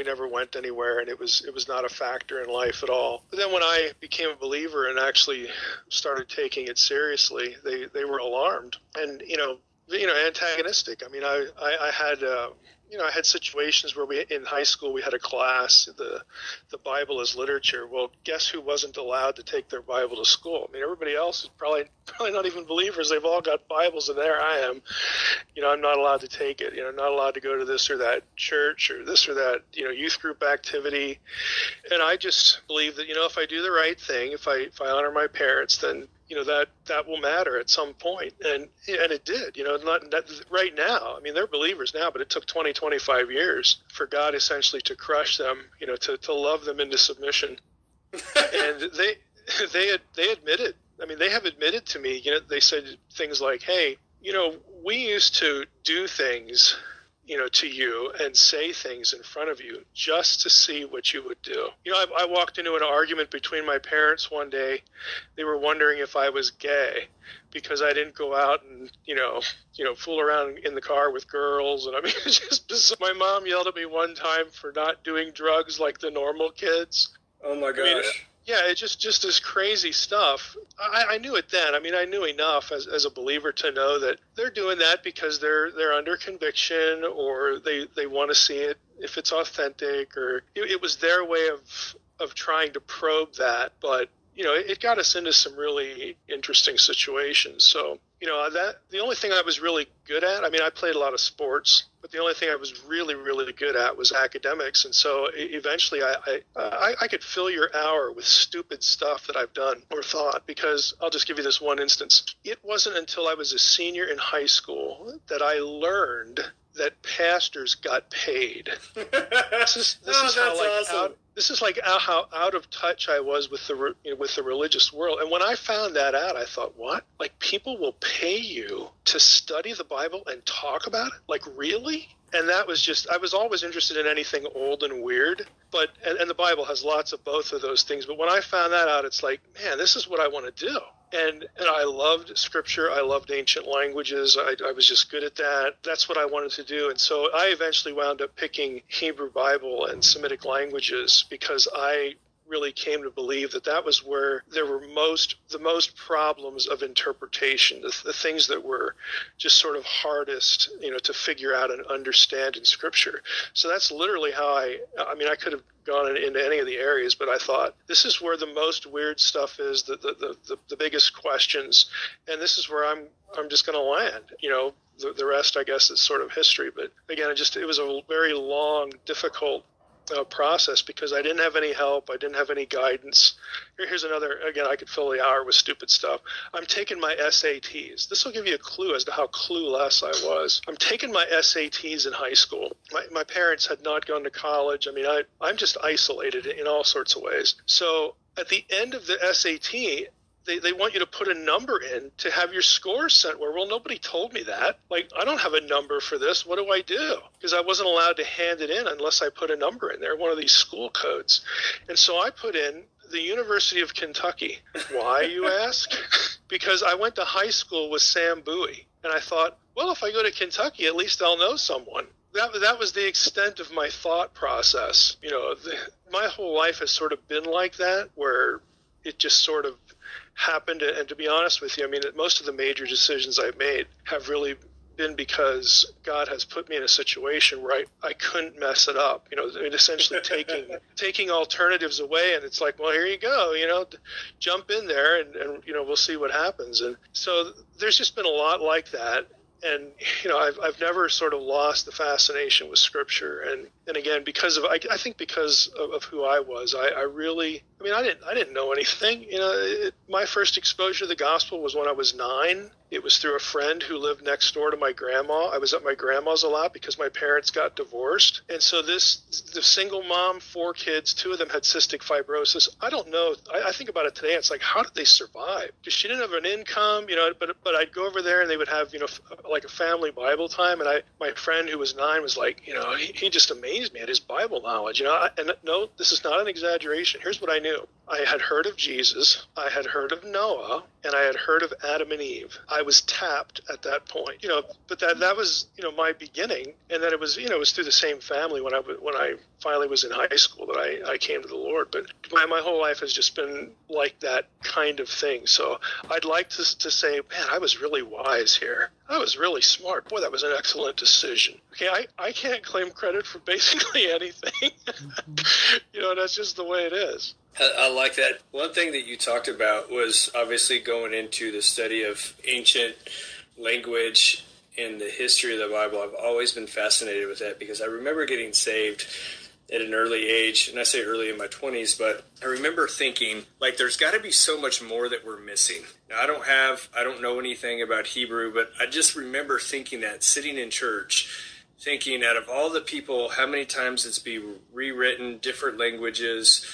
we never went anywhere, and it was it was not a factor in life at all. But then when I became a believer and actually started taking it seriously, they they were alarmed, and you know you know antagonistic. I mean, I I, I had. Uh, you know, I had situations where we in high school we had a class the the Bible as literature. Well, guess who wasn't allowed to take their Bible to school? I mean, everybody else is probably probably not even believers. They've all got Bibles, and there I am. You know, I'm not allowed to take it. You know, I'm not allowed to go to this or that church or this or that you know youth group activity. And I just believe that you know if I do the right thing, if I if I honor my parents, then you know that that will matter at some point. And and it did you know not, not right now i mean they're believers now but it took 20 25 years for god essentially to crush them you know to, to love them into submission. And they they they admitted i mean they have admitted to me you know they said things like hey you know we used to do things you know, to you and say things in front of you just to see what you would do. You know, I, I walked into an argument between my parents one day. They were wondering if I was gay because I didn't go out and you know, you know, fool around in the car with girls. And I mean, just, just my mom yelled at me one time for not doing drugs like the normal kids. Oh my gosh. I mean, yeah, it just just this crazy stuff. I, I knew it then. I mean, I knew enough as, as a believer to know that they're doing that because they're they're under conviction or they they want to see it if it's authentic or it, it was their way of of trying to probe that. But you know, it, it got us into some really interesting situations. So you know that the only thing I was really good at. I mean, I played a lot of sports, but the only thing I was really really good at was academics. And so eventually, I I, I, I could fill your hour with stupid stuff that I've done or thought. Because I'll just give you this one instance. It wasn't until I was a senior in high school that I learned that pastors got paid. this is this oh, is how like awesome. out, this is like how out of touch I was with the you know, with the religious world. And when I found that out, I thought, what? Like people will pay you to study the Bible and talk about it? Like really? And that was just I was always interested in anything old and weird, but and, and the Bible has lots of both of those things. But when I found that out, it's like, man, this is what I want to do and and I loved scripture. I loved ancient languages. I, I, was just good at that. That's what I wanted to do. And so I eventually wound up picking Hebrew Bible and Semitic languages because I really came to believe that that was where there were most the most problems of interpretation the, the, things that were just sort of hardest you know to figure out and understand in scripture. So that's literally how i i mean i could have gone into any of the areas but i thought this is where the most weird stuff is the the, the, the biggest questions and this is where i'm i'm just going to land you know? The, the rest i guess is sort of history but again it just it was a very long difficult uh, process because I didn't have any help. I didn't have any guidance. Here, here's another, again, I could fill the hour with stupid stuff. I'm taking my SATs. This will give you a clue as to how clueless I was. I'm taking my SATs in high school. My, my parents had not gone to college. I mean, I, I'm just isolated in all sorts of ways. So at the end of the SAT, they, they want you to put a number in to have your score sent where well nobody told me that. Like i don't have a number for this. What do i do? Because i wasn't allowed to hand it in unless i put a number in there one of these school codes. And so i put in the university of kentucky. Why you ask? Because i went to high school with sam bowie and i thought well if i go to kentucky at least i'll know someone. That that was the extent of my thought process. You know, the, my whole life has sort of been like that, where it just sort of happened. And to be honest with you, I mean, most of the major decisions I've made have really been because God has put me in a situation where I, I couldn't mess it up. You know, I mean, essentially taking taking alternatives away, and it's like, well, here you go. You know, jump in there, and, and you know, we'll see what happens. And so there's just been a lot like that and you know I've, I've never sort of lost the fascination with scripture and and again because of I, I think because of, of, who I was I, I really I mean I didn't I didn't know anything you know it, my first exposure to the gospel was when I was nine it was through a friend who lived next door to my grandma. I was at my grandma's a lot because my parents got divorced. And so this, the single mom, four kids, two of them had cystic fibrosis. I don't know. I, I think about it today. It's like, how did they survive? Because she didn't have an income, you know, but, but I'd go over there and they would have, you know, like a family Bible time. And I, my friend who was nine was like, you know, he, he just amazed me at his Bible knowledge, you know, and no, this is not an exaggeration. Here's what I knew. I had heard of Jesus, I had heard of Noah, and I had heard of Adam and Eve. I was tapped at that point, you know. But that that was you know my beginning, and then it was you know it was through the same family when I when I finally was in high school that I, I came to the Lord. But my, my whole life has just been like that kind of thing. So I'd like to, to say, man, I was really wise here. I was really smart. Boy, that was an excellent decision. Okay, I, I can't claim credit for basically anything. you know, that's just the way it is. I, like that. One thing that you talked about was obviously going into the study of ancient language in the history of the Bible. I've always been fascinated with that because I remember getting saved at an early age, and I say early in my 20s, but I remember thinking, like, there's got to be so much more that we're missing. Now, I don't have, I don't know anything about Hebrew, but I just remember thinking that sitting in church, thinking out of all the people, how many times it's been rewritten, different languages.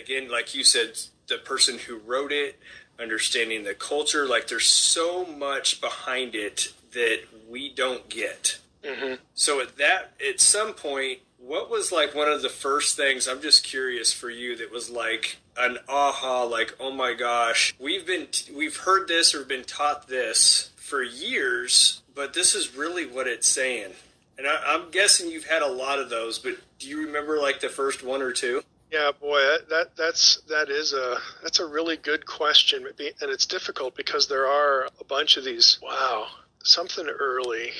Again, like you said, the person who wrote it, understanding the culture, like, there's so much behind it that we don't get. Mm-hmm. So at that, at some point, what was like one of the first things? I'm just curious for you that was like an aha, like oh my gosh, we've been we've heard this or been taught this for years, but this is really what it's saying. And I, am guessing you've had a lot of those, but do you remember like the first one or two? Yeah, boy, that that's that is a that's a really good question, and it's difficult because there are a bunch of these. Wow, something early.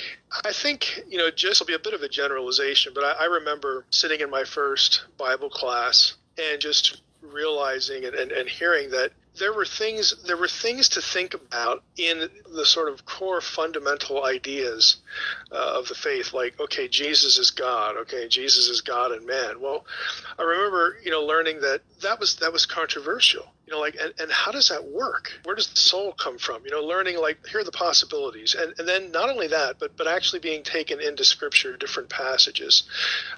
I think, you know, just will be a bit of a generalization, but I, I, remember sitting in my first Bible class and just realizing and, and, and hearing that there were things there were things to think about in the sort of core fundamental ideas uh, of the faith like okay Jesus is God okay Jesus is God and man well I remember you know learning that that was that was controversial. You know like and, and how does that work? Where does the soul come from? You know learning like here are the possibilities. And, and then not only that but but actually being taken into scripture different passages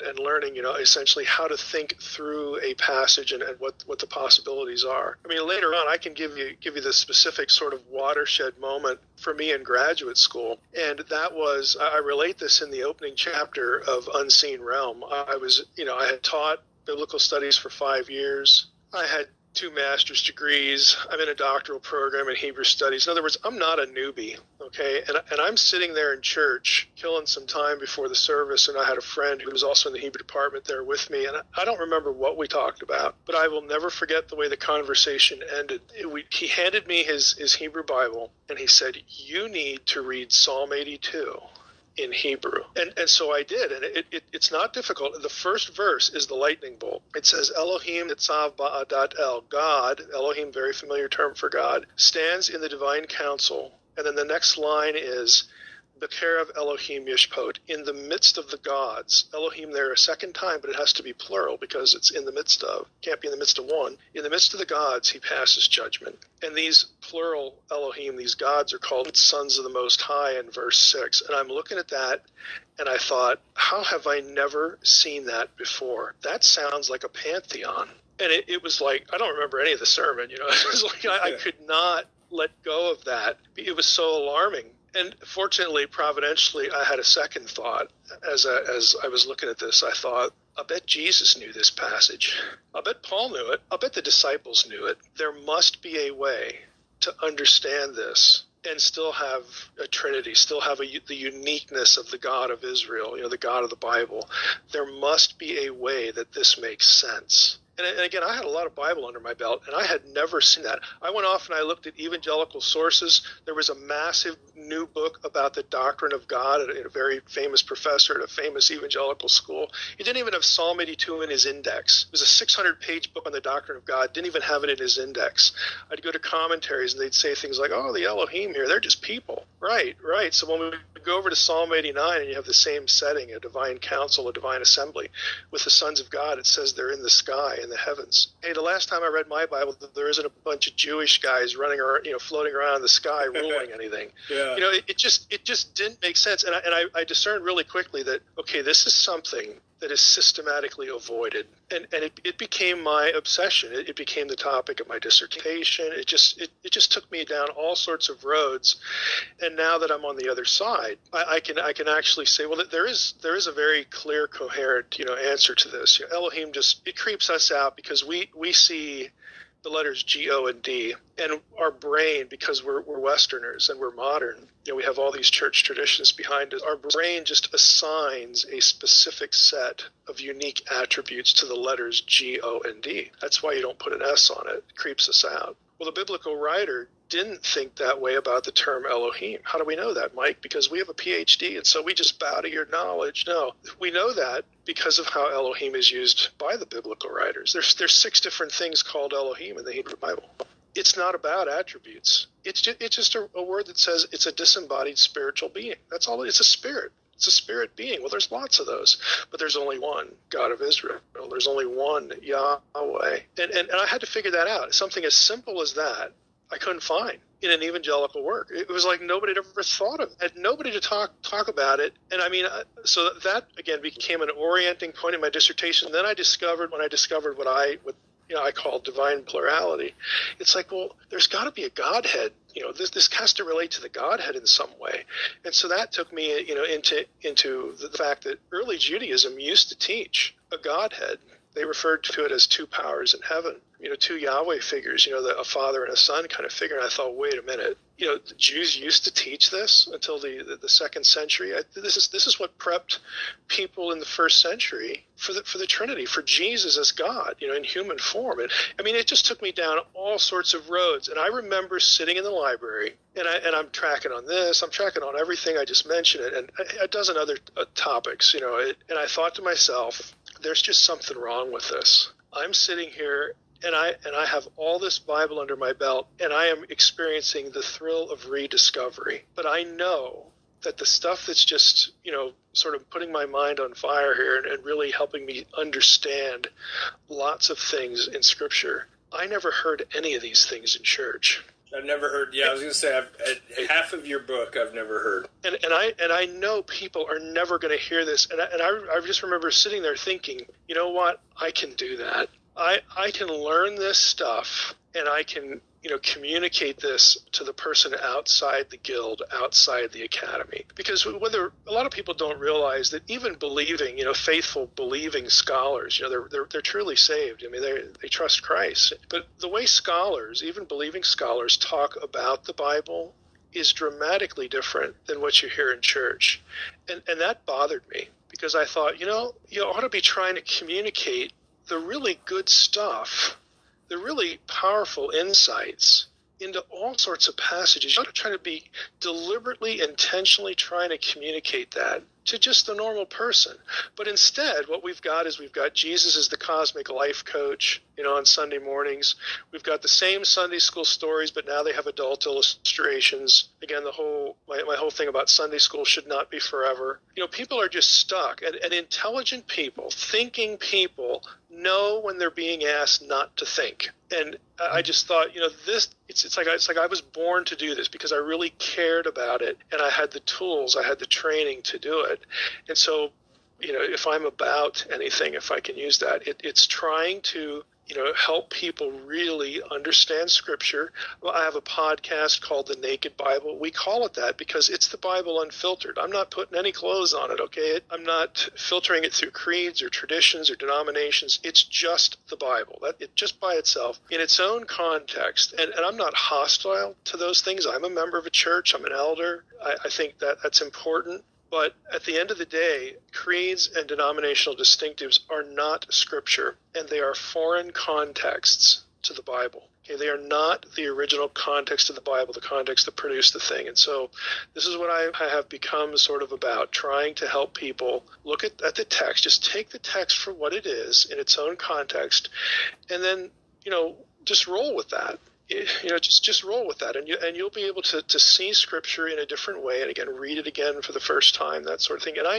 and learning you know essentially how to think through a passage and, and what what the possibilities are. I mean later on i can give you give you the specific sort of watershed moment for me in graduate school. And that was i relate this in the opening chapter of unseen realm. I was you know i had taught biblical studies for five years I had two master's degrees. I'm in a doctoral program in Hebrew studies. In other words, I'm not a newbie, okay? And, and I'm sitting there in church, killing some time before the service, and I had a friend who was also in the Hebrew department there with me, and I don't remember what we talked about, but I will never forget the way the conversation ended. It, we, he handed me his, his Hebrew Bible, and he said, You need to read Psalm 82 in Hebrew. And, and so I did, and it, it, it's not difficult. The first verse is the lightning bolt. It says, Elohim Nitzav Ba'adat El, God, Elohim, very familiar term for God, stands in the divine council. And then the next line is, Bekerev Elohim Yishpot, in the midst of the gods. Elohim there a second time, but it has to be plural because it's in the midst of. Can't be in the midst of one. In the midst of the gods, he passes judgment. And these plural Elohim, these gods, are called sons of the Most High in verse 6. And I'm looking at that and I thought, how have I never seen that before? That sounds like a pantheon. And it, it was like, I don't remember any of the sermon, you know, it was like I, I could not let go of that. It was so alarming and fortunately, providentially, I had a second thought as I, as I was looking at this. I thought, I bet Jesus knew this passage. I bet Paul knew it. I bet the disciples knew it. There must be a way to understand this and still have a Trinity, still have a, the uniqueness of the God of Israel, you know, the God of the Bible. There must be a way that this makes sense. And, and again, I had a lot of Bible under my belt, and I had never seen that. I went off and I looked at evangelical sources. There was a massive new book about the doctrine of God at a, a very famous professor at a famous evangelical school. He didn't even have Psalm 82 in his index. It was a 600 page book on the doctrine of God, didn't even have it in his index. I'd go to commentaries and they'd say things like, oh, the Elohim here, they're just people. Right, right. So when we go over to Psalm 89 and you have the same setting, a divine council, a divine assembly, with the sons of God, it says they're in the sky, in the heavens. Hey, the last time I read my Bible, there isn't a bunch of Jewish guys running or you know, floating around in the sky ruling anything. yeah. You know, it, it, just it just didn't make sense. And I, and I, I discerned really quickly that, okay, this is something that is systematically avoided. And, and it, it became my obsession. It, it, became the topic of my dissertation. It just it, it just took me down all sorts of roads. And now that I'm on the other side, I, I can I can actually say, well, there is there is a very clear, coherent you know answer to this. You know, Elohim just it creeps us out because we we see the letters G, O, and D. And our brain, because we're, we're Westerners and we're modern, you know, we have all these church traditions behind us. Our brain just assigns a specific set of unique attributes to the letters G, O, and D. That's why you don't put an S on it. It creeps us out. Well, the biblical writer didn't think that way about the term Elohim. How do we know that, Mike? Because we have a PhD, and so we just bow to your knowledge. No, we know that because of how Elohim is used by the biblical writers. There's there's six different things called Elohim in the Hebrew Bible. It's not about attributes. It's just, it's just a, a word that says it's a disembodied spiritual being. That's all. It's a spirit. It's a spirit being. Well, there's lots of those, but there's only one God of Israel. There's only one Yahweh. And, and, and I had to figure that out. Something as simple as that I couldn't find in an evangelical work. It was like nobody had ever thought of it. Had nobody to talk talk about it. And I mean, uh, so that again became an orienting point in my dissertation. Then I discovered when I discovered what I what you know I call divine plurality. It's like, well, there's got to be a Godhead. You know, this this has to relate to the Godhead in some way. And so that took me, you know, into into the fact that early Judaism used to teach a Godhead. They referred to it as two powers in heaven you know, two Yahweh figures, you know, the, a father and a son kind of figure. And I thought, wait a minute, you know, the Jews used to teach this until the, the, the second century. I, this is this is what prepped people in the first century for the for the Trinity, for Jesus as God, you know, in human form. And I mean, it just took me down all sorts of roads. And I remember sitting in the library, and I and I'm tracking on this, I'm tracking on everything I just mentioned, it, and a dozen other uh, topics, you know. It, and I thought to myself, there's just something wrong with this. I'm sitting here and I and I have all this Bible under my belt, and I am experiencing the thrill of rediscovery. But I know that the stuff that's just you know sort of putting my mind on fire here and, and really helping me understand lots of things in Scripture. I never heard any of these things in church. I've never heard. Yeah, I was going to say I've, half of your book I've never heard. And, and I and I know people are never going to hear this. And I, and I, I just remember sitting there thinking, you know what? I can do that. I, I can learn this stuff and I can, you know, communicate this to the person outside the guild, outside the academy. Because whether a lot of people don't realize that even believing, you know, faithful believing scholars, you know, they're, they're, they're truly saved. I mean, they, they trust Christ. But the way scholars, even believing scholars, talk about the Bible is dramatically different than what you hear in church. And, and that bothered me because I thought, you know, you ought to be trying to communicate the really good stuff, the really powerful insights into all sorts of passages. You to to be deliberately, intentionally trying to communicate that to just the normal person. But instead, what we've got is we've got Jesus as the cosmic life coach, you know, on Sunday mornings. We've got the same Sunday school stories, but now they have adult illustrations. Again, the whole my, my whole thing about Sunday school should not be forever. You know, people are just stuck, and, and intelligent people, thinking people, know when they're being asked not to think. And I just thought, you know, this it's it's like it's like I was born to do this because I really cared about it and I had the tools, I had the training to do it. And so, you know, if I'm about anything, if I can use that, it, it's trying to you know, help people really understand Scripture. I have a podcast called The Naked Bible. We call it that because it's the Bible unfiltered. I'm not putting any clothes on it, okay? I'm not filtering it through creeds or traditions or denominations. It's just the Bible. That it just by itself in its own context. And, and I'm not hostile to those things. I'm a member of a church. I'm an elder. I, I think that that's important. But at the end of the day, creeds and denominational distinctives are not scripture, and they are foreign contexts to the Bible. Okay, they are not the original context of the Bible, the context that produced the thing. And so this is what I, have become sort of about, trying to help people look at, at the text, just take the text for what it is in its own context, and then, you know, just roll with that you know, just just roll with that, and you and you'll be able to to see Scripture in a different way, and again, read it again for the first time, that sort of thing. And I,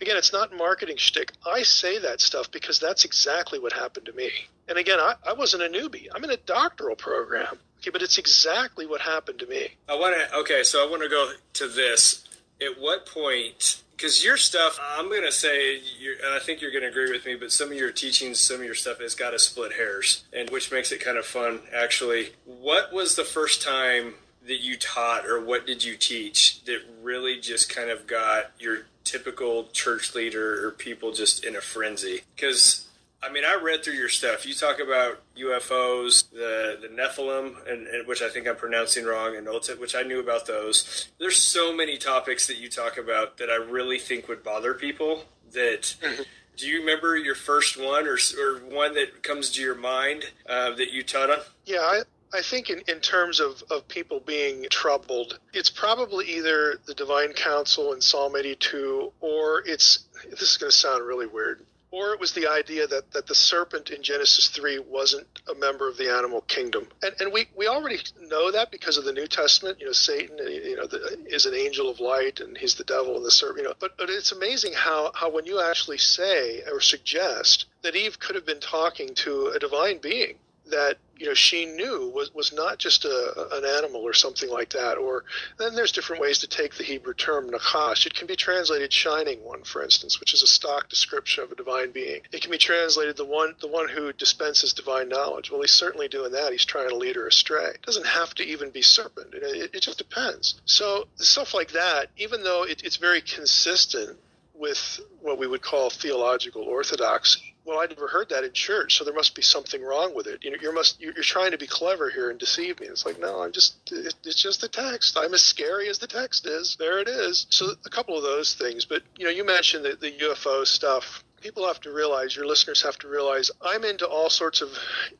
again, it's not marketing shtick. I say that stuff because that's exactly what happened to me. And again, I, I wasn't a newbie. I'm in a doctoral program. Okay, but it's exactly what happened to me. I want to. Okay, so I want to go to this. At what point because your stuff, I'm going to say, and I think you're going to agree with me, but some of your teachings, some of your stuff has got to split hairs, and which makes it kind of fun, actually. What was the first time that you taught, or what did you teach that really just kind of got your typical church leader or people just in a frenzy? Because I mean, I read through your stuff. You talk about UFOs, the the Nephilim, and, and which I think I'm pronouncing wrong, and which I knew about those. There's so many topics that you talk about that I really think would bother people. That mm-hmm. do you remember your first one, or or one that comes to your mind uh, that you taught on? Yeah, I, I think in, in terms of, of people being troubled, it's probably either the divine council in Psalm 82 or it's, this is going to sound really weird, or it was the idea that, that the serpent in Genesis 3 wasn't a member of the animal kingdom. And, and we, we already know that because of the New Testament. You know, Satan uh, you know, the, is an angel of light and he's the devil and the serpent. You know, but, but it's amazing how, how when you actually say or suggest that Eve could have been talking to a divine being, that you know she knew was was not just a, an animal or something like that. Or then there's different ways to take the Hebrew term nakash. It can be translated shining one, for instance, which is a stock description of a divine being. It can be translated the one the one who dispenses divine knowledge. Well, he's certainly doing that. He's trying to lead her astray. It doesn't have to even be serpent. It, it, it just depends. So stuff like that, even though it, it's very consistent with what we would call theological orthodoxy well, I never heard that in church, so there must be something wrong with it. You know, you're must you're, trying to be clever here and deceive me. It's like, no, I'm just it's just the text. I'm as scary as the text is. There it is. So a couple of those things, but you know, you mentioned the, the UFO stuff. People have to realize, your listeners have to realize, I'm into all sorts of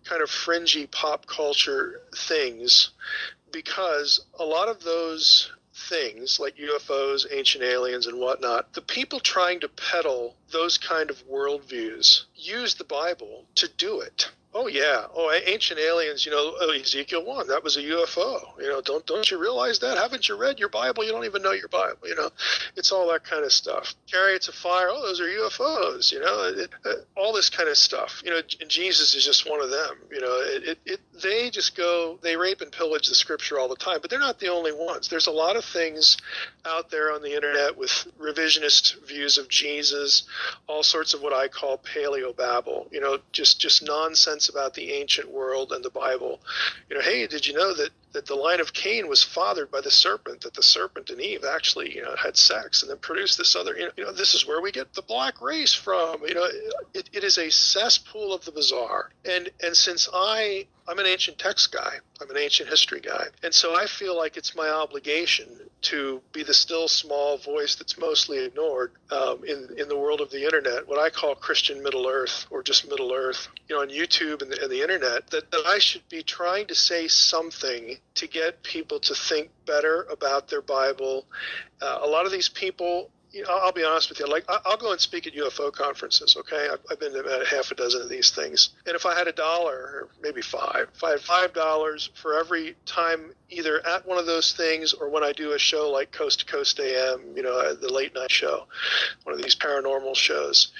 kind of fringy pop culture things because a lot of those things like UFOs, ancient aliens, and whatnot, the people trying to peddle those kind of worldviews use the Bible to do it. Oh yeah. Oh, ancient aliens. You know, oh, Ezekiel one. That was a UFO. You know, don't don't you realize that? Haven't you read your Bible? You don't even know your Bible. You know, it's all that kind of stuff. Chariots of fire. Oh, those are UFOs. You know, it, uh, all this kind of stuff. You know, Jesus is just one of them. You know, it, it, it they just go. They rape and pillage the Scripture all the time. But they're not the only ones. There's a lot of things out there on the internet with revisionist views of Jesus. All sorts of what I call paleo babble. You know, just just nonsense about the ancient world and the Bible. You know, hey, did you know that that the line of Cain was fathered by the serpent, that the serpent and Eve actually, you know, had sex and then produced this other, you know, you know this is where we get the black race from. You know, it, it is a cesspool of the bizarre. And and since I I'm an ancient text guy, I'm an ancient history guy, and so I feel like it's my obligation to be the still small voice that's mostly ignored um, in in the world of the internet, what I call Christian Middle Earth or just Middle Earth, you know, on YouTube and the, and the internet, that, that I should be trying to say something to get people to think better about their Bible. Uh, a lot of these people you know, I'll be honest with you. Like, I'll go and speak at UFO conferences. Okay, I've been to about half a dozen of these things, and if I had a dollar, or maybe five, if I had five dollars for every time, either at one of those things or when I do a show like Coast to Coast AM, you know, uh, the late night show, one of these paranormal shows,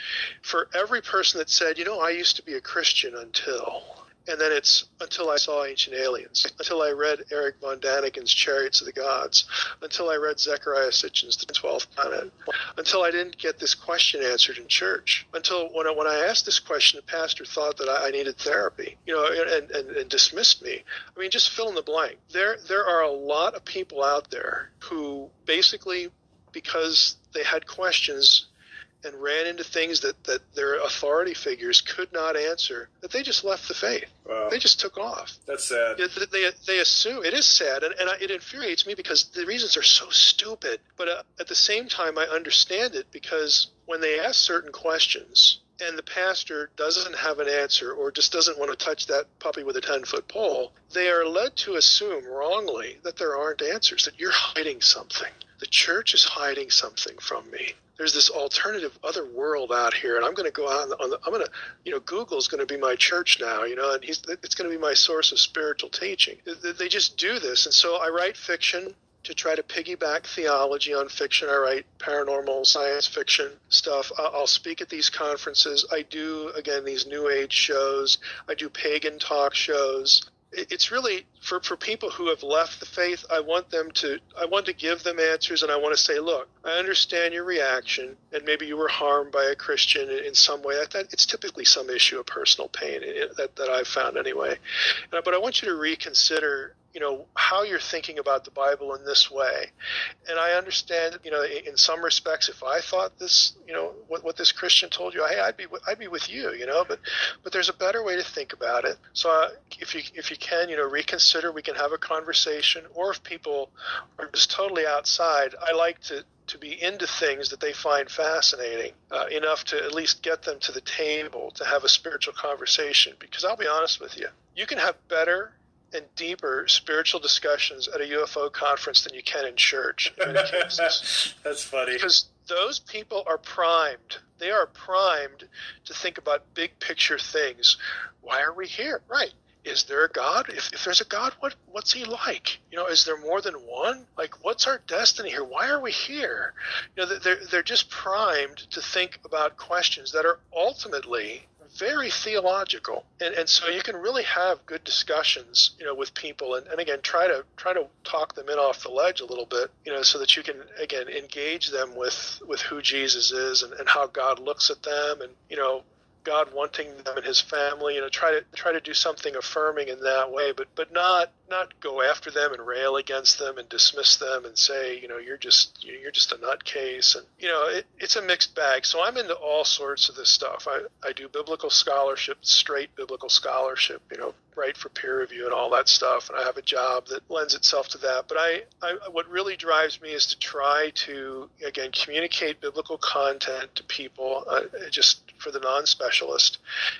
for every person that said, you know, I used to be a Christian until, and then it's until I saw Ancient Aliens, until I read Erich von Däniken's Chariots of the Gods, until I read Zecharia Sitchin's The Twelfth Planet, until I didn't get this question answered in church, until when I, when I asked this question, the pastor thought that I, needed therapy, you know, and, and, and dismissed me. I mean, just fill in the blank. There there are a lot of people out there who basically because they had questions and ran into things that, that their authority figures could not answer, that they just left the faith. Wow. They just took off. That's sad. They, they, they assume it is sad, and, and it infuriates me because the reasons are so stupid. But uh, at the same time, I understand it because when they ask certain questions, and the pastor doesn't have an answer or just doesn't want to touch that puppy with a 10 foot pole, they are led to assume wrongly that there aren't answers, that you're hiding something. The church is hiding something from me there's this alternative other world out here, and I'm going to go out on the, I'm going to, you know, Google's going to be my church now, you know, and he's, it's going to be my source of spiritual teaching. They just do this. And so I write fiction to try to piggyback theology on fiction. I write paranormal science fiction stuff. I'll speak at these conferences. I do, again, these new age shows. I do pagan talk shows it's really for, for people who have left the faith i want them to i want to give them answers and i want to say look i understand your reaction and maybe you were harmed by a christian in some way. It's typically some issue of personal pain that, that i've found anyway. But i want you to reconsider you know how you're thinking about the Bible in this way, and I understand you know in some respects if I thought this you know what, what this Christian told you, hey I'd be I'd be with you you know, but but there's a better way to think about it. So uh, if you if you can you know reconsider, we can have a conversation, or if people are just totally outside, I like to to be into things that they find fascinating uh, enough to at least get them to the table to have a spiritual conversation. Because I'll be honest with you, you can have better and deeper spiritual discussions at a UFO conference than you can in church in. That's funny. Because those people are primed. They are primed to think about big picture things. Why are we here? Right. Is there a God? If, if there's a God, what what's he like? You know, is there more than one? Like, what's our destiny here? Why are we here? You know, they're they're just primed to think about questions that are ultimately very theological, and, and so you can really have good discussions, you know, with people, and, and again, try to try to talk them in off the ledge a little bit, you know, so that you can again engage them with with who Jesus is and, and how God looks at them, and you know, God wanting them and His family, you know, try to try to do something affirming in that way, but but not not go after them and rail against them and dismiss them and say, you know, you're just you're just a nutcase, and you know, it, it's a mixed bag. So I'm into all sorts of this stuff. I I do biblical scholarship, straight biblical scholarship, you know, write for peer review and all that stuff, and I have a job that lends itself to that. But I, I what really drives me is to try to again communicate biblical content to people, uh, just for the non-specialist,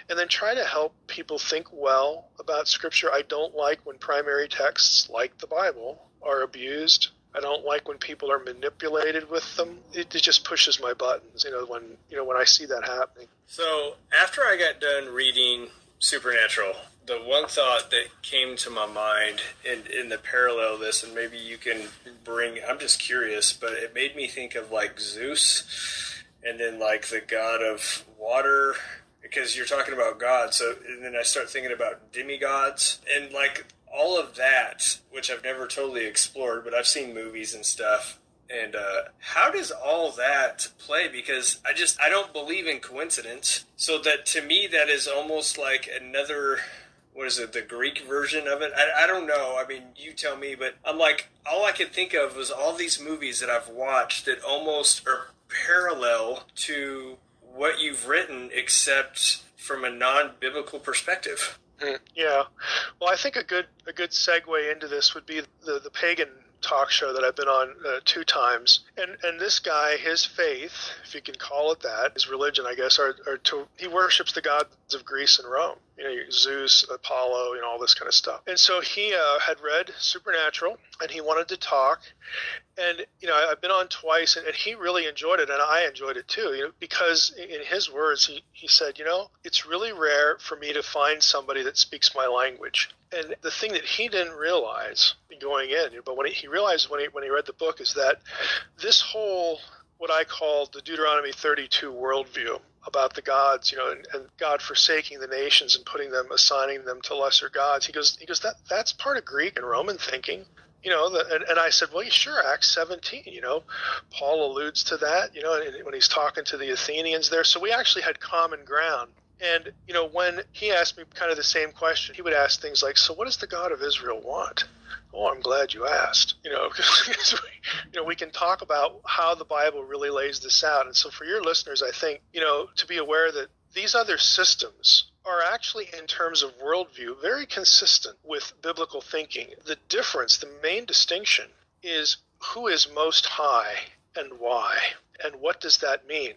and then try to help people think well about Scripture. I don't like when primary texts, like the Bible, are abused. I don't like when people are manipulated with them. It, it just pushes my buttons, you know, when you know when I see that happening. So after I got done reading Supernatural, the one thought that came to my mind in, in the parallel this, and maybe you can bring, I'm just curious, but it made me think of like Zeus and then like the god of water because you're talking about God. So, and then I start thinking about demigods and like all of that, which I've never totally explored, but I've seen movies and stuff. And uh, how does all that play? Because I just I don't believe in coincidence. So that to me that is almost like another what is it the Greek version of it? I, I don't know. I mean, you tell me. But I'm like all I could think of was all these movies that I've watched that almost are parallel to what you've written, except from a non-biblical perspective. Mm, yeah, well, I think a good a good segue into this would be the the pagan talk show that I've been on uh, two times, and and this guy, his faith, if you can call it that, his religion, I guess, are, are to he worships the gods of Greece and Rome, you know, Zeus, Apollo, you know, all this kind of stuff. And so he uh, had read Supernatural, and he wanted to talk, and you know I've been on twice, and, and, he really enjoyed it, and I enjoyed it too. You know, because in his words, he he said, you know, it's really rare for me to find somebody that speaks my language. And the thing that he didn't realize going in, but when he, realized when he when he read the book, is that this whole what I call the Deuteronomy 32 worldview about the gods, you know, and, and, God forsaking the nations and putting them, assigning them to lesser gods. He goes, he goes that that's part of Greek and Roman thinking you know, the, and, and I said, well, sure, Acts 17, you know, Paul alludes to that, you know, when he's talking to the Athenians there. So we actually had common ground. And, you know, when he asked me kind of the same question, he would ask things like, so what does the God of Israel want? Oh, I'm glad you asked. You know, because we, you know we can talk about how the Bible really lays this out. And so for your listeners, I think you know to be aware that these other systems are actually, in terms of worldview, very consistent with biblical thinking. The difference, the main distinction, is who is most high and why. And what does that mean?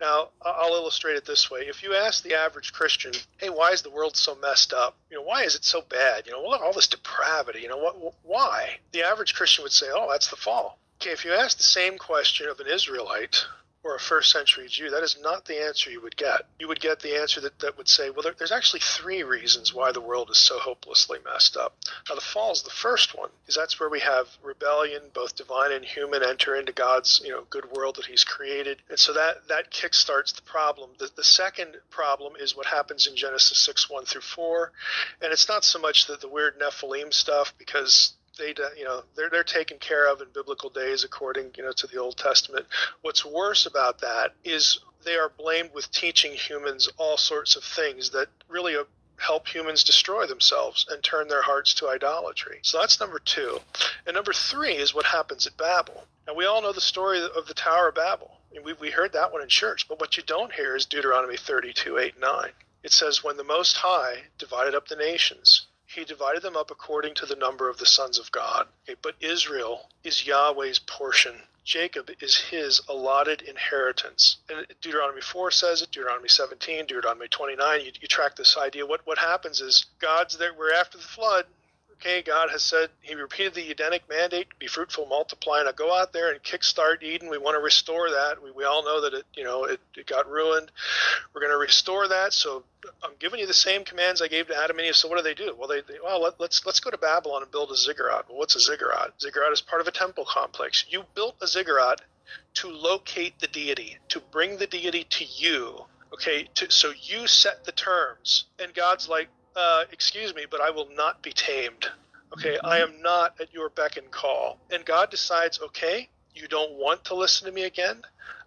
Now, I'll illustrate it this way. If you ask the average Christian, hey, why is the world so messed up? You know, why is it so bad? You know, look, at all this depravity, you know, what, why? The average Christian would say, oh, that's the fall. Okay, if you ask the same question of an Israelite, or a first century Jew, that is not the answer you would get. You would get the answer that, that would say, well, there, there's actually three reasons why the world is so hopelessly messed up. Now, the fall is the first one, because that's where we have rebellion, both divine and human, enter into God's you know good world that He's created, and so that that kickstarts the problem. The, the second problem is what happens in Genesis six one through four, and it's not so much that the weird Nephilim stuff because they you know they're they're taken care of in biblical days according you know to the Old Testament. What's worse about that is they are blamed with teaching humans all sorts of things that really uh, help humans destroy themselves and turn their hearts to idolatry. So that's number two. And number three is what happens at Babel. And we all know the story of the Tower of Babel. we, we heard that one in church. But what you don't hear is Deuteronomy 32, 8, 9. It says, When the Most High divided up the nations, he divided them up according to the number of the sons of God. Okay, but Israel is Yahweh's portion. Jacob is his allotted inheritance. And Deuteronomy 4 says it, Deuteronomy 17, Deuteronomy 29. You, you track this idea. What, what happens is God's there, we're after the flood okay, God has said, He repeated the Edenic mandate, be fruitful, multiply. Now go out there and kickstart Eden. We want to restore that. We, we all know that it, you know, it, it got ruined. We're going to restore that. So I'm giving you the same commands I gave to Adam and Eve. So what do they do? Well, they, they well, let, us let's, let's go to Babylon and build a ziggurat. Well, what's a ziggurat? Ziggurat is part of a temple complex. You built a ziggurat to locate the deity, to bring the deity to you. Okay, to, so you set the terms, and God's like, uh, excuse me, but I will not be tamed. Okay, I am not at your beck and call. And God decides, okay, you don't want to listen to me again.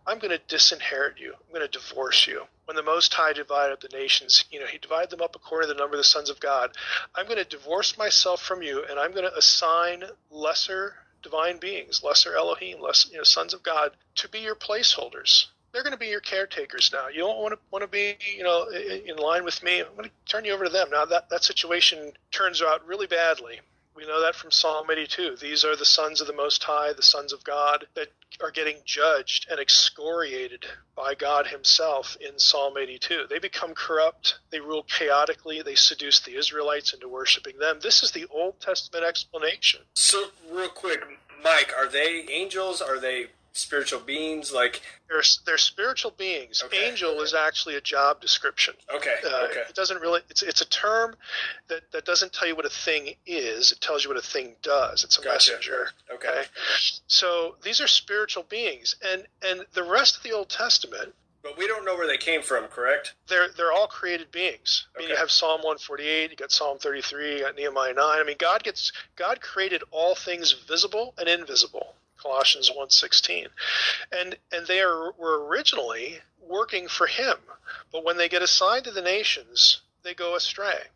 I'm going to disinherit you. I'm going to divorce you. When the Most High divided up the nations, you know, He divided them up according to the number of the sons of God. I'm going to divorce myself from you, and I'm going to assign lesser divine beings, lesser Elohim, less you know, sons of God, to be your placeholders they're going to be your caretakers now. You don't want to want to be, you know, in line with me. I'm going to turn you over to them. Now that that situation turns out really badly. We know that from Psalm 82. These are the sons of the Most High, the sons of God, that are getting judged and excoriated by God Himself in Psalm 82. They become corrupt. They rule chaotically. They seduce the Israelites into worshiping them. This is the Old Testament explanation. So, real quick, Mike, are they angels? Are they spiritual beings like they're, they're spiritual beings okay. angel okay. is actually a job description okay uh, okay it doesn't really it's, it's a term that, that doesn't tell you what a thing is it tells you what a thing does it's a gotcha. messenger okay. okay so these are spiritual beings and and the rest of the old testament but we don't know where they came from, correct? They're they're all created beings. I mean, you have Psalm 148, you got Psalm 33, you got Nehemiah 9. I mean, God gets God created all things visible and invisible. Colossians 1:16. And and they are, were originally working for him, but when they get assigned to the nations, they go astray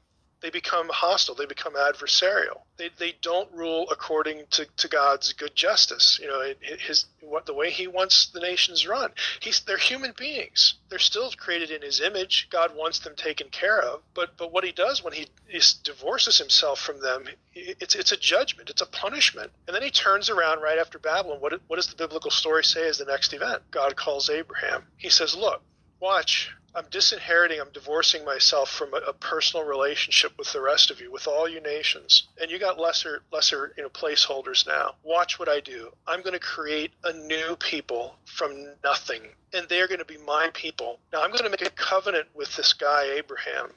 they become hostile, they become adversarial. They, they don't rule according to, to God's good justice. You know, his what the way He wants the nations run. He's they're human beings. They're still created in His image. God wants them taken care of. But but what He does when He, he divorces Himself from them, it's it's a judgment. It's a punishment. And then He turns around right after Babylon. What what does the biblical story say is the next event? God calls Abraham. He says, "Look, watch." I'm disinheriting, I'm divorcing myself from a, a, personal relationship with the rest of you, with all you nations. And you got lesser, lesser, you know, placeholders now. Watch what I do. I'm going to create a new people from nothing, and they're going to be my people. Now I'm going to make a covenant with this guy Abraham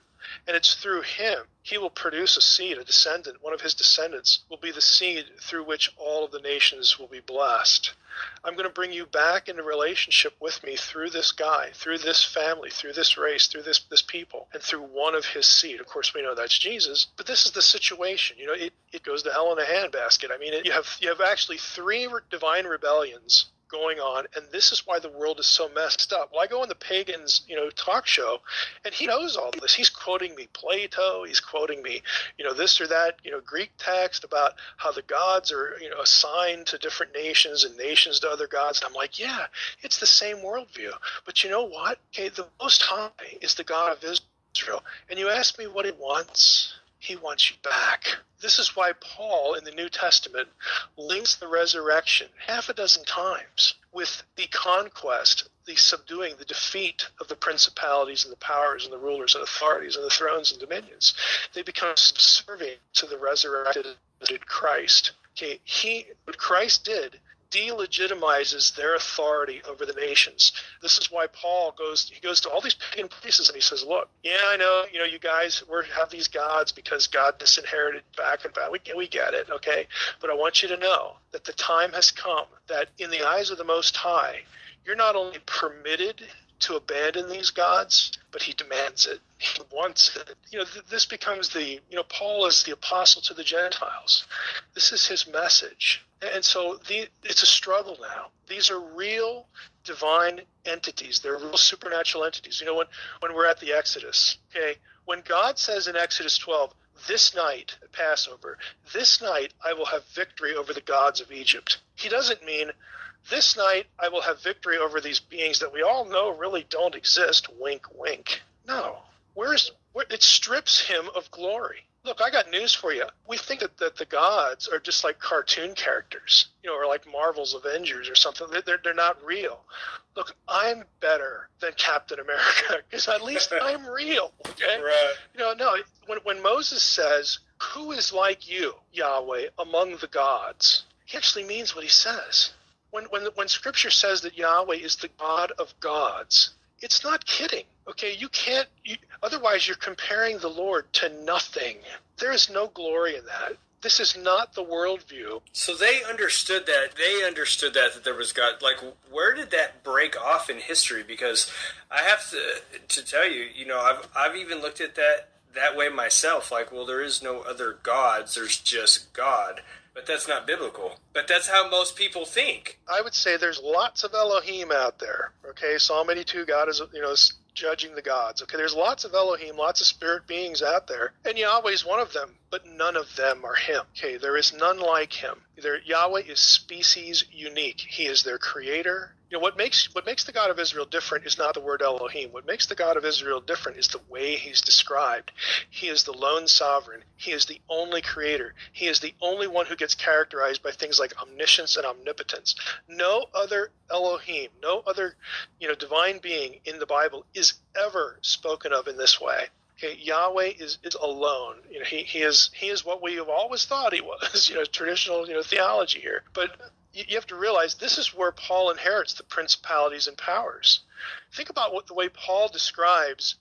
and it's through him he will produce a seed, a descendant. One of his descendants will be the seed through which all of the nations will be blessed. I'm going to bring you back into relationship with me through this guy, through this family, through this race, through this this people, and through one of his seed. Of course, we know that's Jesus. But this is the situation. You know, it, it goes to hell in a handbasket. I mean, it, you have you have actually three divine rebellions going on, and this is why the world is so messed up. Well, I go on the pagans, you know, talk show, and he knows all this. He's quoting me Plato. He's quoting me, you know, this or that, you know, Greek text about how the gods are, you know, assigned to different nations and nations to other gods. And I'm like, yeah, it's the same worldview. But you know what? Okay, the Most High is the God of Israel, and you ask me what He wants. He wants you back. This is why Paul in the New Testament links the resurrection half a dozen times with the conquest, the subduing, the defeat of the principalities and the powers and the rulers and authorities and the thrones and dominions. They become subservient to the resurrected Christ. Okay, he what Christ did delegitimizes their authority over the nations. This is why Paul goes he goes to all these pagan places and he says, "Look, yeah, I know, you know, you guys we have these gods because God disinherited back and back. We we get it, okay? But I want you to know that the time has come that in the eyes of the Most High, you're not only permitted to abandon these gods, but he demands it. He wants it. You know, th- this becomes the, you know, Paul is the apostle to the Gentiles. This is his message. And so the, it's a struggle now. These are real divine entities. They're real supernatural entities. You know, when, when we're at the Exodus, okay, When God says in Exodus 12, this night Passover, this night I will have victory over the gods of Egypt. He doesn't mean this night I will have victory over these beings that we all know really don't exist. Wink, wink. No. Where's where, it strips him of glory. Look, I got news for you. We think that, that the gods are just like cartoon characters, you know, or like Marvel's Avengers or something. They're, they're not real. Look, I'm better than Captain America because at least I'm real. Okay. Right. You know, no. When when Moses says, "Who is like you, Yahweh, among the gods?" He actually means what he says. When when when Scripture says that Yahweh is the God of gods, it's not kidding. Okay, you can't. You, otherwise, you're comparing the Lord to nothing. There is no glory in that. This is not the worldview. So they understood that. They understood that that there was God. Like, where did that break off in history? Because I have to to tell you, you know, I've I've even looked at that that way myself. Like, well, there is no other gods. There's just God. But that's not biblical. But that's how most people think. I would say there's lots of Elohim out there. Okay, Psalm 82, God is you know is judging the gods. Okay, there's lots of Elohim, lots of spirit beings out there, and Yahweh's one of them. But none of them are Him. Okay, there is none like Him. Yahweh is species unique. He is their creator. You know what makes what makes the God of Israel different is not the word Elohim. What makes the God of Israel different is the way He's described. He is the lone sovereign. He is the only creator. He is the only one who gets characterized by things like omniscience and omnipotence. No other Elohim, no other, you know, divine being in the Bible is ever spoken of in this way. Okay, Yahweh is, is alone. You know, he, he is he is what we have always thought he was. You know, traditional you know theology here. But you, you have to realize this is where Paul inherits the principalities and powers. Think about what the way Paul describes.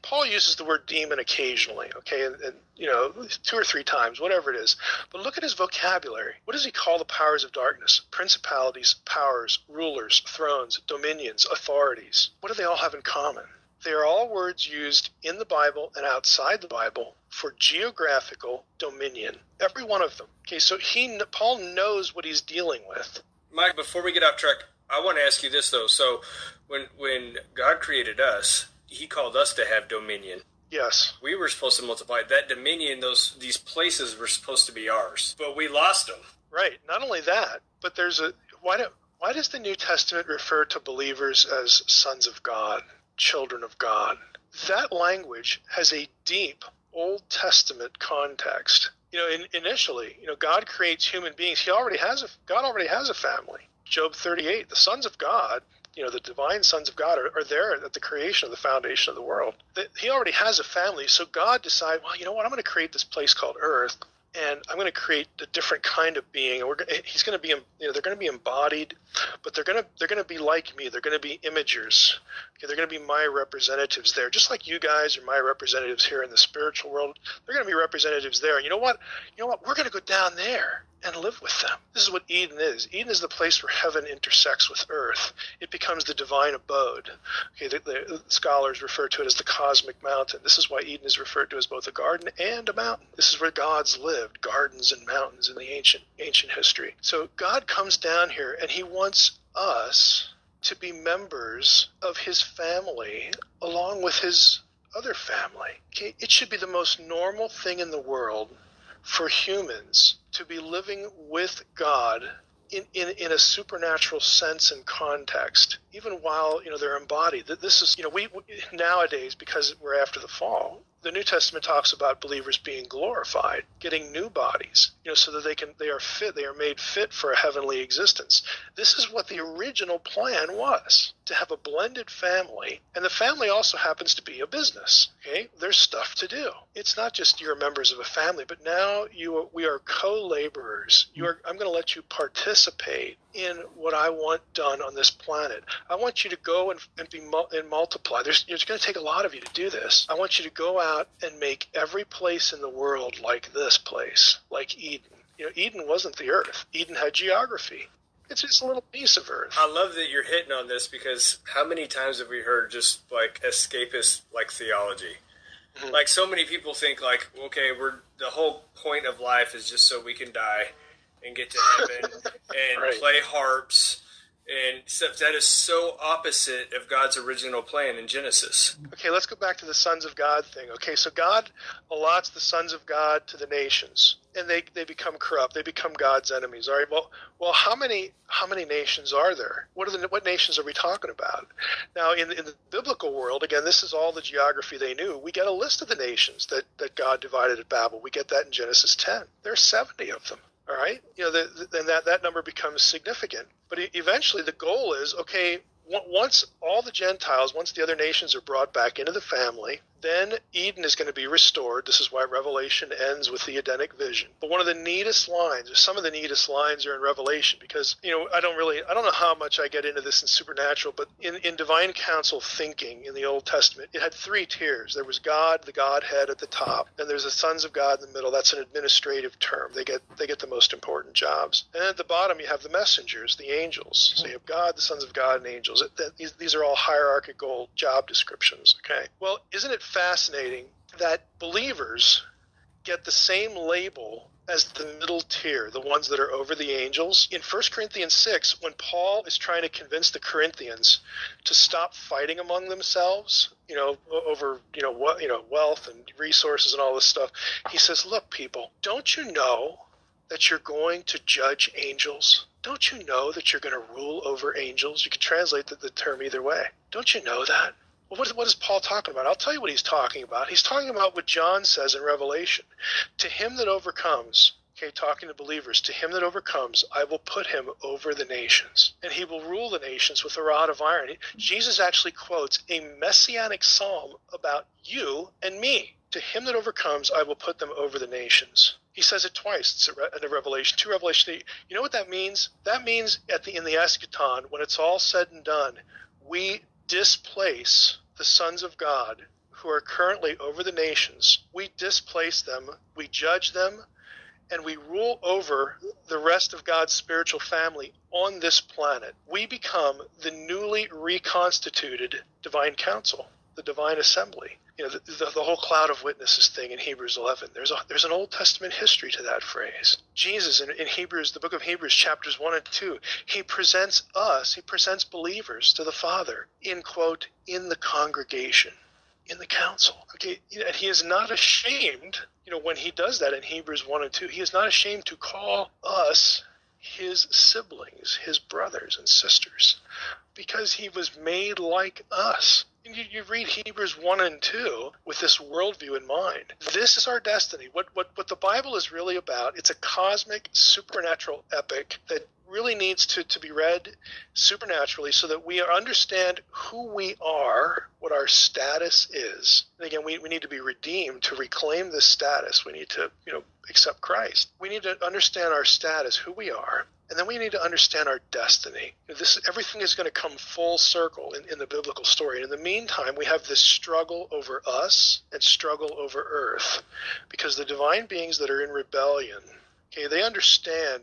Paul uses the word demon occasionally, okay, and, and you know two or three times, whatever it is. But look at his vocabulary. What does he call the powers of darkness? Principalities, powers, rulers, thrones, dominions, authorities. What do they all have in common? They are all words used in the Bible and outside the Bible for geographical dominion. Every one of them. Okay, so he Paul knows what he's dealing with. Mike, before we get off track, I want to ask you this though. So, when when God created us, He called us to have dominion. Yes. We were supposed to multiply. That dominion, those these places were supposed to be ours, but we lost them. Right. Not only that, but there's a why do why does the New Testament refer to believers as sons of God? Children of God. That language has a deep Old Testament context. You know, in, initially, you know, God creates human beings. He already has a God already has a family. Job 38, the sons of God, you know, the divine sons of God are, are there at the creation of the foundation of the world. He already has a family, so God decided, well, you know what, I'm going to create this place called Earth and I'm going to create a different kind of being. We're, eh, he's going to be, you know, they're going to be embodied, but they're going to they're going to be like me. They're going to be imagers. Okay, they're going to be my representatives there, just like you guys are my representatives here in the spiritual world. They're going to be representatives there. And you know what? You know what? We're going to go down there and live with them. This is what Eden is. Eden is the place where heaven intersects with earth. It becomes the divine abode. Okay, the, the, scholars refer to it as the cosmic mountain. This is why Eden is referred to as both a garden and a mountain. This is where gods lived, gardens and mountains in the ancient ancient history. So God comes down here and he wants us to be members of his family along with his other family. It should be the most normal thing in the world for humans to be living with God in, in, in a supernatural sense and context, even while you know they're embodied. This is you know we, we nowadays because we're after the fall, the New Testament talks about believers being glorified, getting new bodies, you know, so that they can they are fit, they are made fit for a heavenly existence. This is what the original plan was to have a blended family, and the family also happens to be a business. Okay, there's stuff to do. It's not just you're members of a family, but now you we are co-laborers. You are I'm going to let you participate in what I want done on this planet. I want you to go and, and be and multiply. There's it's going to take a lot of you to do this. I want you to go out and make every place in the world like this place, like Eden. You know, Eden wasn't the earth. Eden had geography. It's just a little piece of Earth. I love that you're hitting on this because how many times have we heard just like escapist like theology? Mm-hmm. Like so many people think like, okay, we're the whole point of life is just so we can die and get to heaven and right. play harps And stuff that is so opposite of God's original plan in Genesis. Okay, let's go back to the sons of God thing. Okay, so God allots the sons of God to the nations, and they, they become corrupt. They become God's enemies. All right. Well, well, how many how many nations are there? What are the what nations are we talking about? Now, in in the biblical world, again, this is all the geography they knew. We get a list of the nations that that God divided at Babel. We get that in Genesis 10. There are 70 of them. All right, you know, the, then that that number becomes significant. But eventually, the goal is okay. Once all the Gentiles, once the other nations are brought back into the family, then Eden is going to be restored. This is why Revelation ends with the Edenic vision. But one of the neatest lines, or some of the neatest lines, are in Revelation because, you know, I don't really, I don't know how much I get into this in supernatural, but in, in divine council thinking in the Old Testament, it had three tiers. There was God, the Godhead at the top, and there's the sons of God in the middle. That's an administrative term. They get they get the most important jobs. And at the bottom, you have the messengers, the angels. So you have God, the sons of God, and angels. These, these are all hierarchical job descriptions. Okay. Well, isn't it fascinating that believers get the same label as the middle tier, the ones that are over the angels. In 1 Corinthians 6, when Paul is trying to convince the Corinthians to stop fighting among themselves, you know, over, you know, what, you know, wealth and resources and all this stuff, he says, "Look, people, don't you know that you're going to judge angels? Don't you know that you're going to rule over angels? You can translate the, the term either way. Don't you know that? Well, what, what is Paul talking about? I'll tell you what he's talking about. He's talking about what John says in Revelation. To him that overcomes, okay, talking to believers, to him that overcomes, I will put him over the nations, and he will rule the nations with a rod of iron. Jesus actually quotes a messianic psalm about you and me. To him that overcomes, I will put them over the nations. He says it twice. It's in Revelation, two Revelation. 8. You know what that means? That means at the in the eschaton, when it's all said and done, we displace the sons of God who are currently over the nations, we displace them, we judge them, and we rule over the rest of God's spiritual family on this planet. We become the newly reconstituted divine council, the divine assembly. You know, the, the, the, whole cloud of witnesses thing in Hebrews 11. There's a, there's an Old Testament history to that phrase. Jesus in, in Hebrews, the book of Hebrews, chapters 1 and 2, he presents us, he presents believers to the Father in, quote, in the congregation, in the council. Okay, and he is not ashamed, you know, when he does that in Hebrews 1 and 2, he is not ashamed to call us his siblings, his brothers and sisters, because he was made like us. You, you, read Hebrews 1 and 2 with this worldview in mind. This is our destiny. What, what, what the Bible is really about, it's a cosmic, supernatural epic that really needs to, to be read supernaturally so that we understand who we are, what our status is. And again, we, we need to be redeemed to reclaim this status. We need to, you know, accept Christ. We need to understand our status, who we are, and then we need to understand our destiny. This everything is going to come full circle in, in the biblical story. And in the meantime, we have this struggle over us and struggle over earth, because the divine beings that are in rebellion, okay, they understand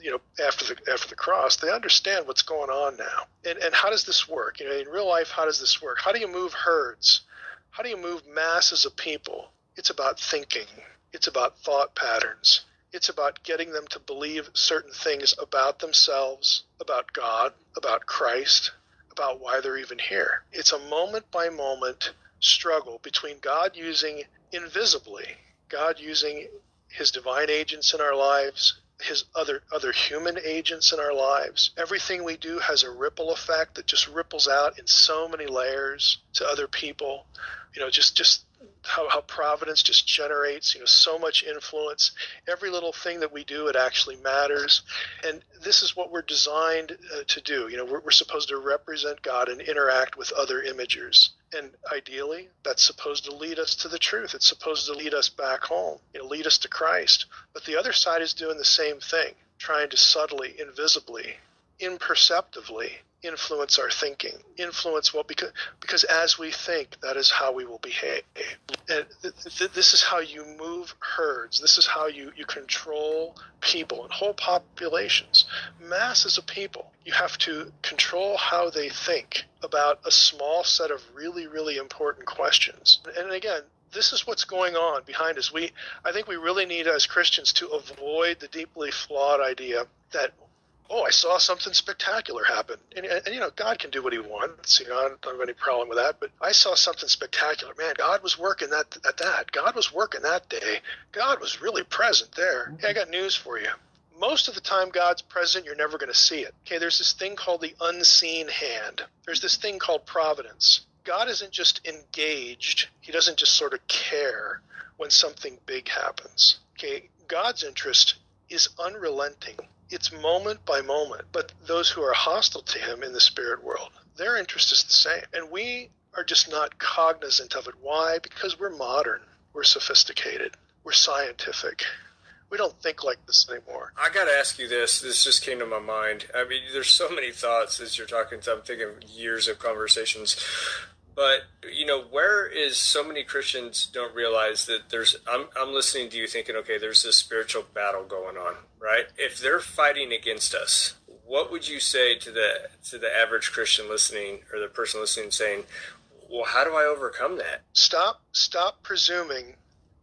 you know after the after the cross they understand what's going on now. And and how does this work? You know in real life how does this work? How do you move herds? How do you move masses of people? It's about thinking. It's about thought patterns it's about getting them to believe certain things about themselves about god about christ about why they're even here it's a moment by moment struggle between god using invisibly god using his divine agents in our lives his other other human agents in our lives. Everything we do has a ripple effect that just ripples out in so many layers to other people. You know, just just how, how providence just generates you know so much influence. Every little thing that we do it actually matters. And this is what we're designed uh, to do. You know we're, we're supposed to represent god and interact with other imagers. And ideally that's supposed to lead us to the truth. It's supposed to lead us back home you know lead us to christ. But the other side is doing the same thing trying to subtly invisibly imperceptibly influence our thinking, influence what because because as we think, that is how we will behave. And th- th- this is how you move herds. This is how you you control people and whole populations, masses of people. You have to control how they think about a small set of really really important questions. And again, this is what's going on behind us. We, I think, we really need as Christians to avoid the deeply flawed idea that oh, I saw something spectacular happen. And, and, and, you know, God can do what he wants. You know, I don't have any problem with that. But I saw something spectacular. Man, God was working that at that. God was working that day. God was really present there. Hey, I got news for you. Most of the time, God's present, you're never going to see it. Okay, there's this thing called the unseen hand. There's this thing called providence. God isn't just engaged, He doesn't just sort of care when something big happens. Okay, God's interest is unrelenting it's moment by moment. But those who are hostile to him in the spirit world, their interest is the same. And we are just not cognizant of it. Why? Because we're modern, we're sophisticated, we're scientific. We don't think like this anymore. I got to ask you this. This just came to my mind. I mean, there's so many thoughts as you're talking. I'm thinking years of conversations but you know, where is so many Christians don't realize that there's. I'm I'm listening to you thinking, okay, there's this spiritual battle going on, right? If they're fighting against us, what would you say to the to the average Christian listening or the person listening, saying, well, how do I overcome that? Stop stop presuming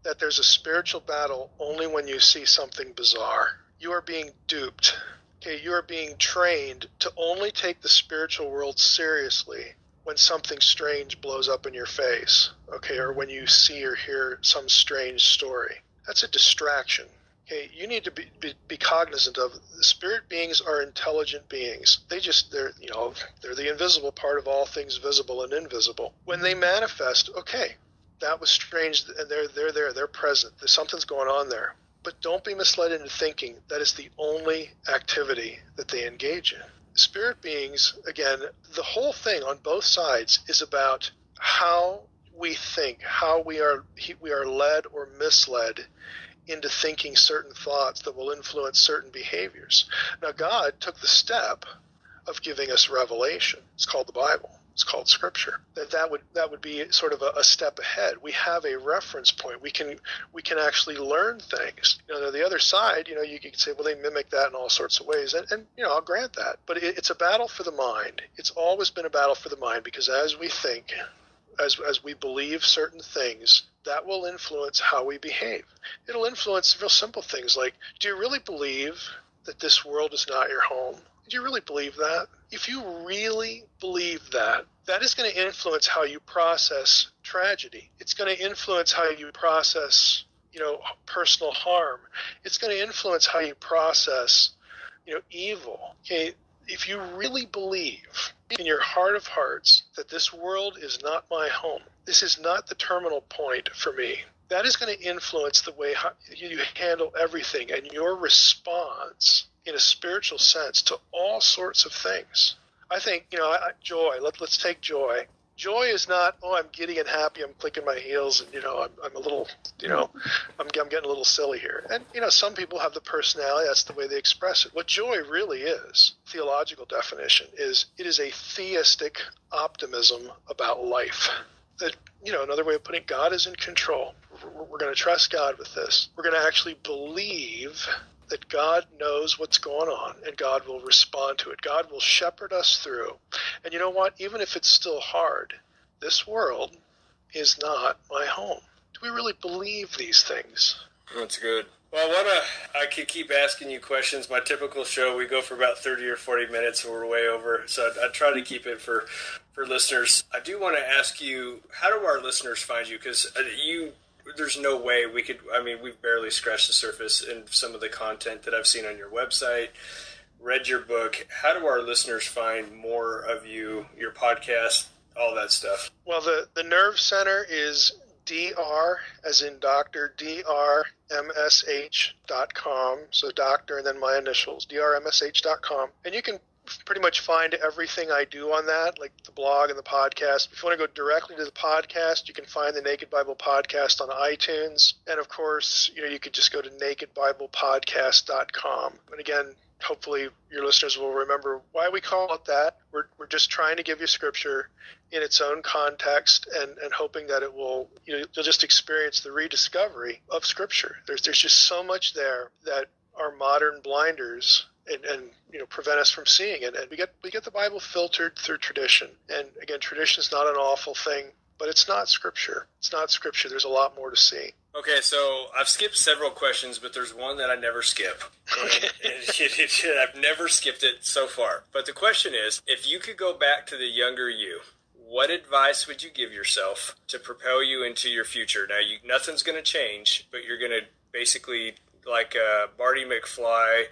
that there's a spiritual battle only when you see something bizarre. You are being duped. Okay, you are being trained to only take the spiritual world seriously when something strange blows up in your face, okay, or when you see or hear some strange story. That's a distraction. Okay, you need to be, be, be cognizant of the spirit beings are intelligent beings. They just they're you know they're the invisible part of all things visible and invisible. When they manifest, okay, that was strange, and they're they're there, they're present. There's something's going on there. But don't be misled into thinking that is the only activity that they engage in spirit beings, again, the whole thing on both sides is about how we think, how we are we are led or misled into thinking certain thoughts that will influence certain behaviors. Now, God took the step of giving us revelation. It's called the Bible. It's called Scripture. That that would that would be sort of a, a, step ahead. We have a reference point. We can we can actually learn things. You know, the other side, you know, you could say, well, they mimic that in all sorts of ways, and, and you know, I'll grant that. But it, it's a battle for the mind. It's always been a battle for the mind because as we think, as as we believe certain things, that will influence how we behave. It'll influence real simple things like, do you really believe that this world is not your home? Do you really believe that? If you really believe that, that is going to influence how you process tragedy. It's going to influence how you process, you know, personal harm. It's going to influence how you process, you know, evil. Okay, if you really believe in your heart of hearts that this world is not my home, this is not the terminal point for me. That is going to influence the way you handle everything and your response in a spiritual sense to all sorts of things. I think, you know, joy, let, let's take joy. Joy is not, oh, I'm giddy and happy, I'm clicking my heels, and, you know, I'm, I'm a little, you know, I'm, I'm getting a little silly here. And, you know, some people have the personality, that's the way they express it. What joy really is, theological definition, is it is a theistic optimism about life. That, you know, another way of putting it, God is in control. We're, we're going to trust God with this. We're going to actually believe that God knows what's going on and God will respond to it. God will shepherd us through. And you know what? Even if it's still hard, this world is not my home. Do we really believe these things? That's good. Well, I wanna. I could keep asking you questions. My typical show, we go for about thirty or forty minutes, and we're way over. So I, I try to keep it for for listeners. I do want to ask you, how do our listeners find you? Because uh, you there's no way we could. I mean, we've barely scratched the surface in some of the content that I've seen on your website. Read your book. How do our listeners find more of you, your podcast, all that stuff? Well, the the Nerve Center is dr as in doctor drmsh dot com. So doctor and then my initials drmsh dot com, and you can pretty much find everything I do on that, like the blog and the podcast. If you want to go directly to the podcast, you can find the Naked Bible Podcast on iTunes. And of course, you know, you could just go to nakedbiblepodcast.com. And again, hopefully your listeners will remember why we call it that. We're, we're just trying to give you scripture in its own context and, and hoping that it will, you know, you'll just experience the rediscovery of scripture. There's, there's just so much there that our modern blinders and, and you know prevent us from seeing it. And we get we get the Bible filtered through tradition. And again, tradition is not an awful thing. but it's not scripture. It's not scripture. There's a lot more to see. Okay, so I've skipped several questions, but there's one that I never skip. I've never skipped it so far. But the question is if you could go back to the younger you, what advice would you give yourself to propel you into your future? Now, you, nothing's going to change, but you're going to basically like uh, Marty McFly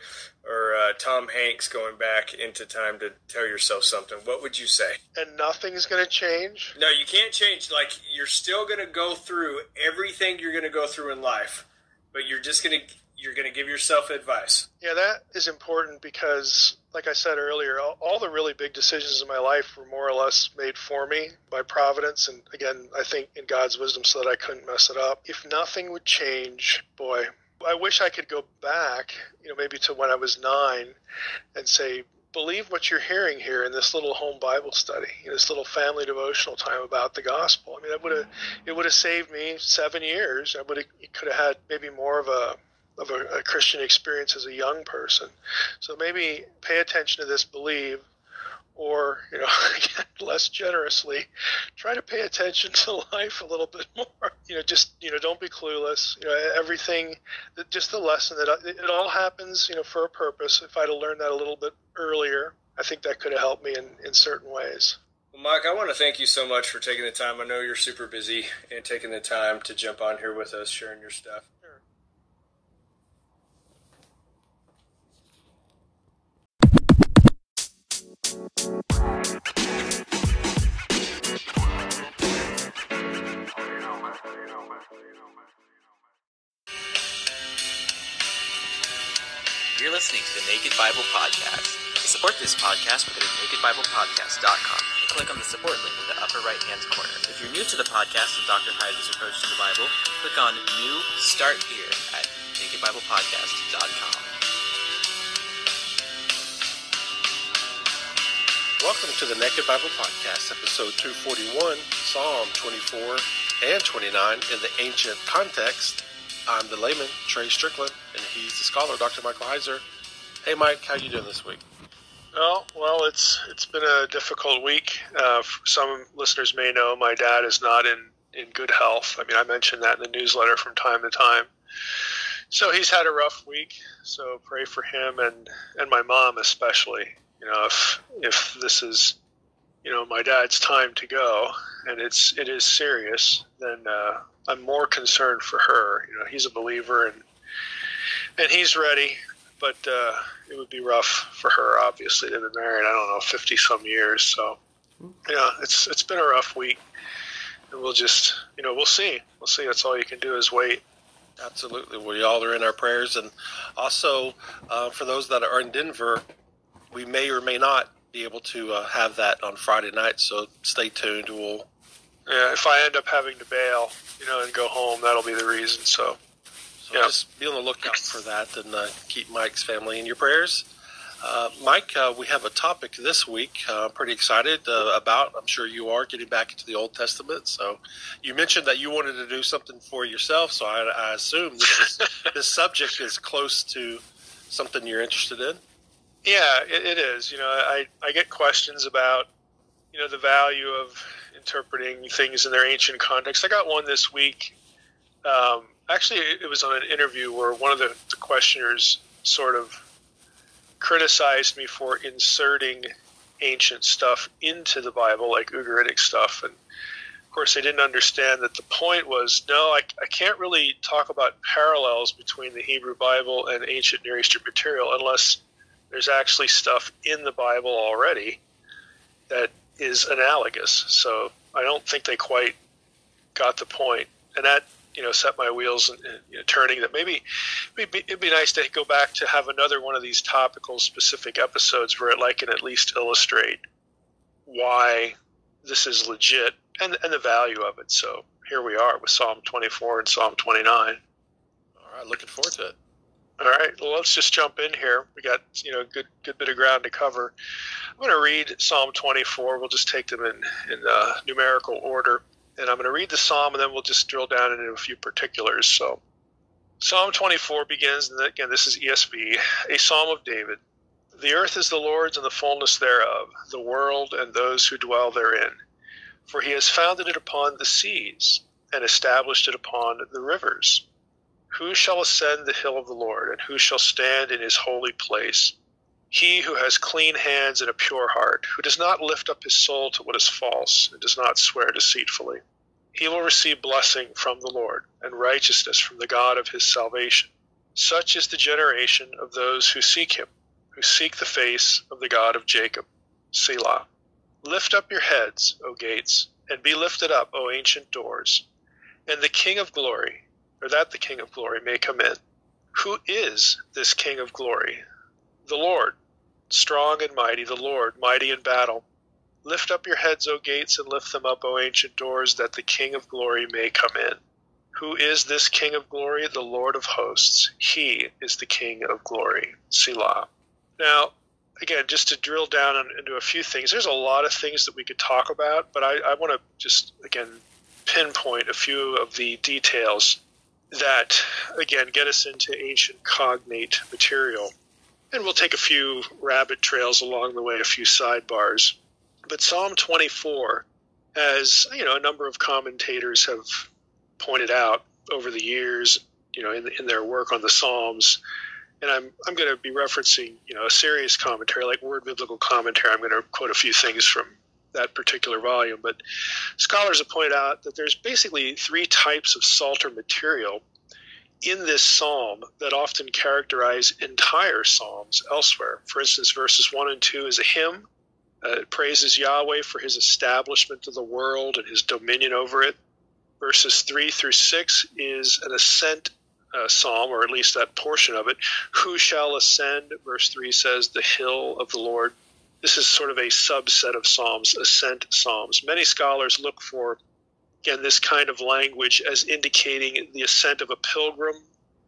or uh, Tom Hanks going back into time to tell yourself something, what would you say? And nothing's going to change? No, you can't change. Like, you're still going to go through everything you're going to go through in life, but you're just going to. You're going to give yourself advice. Yeah, that is important because, like I said earlier, all, all the really big decisions in my life were more or less made for me by providence. And again, I think in God's wisdom so that I couldn't mess it up. If nothing would change, boy, I wish I could go back, you know, maybe to when I was nine and say, believe what you're hearing here in this little home Bible study, in this little family devotional time about the gospel. I mean, it would have it would have saved me seven years. I would have could have had maybe more of a of a, a Christian experience as a young person. So maybe pay attention to this, believe, or you know less generously try to pay attention to life a little bit more you know just you know don't be clueless you know everything just the lesson that uh, it all happens you know for a purpose if i'd have learned that a little bit earlier i think that could have helped me in in certain ways well, Mike, I want to thank you so much for taking the time. I know you're super busy and taking the time to jump on here with us, sharing your stuff. You're listening to the Naked Bible Podcast. To support this podcast, go to nakedbiblepodcast.com and click on the support link in the upper right hand corner. If you're new to the podcast of Dr. Heiser's approach to the Bible, click on New Start Here at nakedbiblepodcast.com. Welcome to the Naked Bible Podcast, episode 241, Psalm 24 and 29 in the ancient context. I'm the layman, Trey Strickland, and he's the scholar, Dr. Michael Heiser. Hey, Mike, how you doing this week? Well, well, it's it's been a difficult week. Uh, some listeners may know my dad is not in in good health. I mean, I mentioned that in the newsletter from time to time. So he's had a rough week. So pray for him and and my mom especially. You know, if if this is you know my dad's time to go and it's it is serious, then uh, I'm more concerned for her. You know, he's a believer and and he's ready, but uh, it would be rough for her. Obviously, they've been married. I don't know, fifty some years. So, yeah, it's it's been a rough week, and we'll just you know we'll see. We'll see. That's all you can do is wait. Absolutely. We all are in our prayers, and also uh, for those that are in Denver, we may or may not be able to uh, have that on Friday night. So stay tuned. We'll. Yeah, if I end up having to bail, you know, and go home, that'll be the reason. So, so yeah. just be on the lookout for that, and uh, keep Mike's family in your prayers. Uh, Mike, uh, we have a topic this week. Uh, I'm pretty excited uh, about. I'm sure you are getting back into the Old Testament. So, you mentioned that you wanted to do something for yourself. So, I, I assume this, is, this subject is close to something you're interested in. Yeah, it, it is. You know, I I get questions about you know the value of interpreting things in their ancient context. I got one this week. Um, actually, it was on an interview where one of the, the questioners sort of criticized me for inserting ancient stuff into the Bible, like Ugaritic stuff. And of course, they didn't understand that the point was no, I, I can't really talk about parallels between the Hebrew Bible and ancient Near Eastern material unless there's actually stuff in the Bible already that is analogous. So I don't think they quite got the point, and that you know set my wheels know, turning. That maybe it'd be, it'd be nice to go back to have another one of these topical specific episodes where it like can at least illustrate why this is legit and and the value of it. So here we are with Psalm 24 and Psalm 29. All right, looking forward to it. All right, well, let's just jump in here. We got you know a good good bit of ground to cover. I'm going to read Psalm 24. We'll just take them in in uh, numerical order, and I'm going to read the psalm, and then we'll just drill down into a few particulars. So, Psalm 24 begins, and again, this is ESV, a psalm of David. The earth is the Lord's and the fullness thereof, the world and those who dwell therein. for he has founded it upon the seas and established it upon the rivers. Who shall ascend the hill of the Lord, and who shall stand in his holy place? He who has clean hands and a pure heart, who does not lift up his soul to what is false, and does not swear deceitfully. He will receive blessing from the Lord, and righteousness from the God of his salvation. Such is the generation of those who seek him, who seek the face of the God of Jacob. Selah. Lift up your heads, O gates, and be lifted up, O ancient doors, and the King of glory, or that the King of glory may come in. Who is this King of glory? The Lord, strong and mighty, the Lord, mighty in battle. Lift up your heads, O gates, and lift them up, O ancient doors, that the King of glory may come in. Who is this King of glory? The Lord of hosts. He is the King of glory. Selah. Now, again, just to drill down into a few things, there's a lot of things that we could talk about, but I, I want to just, again, pinpoint a few of the details that, again, get us into ancient cognate material. And we'll take a few rabbit trails along the way, a few sidebars. But Psalm 24, as you know, a number of commentators have pointed out over the years, you know, in, in their work on the Psalms, and I'm I'm going to be referencing you know a serious commentary like Word Biblical Commentary. I'm going to quote a few things from that particular volume, but scholars have pointed out that there's basically three types of psalter material in this psalm that often characterize entire psalms elsewhere. For instance, verses one and two is a hymn. Uh, it praises Yahweh for his establishment of the world and his dominion over it. Verses 3 through 6 is an ascent uh, psalm, or at least that portion of it. Who shall ascend? Verse 3 says, the hill of the Lord. This is sort of a subset of psalms, ascent psalms. Many scholars look for, again, this kind of language as indicating the ascent of a pilgrim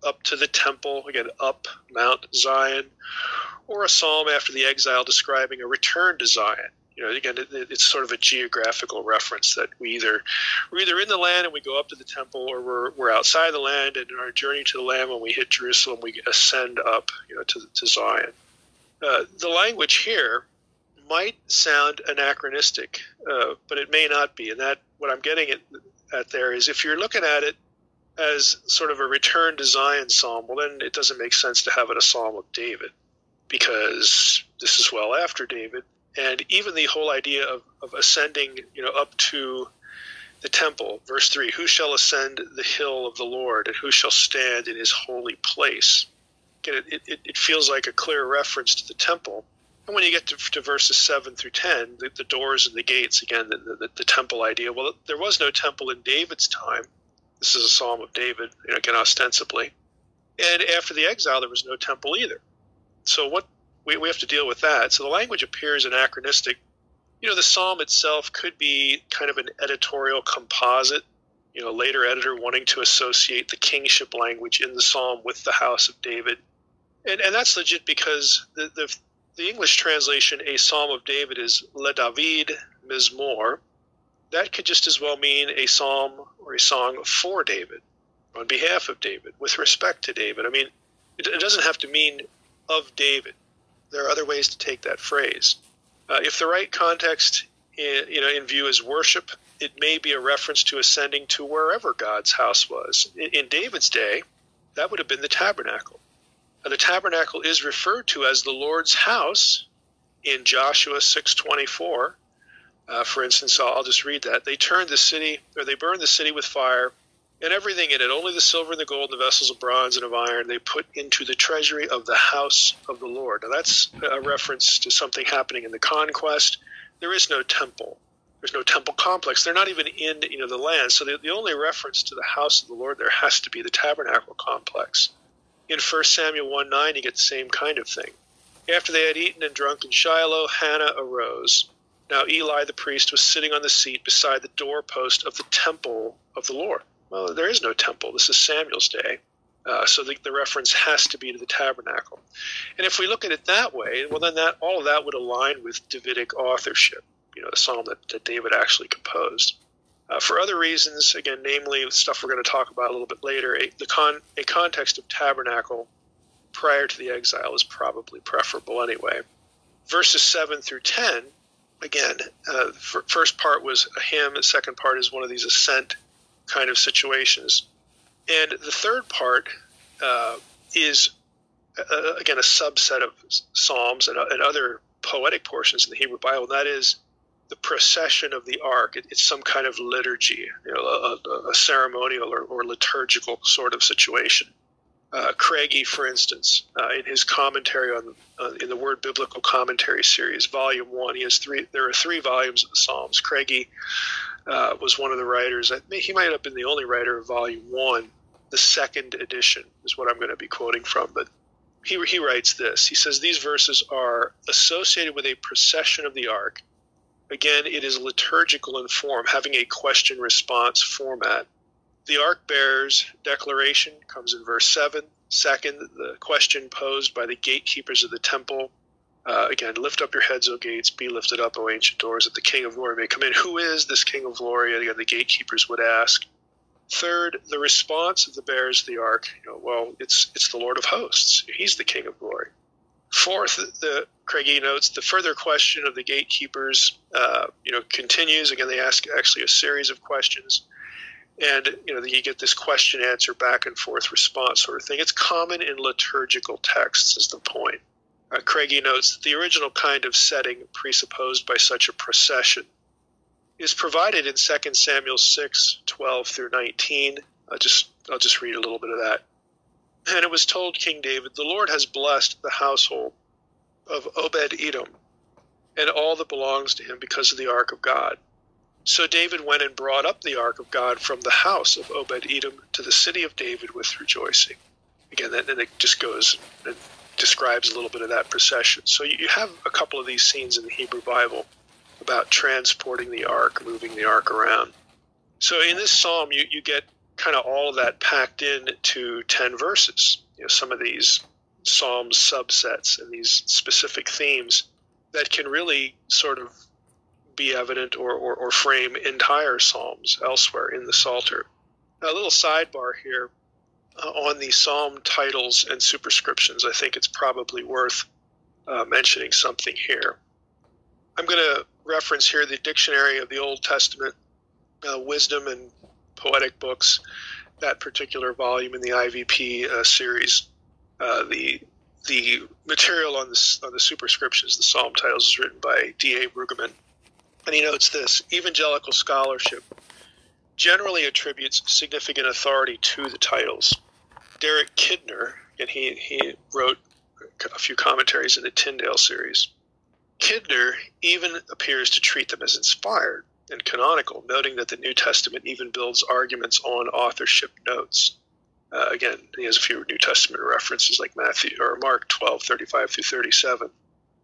up to the temple, again, up Mount Zion, or a psalm after the exile describing a return to Zion you know, again, it, it's sort of a geographical reference that we either we're either in the land and we go up to the temple, or we're we're outside the land and in our journey to the land when we hit Jerusalem, we ascend up, you know, to to Zion. Uh, the language here might sound anachronistic, uh, but it may not be. And that what I'm getting at, at there is if you're looking at it as sort of a return to Zion psalm, well, then it doesn't make sense to have it a psalm of David because this is well after David and even the whole idea of, of ascending, you know, up to the temple, verse three: Who shall ascend the hill of the Lord, and who shall stand in His holy place? Again, it, it, it feels like a clear reference to the temple. And when you get to, to verses seven through ten, the, the, doors and the gates, again, the, the, the temple idea. Well, there was no temple in David's time. This is a psalm of David, you know, again, ostensibly. And after the exile, there was no temple either. So what we, we have to deal with that. So the language appears anachronistic. You know, the psalm itself could be kind of an editorial composite. You know, later editor wanting to associate the kingship language in the psalm with the house of David, and and that's legit because the the, the English translation, a psalm of David, is Le David Mizmor. That could just as well mean a psalm or a song for David, on behalf of David, with respect to David. I mean, it, doesn't have to mean of David there are other ways to take that phrase. Uh, if the right context, in, you know, in view is worship, it may be a reference to ascending to wherever God's house was. In, in David's day, that would have been the tabernacle. The tabernacle is referred to as the Lord's house in Joshua 6:24. Uh, for instance, I'll, I'll just read that. They turned the city, or they burned the city with fire, and everything in it, only the silver and the gold and the vessels of bronze and of iron, they put into the treasury of the house of the Lord. Now that's a reference to something happening in the conquest. There is no temple. There's no temple complex. They're not even in you know the land. So the, the only reference to the house of the Lord there has to be the tabernacle complex. In 1 Samuel 1 9, you get the same kind of thing. After they had eaten and drunk in Shiloh, Hannah arose. Now Eli the priest was sitting on the seat beside the doorpost of the temple of the Lord. Well, there is no temple. This is Samuel's day. Uh, so the, the, reference has to be to the tabernacle. And if we look at it that way, well, then that all of that would align with Davidic authorship, you know, the psalm that, that David actually composed. Uh, for other reasons, again, namely stuff we're going to talk about a little bit later, a, the con, a context of tabernacle prior to the exile is probably preferable anyway. Verses 7 through 10 again, uh, first part was a hymn. The second part is one of these ascent kind of situations, and the third part uh, is uh, again a subset of psalms and, and, other poetic portions in the Hebrew Bible. And that is the procession of the ark. It, it's some kind of liturgy, you know, a, a ceremonial or, or, liturgical sort of situation. Uh, Craigie, for instance, uh, in his commentary on uh, in the Word Biblical Commentary series, Volume One, he has three. There are three volumes of the Psalms. Craigie uh, was one of the writers. He might have been the only writer of Volume One. The second edition is what I'm going to be quoting from, but he, he writes this. He says these verses are associated with a procession of the ark. Again, it is liturgical in form, having a question response format. The ark bearers declaration comes in verse 7. Second, the question posed by the gatekeepers of the temple. Uh, again, lift up your heads, O gates, be lifted up, O ancient doors, that the King of glory may come in. Who is this King of glory? And again, the gatekeepers would ask. Third, the response of the bearers of the ark. You know, well, it's it's the Lord of hosts. He's the King of glory. Fourth, the Craigie notes the further question of the gatekeepers, uh, you know, continues. Again, they ask actually a series of questions, and you know, you get this question answer back and forth response sort of thing. It's common in liturgical texts, is the point. Uh, Craigie notes that the original kind of setting presupposed by such a procession is provided in 2 Samuel 6, 12 through 19. I'll just, I'll just read a little bit of that. And it was told King David, The Lord has blessed the household of Obed Edom and all that belongs to him because of the ark of God. So David went and brought up the ark of God from the house of Obed Edom to the city of David with rejoicing. Again, then it just goes and describes a little bit of that procession. So you have a couple of these scenes in the Hebrew Bible about transporting the ark, moving the ark around. So in this psalm, you, you get kind of all of that packed in to 10 verses. You know, some of these psalm subsets and these specific themes that can really sort of be evident or, or, or frame entire psalms elsewhere in the Psalter. Now, a little sidebar here uh, on the psalm titles and superscriptions. I think it's probably worth uh, mentioning something here. I'm going to reference here the Dictionary of the Old Testament, uh, Wisdom and Poetic Books, that particular volume in the IVP uh, series. Uh, the the material on the, on the superscriptions, the psalm titles, is written by D.A. Brueggemann. And he notes this evangelical scholarship generally attributes significant authority to the titles. Derek Kidner, and he, he wrote a few commentaries in the Tyndale series, Kidner even appears to treat them as inspired and canonical, noting that the New Testament even builds arguments on authorship notes. Uh, again, he has a few New Testament references like Matthew or Mark 12, 35 through 37,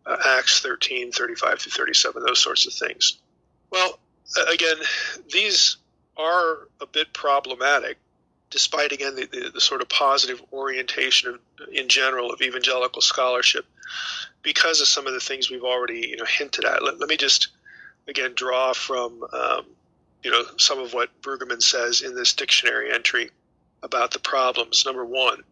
uh, Acts 13, 35 through 37, those sorts of things. Well, again, these are a bit problematic, despite, again, the, the, the sort of positive orientation of, in general of evangelical scholarship because of some of the things we've already you know hinted at. Let, let me just again draw from um, you know some of what Brueggemann says in this dictionary entry about the problems. Number one,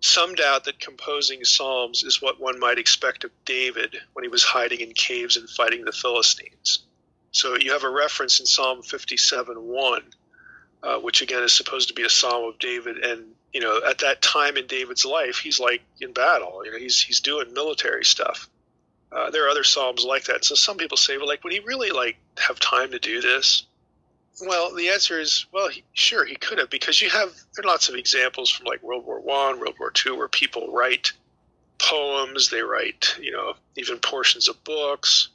some doubt that composing psalms is what one might expect of David when he was hiding in caves and fighting the Philistines. So you have a reference in Psalm 57:1, uh, which again is supposed to be a psalm of David, and you know, at that time in David's life, he's like in battle. You know, he's he's doing military stuff. Uh, there are other psalms like that. So some people say, well, like, would he really like have time to do this? Well, the answer is, well, he, sure, he could have, because you have there are lots of examples from like World War One, World War Two, where people write poems, they write, you know, even portions of books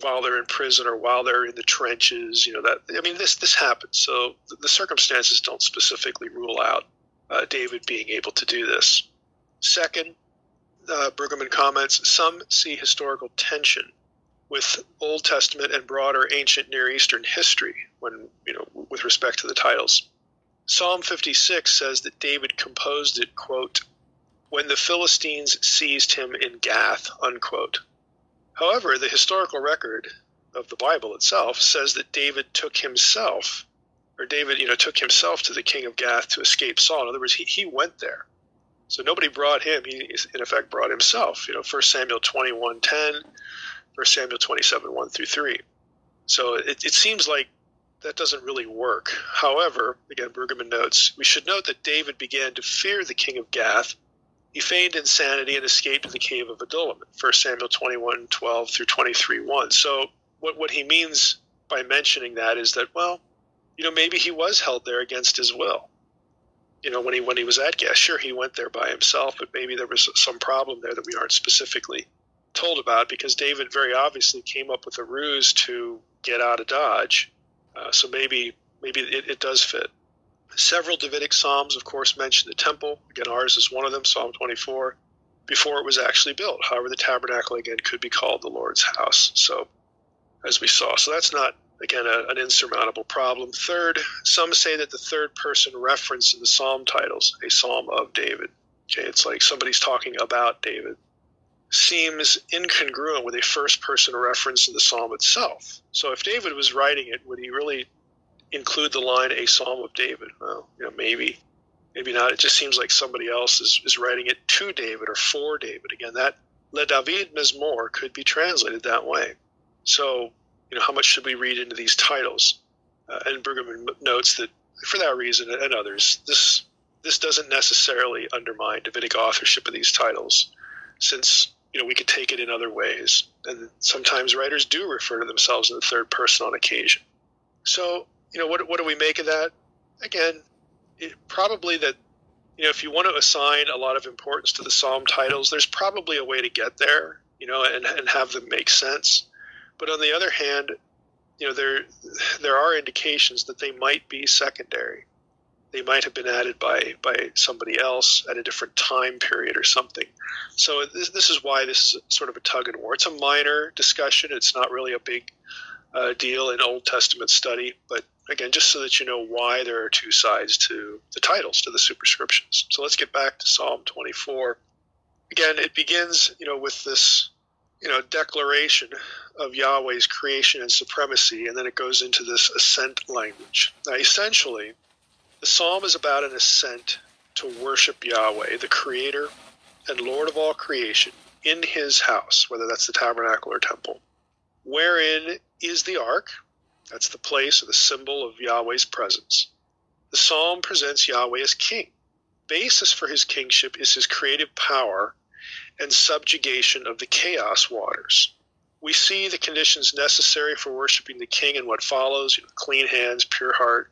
while they're in prison or while they're in the trenches. You know that I mean, this this happens. So the, the circumstances don't specifically rule out uh, David being able to do this. Second, uh, Brueggemann comments some see historical tension with Old Testament and broader ancient Near Eastern history when you know with respect to the titles. Psalm 56 says that David composed it, quote, when the Philistines seized him in Gath, unquote. However, the historical record of the Bible itself says that David took himself or David, you know, took himself to the king of Gath to escape Saul. In other words, he, he went there. So nobody brought him. He, in effect, brought himself. You know, 1 Samuel 21.10, 1 Samuel 27, 1 through 3. So it, it seems like that doesn't really work. However, again, Brueggemann notes, we should note that David began to fear the king of Gath. He feigned insanity and escaped to the cave of Adullam, 1 Samuel 21, 12 through 23, 1. So what, what he means by mentioning that is that, well, you know, maybe he was held there against his will. You know, when he when he was at Gath, sure he went there by himself, but maybe there was some problem there that we aren't specifically told about because David very obviously came up with a ruse to get out of Dodge. Uh, so maybe maybe it, it, does fit. Several Davidic psalms, of course, mention the temple. Again, ours is one of them, Psalm 24, before it was actually built. However, the tabernacle again could be called the Lord's house. So, as we saw, so that's not again a, an insurmountable problem. Third, some say that the third person reference in the psalm titles, a psalm of David. Okay, it's like somebody's talking about David seems incongruent with a first person reference in the psalm itself. So if David was writing it, would he really include the line a psalm of David? Well, you know, maybe, maybe not. It just seems like somebody else is, is writing it to David or for David. Again, that Le David Mizmor could be translated that way. So, you know, how much should we read into these titles? Uh, and Brueggemann notes that for that reason and others, this this doesn't necessarily undermine Davidic authorship of these titles, since you know, we could take it in other ways. And sometimes writers do refer to themselves in the third person on occasion. So, you know, what, what do we make of that? Again, it, probably that, you know, if you want to assign a lot of importance to the psalm titles, there's probably a way to get there, you know, and, and have them make sense. But on the other hand, you know, there there are indications that they might be secondary they might have been added by by somebody else at a different time period or something. So this, this is why this is sort of a tug and war. It's a minor discussion. It's not really a big uh, deal in Old Testament study, but again, just so that you know why there are two sides to the titles to the superscriptions. So let's get back to Psalm 24. Again, it begins, you know, with this, you know, declaration of Yahweh's creation and supremacy, and then it goes into this ascent language. Now, essentially, the psalm is about an ascent to worship Yahweh, the creator and Lord of all creation, in his house, whether that's the tabernacle or temple, wherein is the ark. That's the place or the symbol of Yahweh's presence. The psalm presents Yahweh as king. Basis for his kingship is his creative power and subjugation of the chaos waters. We see the conditions necessary for worshiping the king in what follows you know, clean hands, pure heart,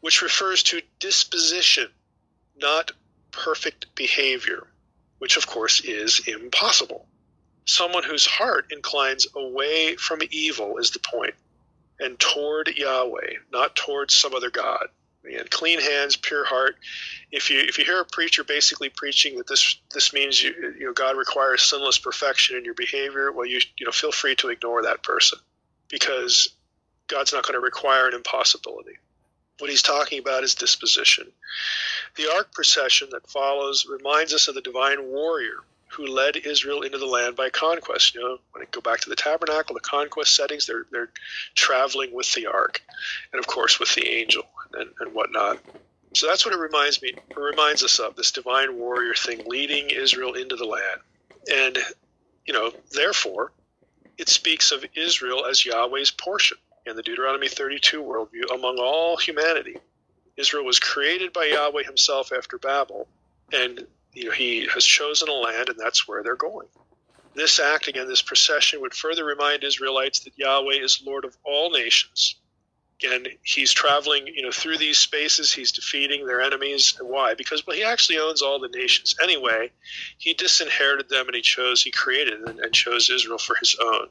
which refers to disposition, not perfect behavior, which of course is impossible. Someone whose heart inclines away from evil is the point, and toward Yahweh, not towards some other God. Clean hands, pure heart. If you if you hear a preacher basically preaching that this this means you you know God requires sinless perfection in your behavior, well you you know feel free to ignore that person because God's not going to require an impossibility. What he's talking about is disposition. The ark procession that follows reminds us of the divine warrior who led Israel into the land by conquest. You know, when I go back to the tabernacle, the conquest settings, they're they're traveling with the ark, and of course with the angel and, and whatnot. So that's what it reminds me. It reminds us of this divine warrior thing leading Israel into the land, and you know, therefore, it speaks of Israel as Yahweh's portion in the Deuteronomy 32 worldview among all humanity. Israel was created by Yahweh himself after Babel, and you know, he has chosen a land, and that's where they're going. This act, again, this procession, would further remind Israelites that Yahweh is Lord of all nations. Again, he's traveling, you know, through these spaces. He's defeating their enemies. Why? Because well, he actually owns all the nations anyway. He disinherited them, and he chose, he created and, and chose Israel for his own.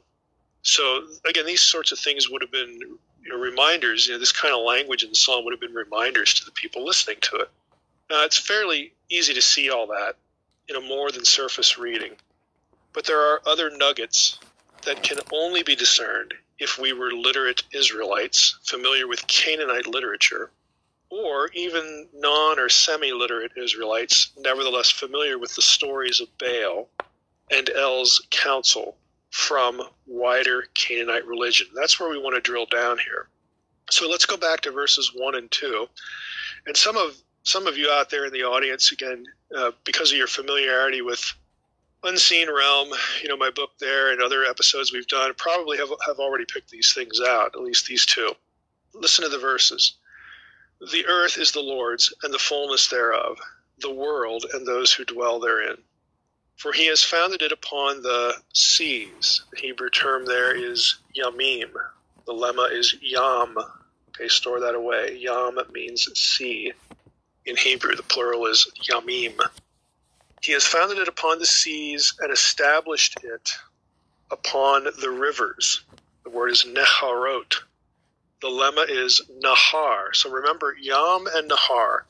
So again, these sorts of things would have been you know, reminders. You know, this kind of language in the psalm would have been reminders to the people listening to it. Now, it's fairly easy to see all that in a more than surface reading, but there are other nuggets that can only be discerned if we were literate Israelites familiar with Canaanite literature, or even non or semi literate Israelites nevertheless familiar with the stories of Baal and El's council from wider Canaanite religion. That's where we want to drill down here. So let's go back to verses 1 and 2. And some of some of you out there in the audience, again, uh, because of your familiarity with Unseen Realm, you know, my book there and other episodes we've done probably have, have already picked these things out, at least these two. Listen to the verses. The earth is the Lord's and the fullness thereof, the world and those who dwell therein. For he has founded it upon the seas. The Hebrew term there is yamim. The lemma is yam. Okay, store that away. Yam means sea. In Hebrew, the plural is yamim. He has founded it upon the seas and established it upon the rivers. The word is neharot. The lemma is nahar. So remember, Yam and Nahar.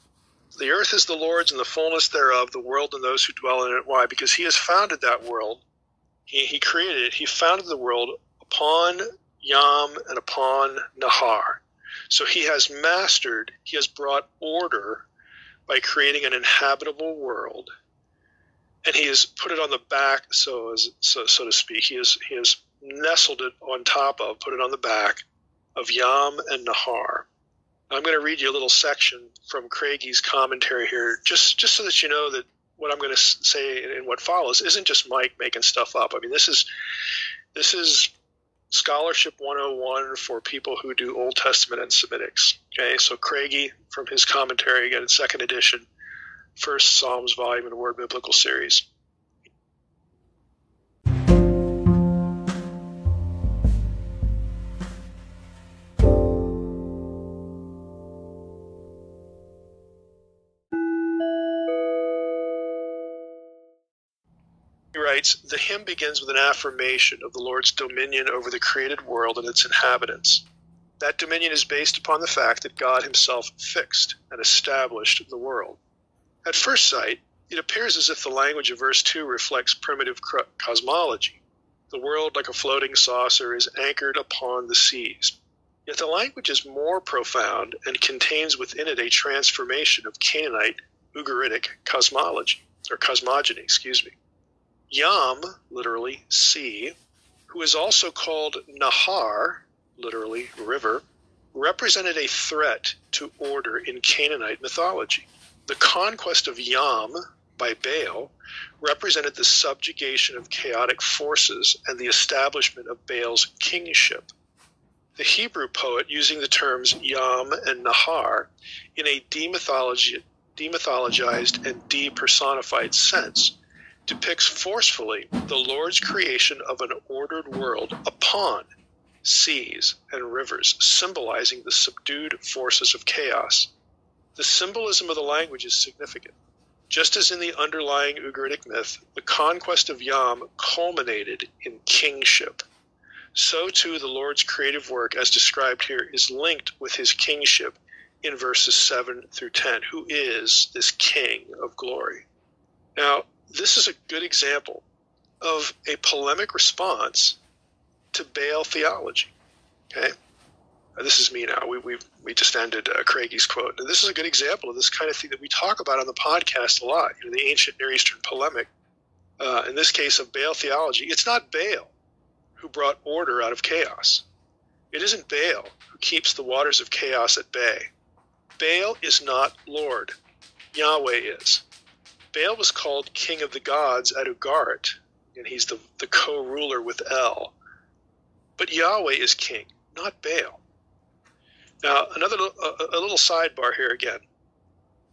The earth is the Lord's and the fullness thereof, the world and those who dwell in it. Why? Because he has founded that world. He, he created it. He founded the world upon Yam and upon Nahar. So he has mastered, he has brought order by creating an inhabitable world and he has put it on the back, so as so, so to speak. He has he has nestled it on top of, put it on the back of Yam and Nahar. I'm going to read you a little section from Craigie's commentary here, just just so that you know that what I'm going to say and what follows isn't just Mike making stuff up. I mean, this is this is scholarship 101 for people who do Old Testament and Semitics. Okay, so Craigie from his commentary again in second edition First Psalms volume in the Word Biblical Series. Writes, The hymn begins with an affirmation of the Lord's dominion over the created world and its inhabitants. That dominion is based upon the fact that God himself fixed and established the world. At first sight, it appears as if the language of verse 2 reflects primitive cosmology. The world, like a floating saucer, is anchored upon the seas. Yet the language is more profound and contains within it a transformation of Canaanite Ugaritic cosmology, or cosmogony, excuse me. Yam, literally sea, who is also called Nahar, literally river, represented a threat to order in Canaanite mythology. The conquest of Yam by Baal represented the subjugation of chaotic forces and the establishment of Baal's kingship. The Hebrew poet, using the terms Yam and Nahar in a demythologized and depersonified sense, depicts forcefully the Lord's creation of an ordered world upon seas and rivers, symbolizing the subdued forces of chaos. The symbolism of the language is significant. Just as in the underlying Ugaritic myth, the conquest of Yam culminated in kingship. So too the Lord's creative work, as described here, is linked with his kingship in verses 7 through 10, who is this king of glory. Now, this is a good example of a polemic response to Baal theology. Okay? This is me now. We we we just ended uh, Craigie's quote. And this is a good example of this kind of thing that we talk about on the podcast a lot. You know, the ancient Near Eastern polemic. Uh, in this case of Baal theology, it's not Baal who brought order out of chaos. It isn't Baal who keeps the waters of chaos at bay. Baal is not Lord. Yahweh is. Baal was called King of the Gods at Ugarit, and he's the, the co ruler with El. But Yahweh is king, not Baal. Now, another a, a little sidebar here again.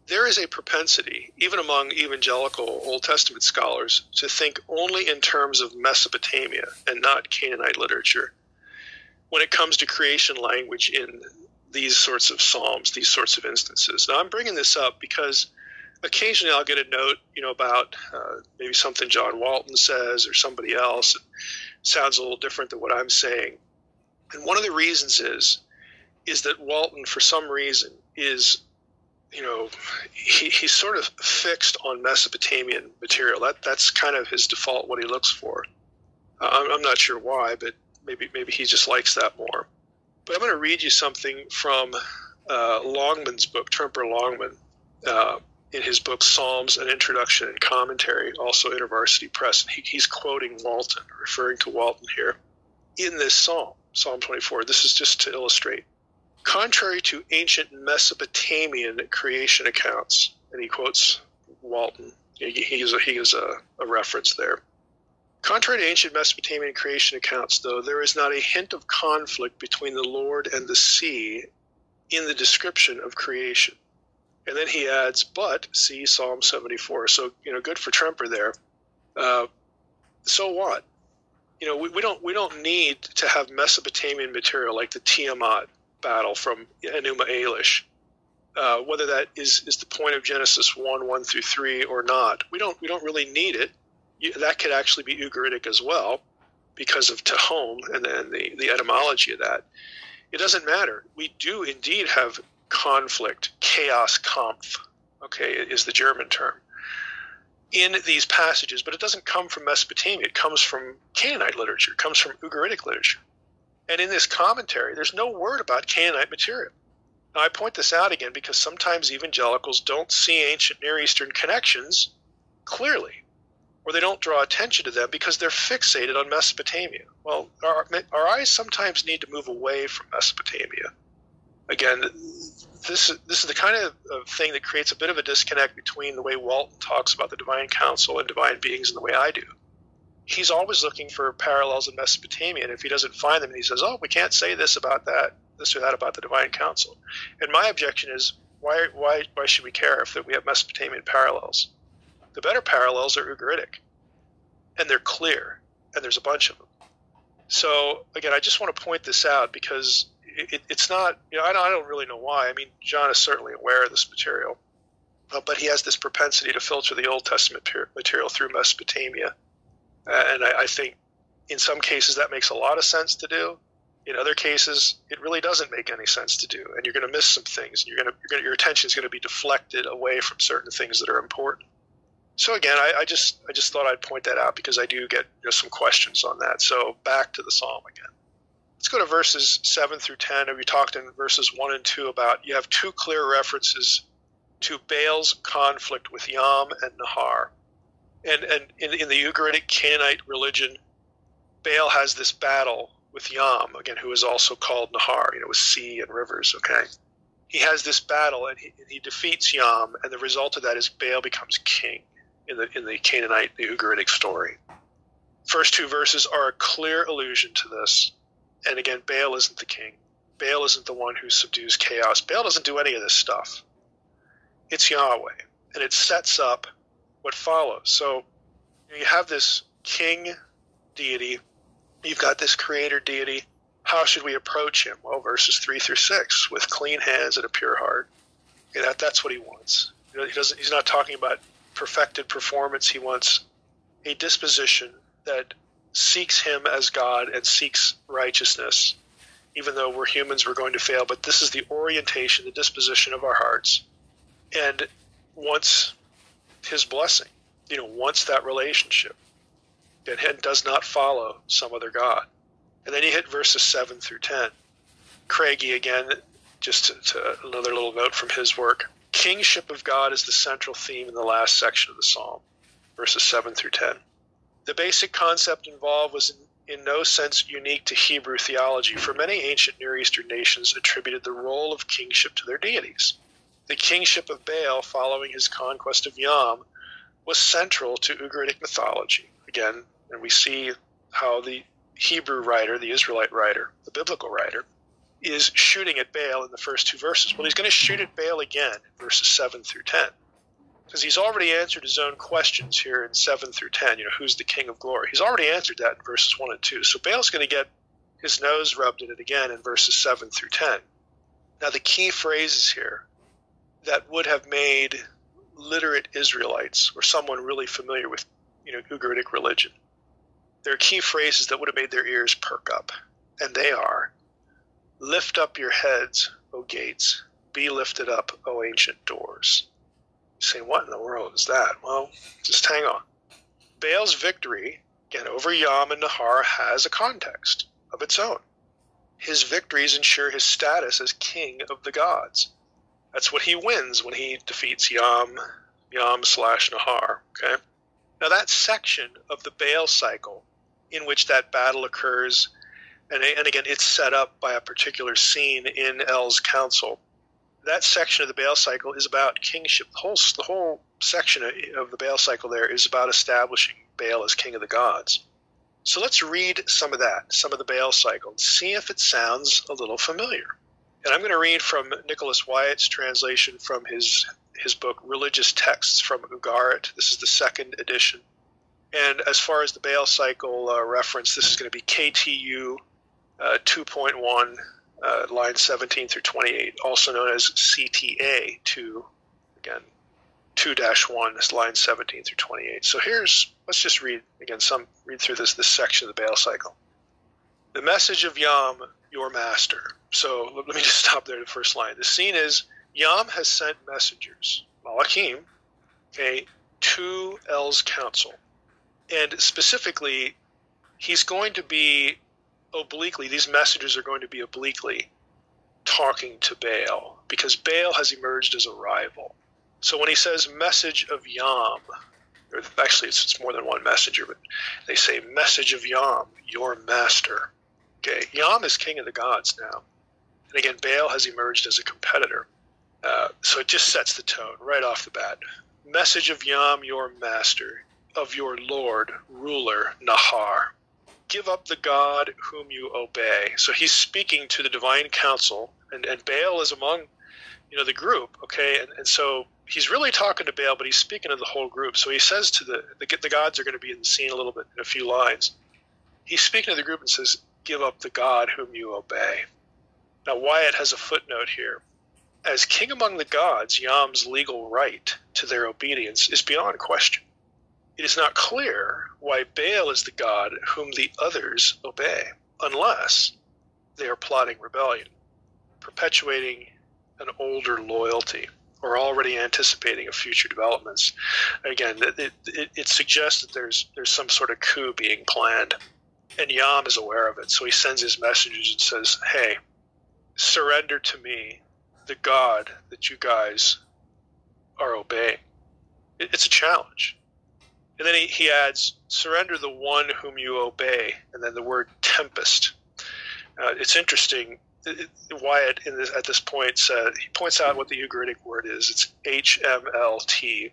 There is a propensity, even among evangelical Old Testament scholars, to think only in terms of Mesopotamia and not Canaanite literature when it comes to creation language in these sorts of psalms, these sorts of instances. Now, I'm bringing this up because occasionally I'll get a note, you know, about uh, maybe something John Walton says or somebody else. It sounds a little different than what I'm saying. And one of the reasons is is that Walton, for some reason, is you know he, he's sort of fixed on Mesopotamian material. That that's kind of his default what he looks for. I'm, I'm not sure why, but maybe maybe he just likes that more. But I'm going to read you something from uh, Longman's book, Tremper Longman, uh, in his book Psalms: An Introduction and Commentary, also InterVarsity Press. And he, he's quoting Walton, referring to Walton here in this psalm, Psalm 24. This is just to illustrate Contrary to ancient Mesopotamian creation accounts, and he quotes Walton, he, he is, a, a, a reference there. Contrary to ancient Mesopotamian creation accounts, though, there is not a hint of conflict between the Lord and the sea in the description of creation. And then he adds, but see Psalm 74. So, you know, good for Tremper there. Uh, so what? You know, we, we don't we don't need to have Mesopotamian material like the Tiamat battle from Enuma Elish, uh, whether that is, is the point of Genesis one one through three or not. We don't we don't really need it. You, that could actually be Ugaritic as well, because of Tehom and then the, the etymology of that. It doesn't matter. We do indeed have conflict, chaos, Kampf. Okay, is the German term in these passages, but it doesn't come from Mesopotamia. It comes from Canaanite literature, it comes from Ugaritic literature. And in this commentary, there's no word about Canaanite material. Now, I point this out again because sometimes evangelicals don't see ancient Near Eastern connections clearly, or they don't draw attention to them because they're fixated on Mesopotamia. Well, our, our eyes sometimes need to move away from Mesopotamia. Again, this this is the kind of, of, thing that creates a bit of a disconnect between the way Walton talks about the divine council and divine beings and the way I do. He's always looking for parallels in Mesopotamia, and if he doesn't find them, he says, "Oh, we can't say this about that, this or that about the divine council." And my objection is, why why why should we care if that we have Mesopotamian parallels? The better parallels are Ugaritic, and they're clear, and there's a bunch of them. So again, I just want to point this out because it, it's not, you know, I don't, I don't, really know why. I mean, John is certainly aware of this material, uh, but he has this propensity to filter the Old Testament material through Mesopotamia. and I, I, think in some cases that makes a lot of sense to do. In other cases, it really doesn't make any sense to do, and you're going to miss some things. And you're going to, you're going to your attention is going to be deflected away from certain things that are important. So again, I, I, just I just thought I'd point that out because I do get you know, some questions on that. So back to the psalm again. Let's go to verses 7 through 10. And We talked in verses 1 and 2 about you have two clear references to Baal's conflict with Yam and Nahar. And, and in, in the Ugaritic Canaanite religion, Baal has this battle with Yam, again, who is also called Nahar, you know, with sea and rivers, okay? He has this battle and he, he defeats Yam, and the result of that is Baal becomes king in the, in the Canaanite, the Ugaritic story. First two verses are a clear allusion to this. And again, Baal isn't the king. Baal isn't the one who subdues chaos. Baal doesn't do any of this stuff. It's Yahweh. And it sets up what follows. So you have this king deity, you've got this creator deity. How should we approach him? Well, verses 3 through 6 with clean hands and a pure heart. That's what he wants. You know, he doesn't, he's not talking about perfected performance. He wants a disposition that seeks Him as God and seeks righteousness, even though we're humans, we're going to fail. But this is the orientation, the disposition of our hearts, and wants His blessing. You know, wants that relationship, and does not follow some other God. And then you hit verses seven through ten. Craigie again, just to, to another little note from his work. Kingship of God is the central theme in the last section of the psalm, verses 7 through 10. The basic concept involved was in, in no sense unique to Hebrew theology, for many ancient Near Eastern nations attributed the role of kingship to their deities. The kingship of Baal, following his conquest of Yam, was central to Ugaritic mythology. Again, and we see how the Hebrew writer, the Israelite writer, the biblical writer, is shooting at Baal in the first two verses. Well, he's going to shoot at Baal again in verses 7 through 10 because he's already answered his own questions here in 7 through 10. You know, who's the king of glory? He's already answered that in verses 1 and 2. So Baal's going to get his nose rubbed in it again in verses 7 through 10. Now, the key phrases here that would have made literate Israelites or someone really familiar with, you know, Ugaritic religion, there are key phrases that would have made their ears perk up. And they are Lift up your heads, O gates, be lifted up, O ancient doors say, what in the world is that? Well, just hang on. Baal's victory, again, over Yam and Nahar has a context of its own. His victories ensure his status as king of the gods. That's what he wins when he defeats Yam, Yam slash Nahar. Okay. Now that section of the Baal cycle, in which that battle occurs, and, and again, it's set up by a particular scene in El's council that section of the Baal cycle is about kingship. The whole, the whole section of the Baal cycle there is about establishing Baal as king of the gods. So let's read some of that, some of the Baal cycle, and see if it sounds a little familiar. And I'm going to read from Nicholas Wyatt's translation from his his book Religious Texts from Ugarit. This is the second edition. And as far as the Baal cycle uh, reference, this is going to be KTU uh, 2.1, uh, line 17 through 28, also known as CTA 2, again, 2 1, this line 17 through 28. So here's, let's just read again, some read through this, this section of the Baal cycle. The message of Yam, your master. So let me just stop there, the first line. The scene is Yam has sent messengers, Malachim, okay, to El's council. And specifically, he's going to be obliquely, these messengers are going to be obliquely talking to Baal because Baal has emerged as a rival. So when he says message of Yam, or actually it's, it's more than one messenger, but they say message of Yam, your master. Okay, Yam is king of the gods now. And again, Baal has emerged as a competitor. Uh, so it just sets the tone right off the bat. Message of Yam, your master, of your Lord, ruler, Nahar give up the God whom you obey. So he's speaking to the divine council, and, and Baal is among, you know, the group. Okay, and, and so he's really talking to Baal, but he's speaking to the whole group. So he says to the the, the gods are going to be in the scene a little bit in a few lines. He's speaking to the group and says, "Give up the God whom you obey." Now Wyatt has a footnote here. As king among the gods, Yam's legal right to their obedience is beyond question it is not clear why Baal is the god whom the others obey, unless they are plotting rebellion, perpetuating an older loyalty, or already anticipating of future developments. Again, it, it, it suggests that there's there's some sort of coup being planned, and Yam is aware of it. So he sends his messengers and says, "Hey, surrender to me, the God that you guys are obeying." It, it's a challenge and then he, he adds, surrender the one whom you obey, and then the word tempest. Uh, it's interesting. Wyatt in this, at this point said he points out what the Ugaritic word is. It's HMLT,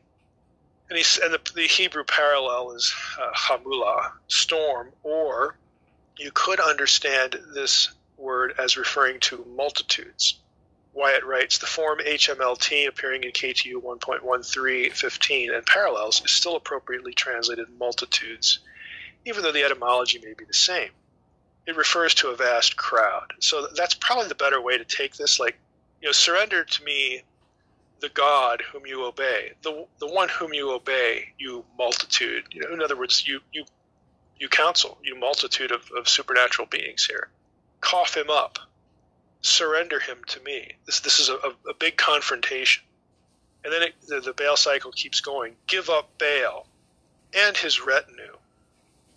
and he's and the, the Hebrew parallel is uh, hamula, storm, or you could understand this word as referring to multitudes. Wyatt writes, the form HMLT appearing in KTU 1.1315 and parallels is still appropriately translated multitudes, even though the etymology may be the same. It refers to a vast crowd. So that's probably the better way to take this. Like, you know, surrender to me the God whom you obey, the, the one whom you obey, you multitude. You know, in other words, you, you, you counsel, you multitude of, of supernatural beings here. Cough him up surrender him to me. This this is a, a big confrontation. And then it, the, the Baal cycle keeps going. Give up Baal and his retinue,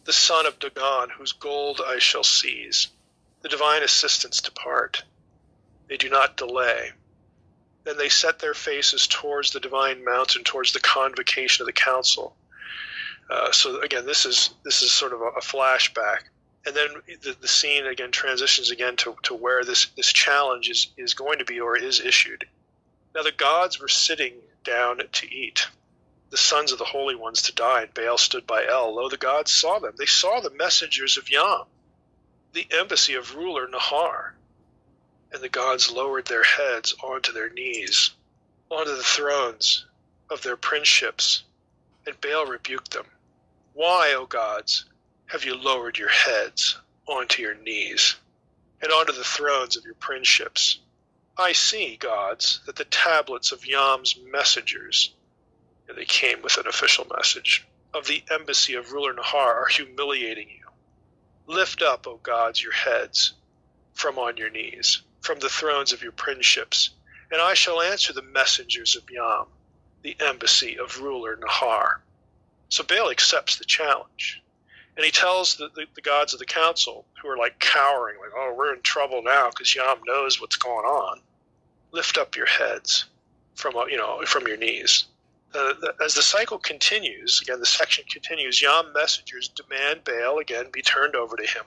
the son of Dagon, whose gold I shall seize. The divine assistants depart. They do not delay. Then they set their faces towards the divine mountain, towards the convocation of the council. Uh, so again, this is this is sort of a, a flashback and then the, the scene again transitions again to, to where this, this challenge is, is going to be or is issued. Now the gods were sitting down to eat, the sons of the holy ones to die, dine. Baal stood by El. Lo, the gods saw them. They saw the messengers of Yam, the embassy of ruler Nahar. And the gods lowered their heads onto their knees, onto the thrones of their princeships. And Baal rebuked them. Why, O gods, have you lowered your heads onto your knees and onto the thrones of your princeships? I see, gods, that the tablets of Yam's messengers, and they came with an official message, of the embassy of ruler Nahar are humiliating you. Lift up, O gods, your heads from on your knees, from the thrones of your princeships, and I shall answer the messengers of Yam, the embassy of ruler Nahar. So Baal accepts the challenge and he tells the, the, the, gods of the council who are like cowering like oh we're in trouble now because yam knows what's going on. Lift up your heads from uh, you know from your knees. Uh, as the cycle continues again the section continues yam messengers demand baal again be turned over to him.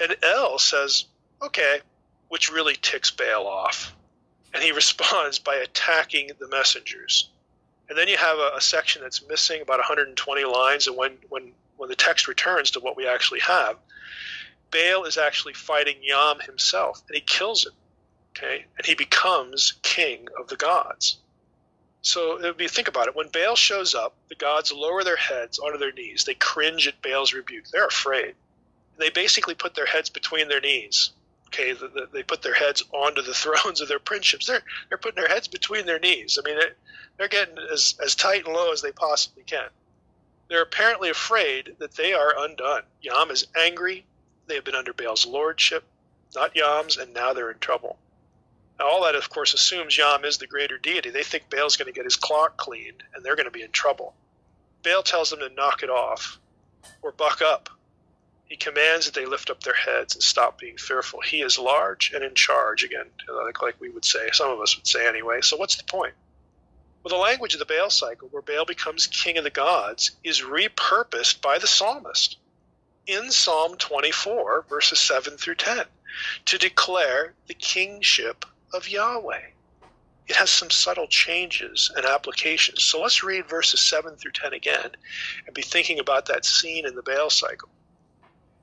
And el says okay which really ticks baal off. And he responds by attacking the messengers. And then you have a, a section that's missing about 120 lines and when when when the text returns to what we actually have, Baal is actually fighting Yam himself, and he kills him. Okay, and he becomes king of the gods. So if you think about it, when Baal shows up, the gods lower their heads onto their knees. They cringe at Baal's rebuke. They're afraid. They basically put their heads between their knees. Okay, they put their heads onto the thrones of their princeships. They're they're putting their heads between their knees. I mean, they're, they're getting as as tight and low as they possibly can. They're apparently afraid that they are undone. Yam is angry. They have been under Baal's lordship, not Yam's, and now they're in trouble. Now, all that, of course, assumes Yam is the greater deity. They think Baal's going to get his clock cleaned, and they're going to be in trouble. Baal tells them to knock it off or buck up. He commands that they lift up their heads and stop being fearful. He is large and in charge, again, like, like we would say, some of us would say anyway. So, what's the point? Well, the language of the Baal cycle, where Baal becomes king of the gods, is repurposed by the psalmist in Psalm 24, verses 7 through 10, to declare the kingship of Yahweh. It has some subtle changes and applications. So let's read verses 7 through 10 again and be thinking about that scene in the Baal cycle.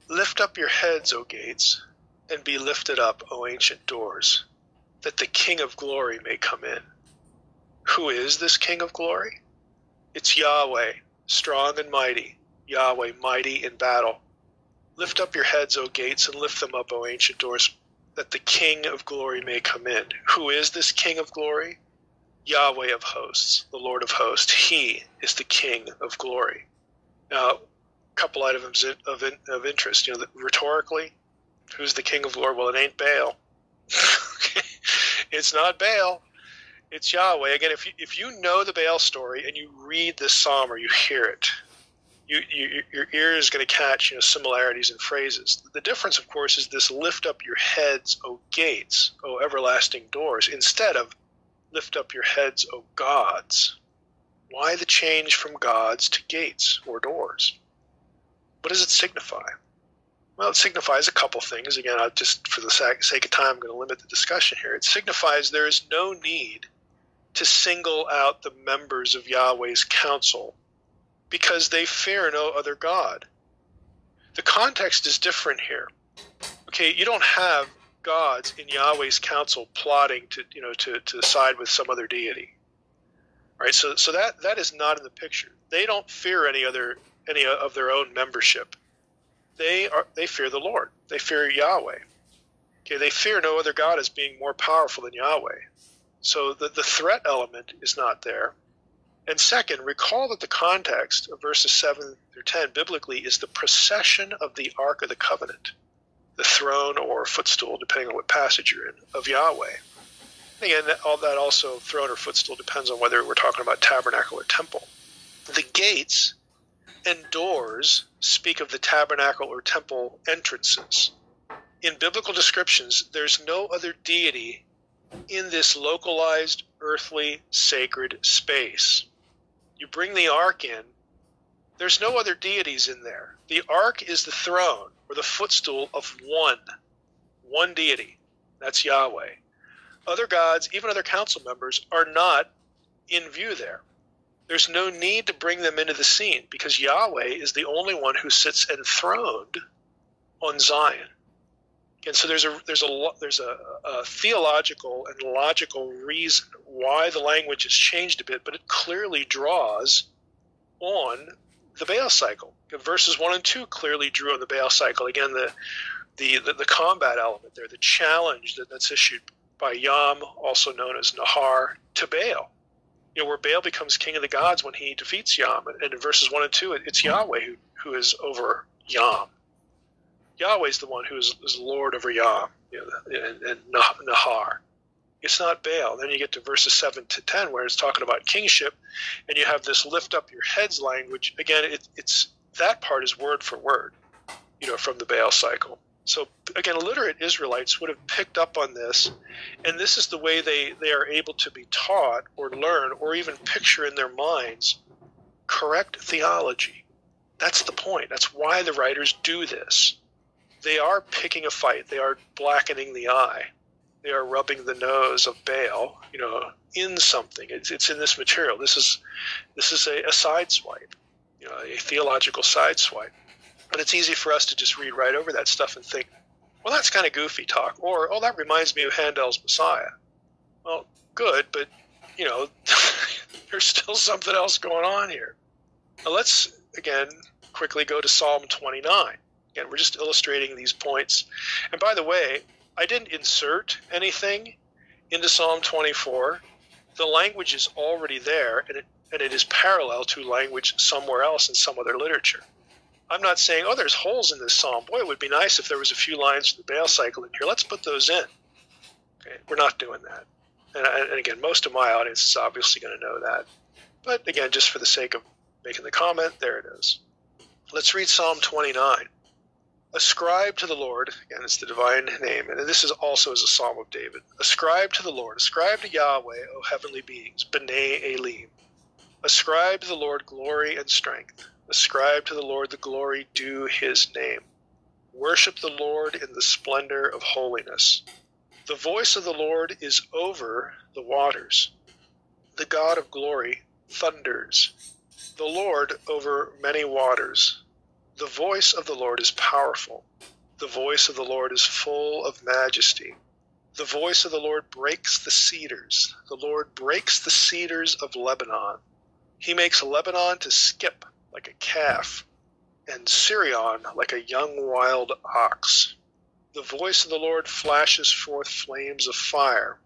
Lift up your heads, O gates, and be lifted up, O ancient doors, that the King of glory may come in. Who is this King of glory? It's Yahweh, strong and mighty, Yahweh, mighty in battle. Lift up your heads, O gates, and lift them up, O ancient doors, that the King of glory may come in. Who is this King of glory? Yahweh of hosts, the Lord of hosts. He is the King of glory. Now, a couple items of, of interest. You know, rhetorically, who's the King of glory? Well, it ain't Baal. it's not Baal it's Yahweh. Again, if you, if you know the Baal story and you read this psalm or you hear it, you, you, your ear is going to catch you know, similarities in phrases. The difference, of course, is this lift up your heads, O gates, O everlasting doors, instead of lift up your heads, O gods. Why the change from gods to gates or doors? What does it signify? Well, it signifies a couple things. Again, I'll just for the sake of time, I'm going to limit the discussion here. It signifies there is no need to single out the members of Yahweh's council because they fear no other God. The context is different here. Okay, you don't have gods in Yahweh's council plotting to you know to, to side with some other deity. Right? So so that that is not in the picture. They don't fear any other any of their own membership. They are they fear the Lord. They fear Yahweh. Okay, they fear no other God as being more powerful than Yahweh. So the, the threat element is not there. And second, recall that the context of verses 7 through 10 biblically is the procession of the Ark of the Covenant, the throne or footstool, depending on what passage you're in, of Yahweh. Again, all that also, throne or footstool, depends on whether we're talking about tabernacle or temple. The gates and doors speak of the tabernacle or temple entrances. In biblical descriptions, there's no other deity in this localized earthly sacred space. You bring the ark in, there's no other deities in there. The ark is the throne or the footstool of one, one deity. That's Yahweh. Other gods, even other council members, are not in view there. There's no need to bring them into the scene because Yahweh is the only one who sits enthroned on Zion. And so there's a there's a there's a, a, theological and logical reason why the language has changed a bit, but it clearly draws on the Baal cycle. Verses one and two clearly drew on the Baal cycle. Again, the the the, the combat element there, the challenge that, that's issued by Yam, also known as Nahar, to Baal. You know, where Baal becomes king of the gods when he defeats Yam. And in verses one and two, it's Yahweh who, who is over Yam. Yahweh's the one who is, is Lord over Yah you know, and, and Nahar. It's not Baal. Then you get to verses 7 to 10 where it's talking about kingship, and you have this lift up your heads language. Again, it, it's that part is word for word, you know, from the Baal cycle. So again, literate Israelites would have picked up on this, and this is the way they, they are able to be taught or learn or even picture in their minds correct theology. That's the point. That's why the writers do this they are picking a fight. They are blackening the eye. They are rubbing the nose of Baal, you know, in something. It's, it's in this material. This is this is a, a side swipe. you know, a theological sideswipe. But it's easy for us to just read right over that stuff and think, well, that's kind of goofy talk, or oh, that reminds me of Handel's Messiah. Well, good, but you know, there's still something else going on here. Now let's again quickly go to Psalm 29. Again, we're just illustrating these points. And by the way, I didn't insert anything into Psalm 24. The language is already there, and it, and it is parallel to language somewhere else in some other literature. I'm not saying, oh, there's holes in this psalm. Boy, it would be nice if there was a few lines from the Baal cycle in here. Let's put those in. Okay, we're not doing that. And, and again, most of my audience is obviously going to know that. But again, just for the sake of making the comment, there it is. Let's read Psalm 29. Ascribe to the Lord, again, it's the divine name, and this is also as a psalm of David. Ascribe to the Lord, ascribe to Yahweh, O heavenly beings, B'nai Elim. Ascribe to the Lord glory and strength. Ascribe to the Lord the glory due his name. Worship the Lord in the splendor of holiness. The voice of the Lord is over the waters. The God of glory thunders. The Lord over many waters. The voice of the Lord is powerful. The voice of the Lord is full of majesty. The voice of the Lord breaks the cedars. The Lord breaks the cedars of Lebanon. He makes Lebanon to skip like a calf, and Sirion like a young wild ox. The voice of the Lord flashes forth flames of fire.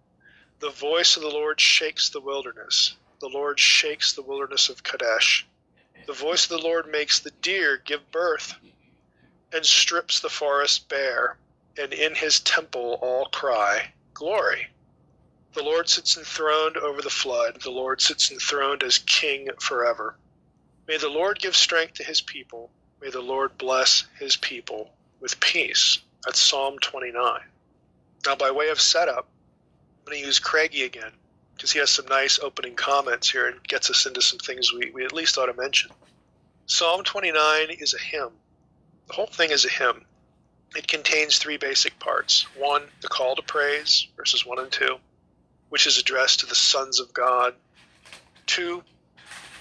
The voice of the Lord shakes the wilderness. The Lord shakes the wilderness of Kadesh. The voice of the Lord makes the deer give birth and strips the forest bare, and in his temple all cry, Glory. The Lord sits enthroned over the flood. The Lord sits enthroned as king forever. May the Lord give strength to his people. May the Lord bless his people with peace. That's Psalm 29. Now, by way of setup, I'm going to use Craigie again because he has some nice opening comments here and gets us into some things we, we at least ought to mention. Psalm 29 is a hymn. The whole thing is a hymn. It contains three basic parts. One, the call to praise, verses 1 and 2, which is addressed to the sons of God. Two,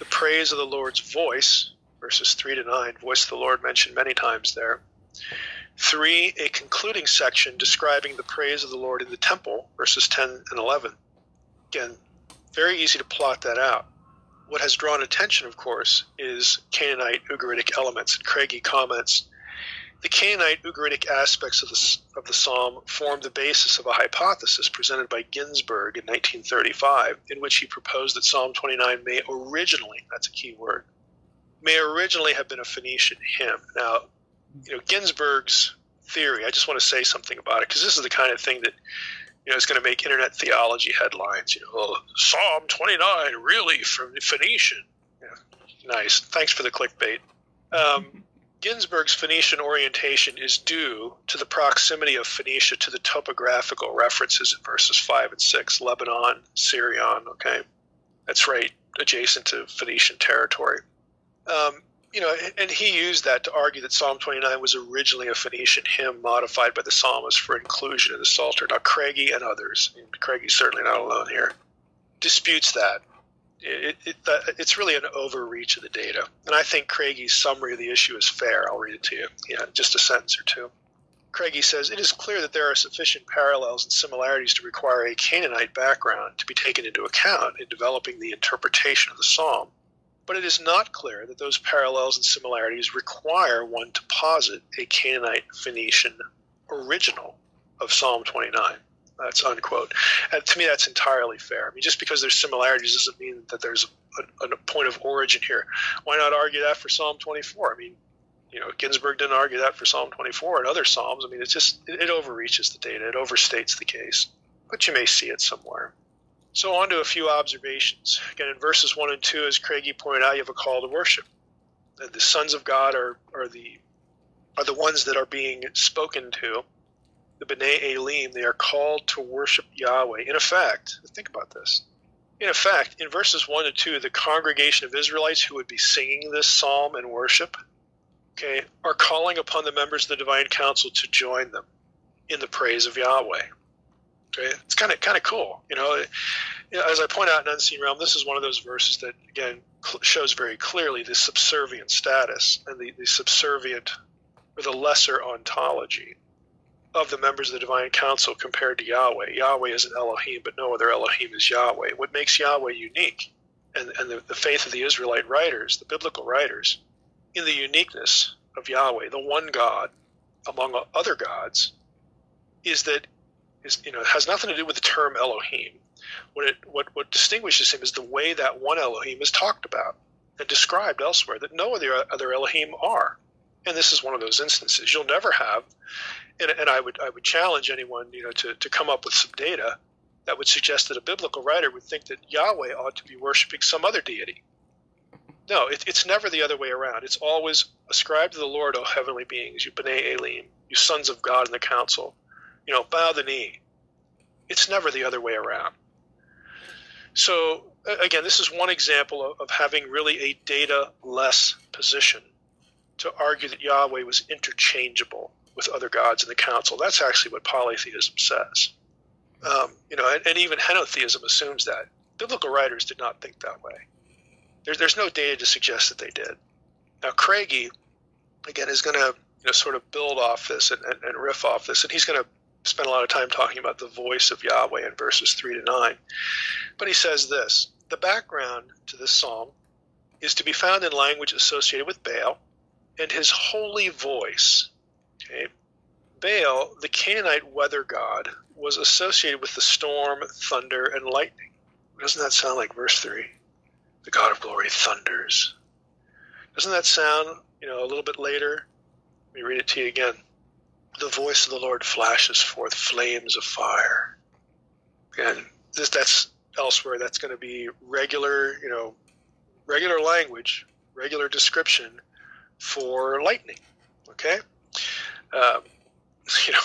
the praise of the Lord's voice, verses 3 to 9, voice of the Lord mentioned many times there. Three, a concluding section describing the praise of the Lord in the temple, verses 10 and 11. Again, very easy to plot that out. What has drawn attention, of course, is Canaanite Ugaritic elements. And Craigie comments the Canaanite Ugaritic aspects of the, of the psalm form the basis of a hypothesis presented by Ginsberg in 1935, in which he proposed that Psalm 29 may originally, that's a key word, may originally have been a Phoenician hymn. Now, you know, Ginsberg's theory, I just want to say something about it because this is the kind of thing that you know, is going to make internet theology headlines. You know, oh, Psalm 29 really from Phoenician. Yeah, nice. Thanks for the clickbait. Um, Ginsberg's Phoenician orientation is due to the proximity of Phoenicia to the topographical references in verses 5 and 6, Lebanon, Sirion, okay? That's right, adjacent to Phoenician territory. Um, you know, and he used that to argue that Psalm 29 was originally a Phoenician hymn modified by the psalmist for inclusion in the Psalter. Now, Craigie and others, and Craigie's certainly not alone here, disputes that. It, it, it's really an overreach of the data. And I think Craigie's summary of the issue is fair. I'll read it to you. Yeah, just a sentence or two. Craigie says, It is clear that there are sufficient parallels and similarities to require a Canaanite background to be taken into account in developing the interpretation of the psalm but it is not clear that those parallels and similarities require one to posit a Canaanite Phoenician original of Psalm 29. That's unquote. And to me, that's entirely fair. I mean, just because there's similarities doesn't mean that there's a, a, a point of origin here. Why not argue that for Psalm 24? I mean, you know, Ginsberg didn't argue that for Psalm 24 and other Psalms. I mean, it's just, it, it overreaches the data, it overstates the case. But you may see it somewhere. So, on to a few observations. Again, in verses 1 and 2, as Craigie pointed out, you have a call to worship. The sons of God are, are, the, are the ones that are being spoken to. The B'nai Elim, they are called to worship Yahweh. In effect, think about this. In effect, in verses 1 and 2, the congregation of Israelites who would be singing this psalm and worship okay, are calling upon the members of the divine council to join them in the praise of Yahweh. It's kind of kind of cool. You know, you know, as I point out in Unseen Realm, this is one of those verses that again cl- shows very clearly the subservient status and the, the subservient or the lesser ontology of the members of the divine council compared to Yahweh. Yahweh is an Elohim, but no other Elohim is Yahweh. What makes Yahweh unique, and, and the, the faith of the Israelite writers, the biblical writers, in the uniqueness of Yahweh, the one God among other gods, is that is you know has nothing to do with the term Elohim. What it what what distinguishes him is the way that one Elohim is talked about and described elsewhere that no other other Elohim are. And this is one of those instances. You'll never have, and, and I would I would challenge anyone you know to, to come up with some data that would suggest that a biblical writer would think that Yahweh ought to be worshiping some other deity. No, it, it's never the other way around. It's always ascribed to the Lord, O heavenly beings, you B'nai Elim, you sons of God in the council. You know, bow the knee. It's never the other way around. So, again, this is one example of, of having really a data less position to argue that Yahweh was interchangeable with other gods in the council. That's actually what polytheism says. Um, you know, and, and, even henotheism assumes that. Biblical writers did not think that way. There, there's no data to suggest that they did. Now, Craigie, again, is going to you know sort of build off this and, and, and riff off this, and he's going to spend a lot of time talking about the voice of Yahweh in verses three to nine. But he says this: the background to this psalm is to be found in language associated with Baal and his holy voice. Okay. Baal, the Canaanite weather god, was associated with the storm, thunder, and lightning. Doesn't that sound like verse 3? The God of glory thunders. Doesn't that sound, you know, a little bit later? Let me read it to you again. The voice of the Lord flashes forth flames of fire. And this, that's elsewhere. That's going to be regular, you know, regular language, regular description for lightning. Okay? Um, you know,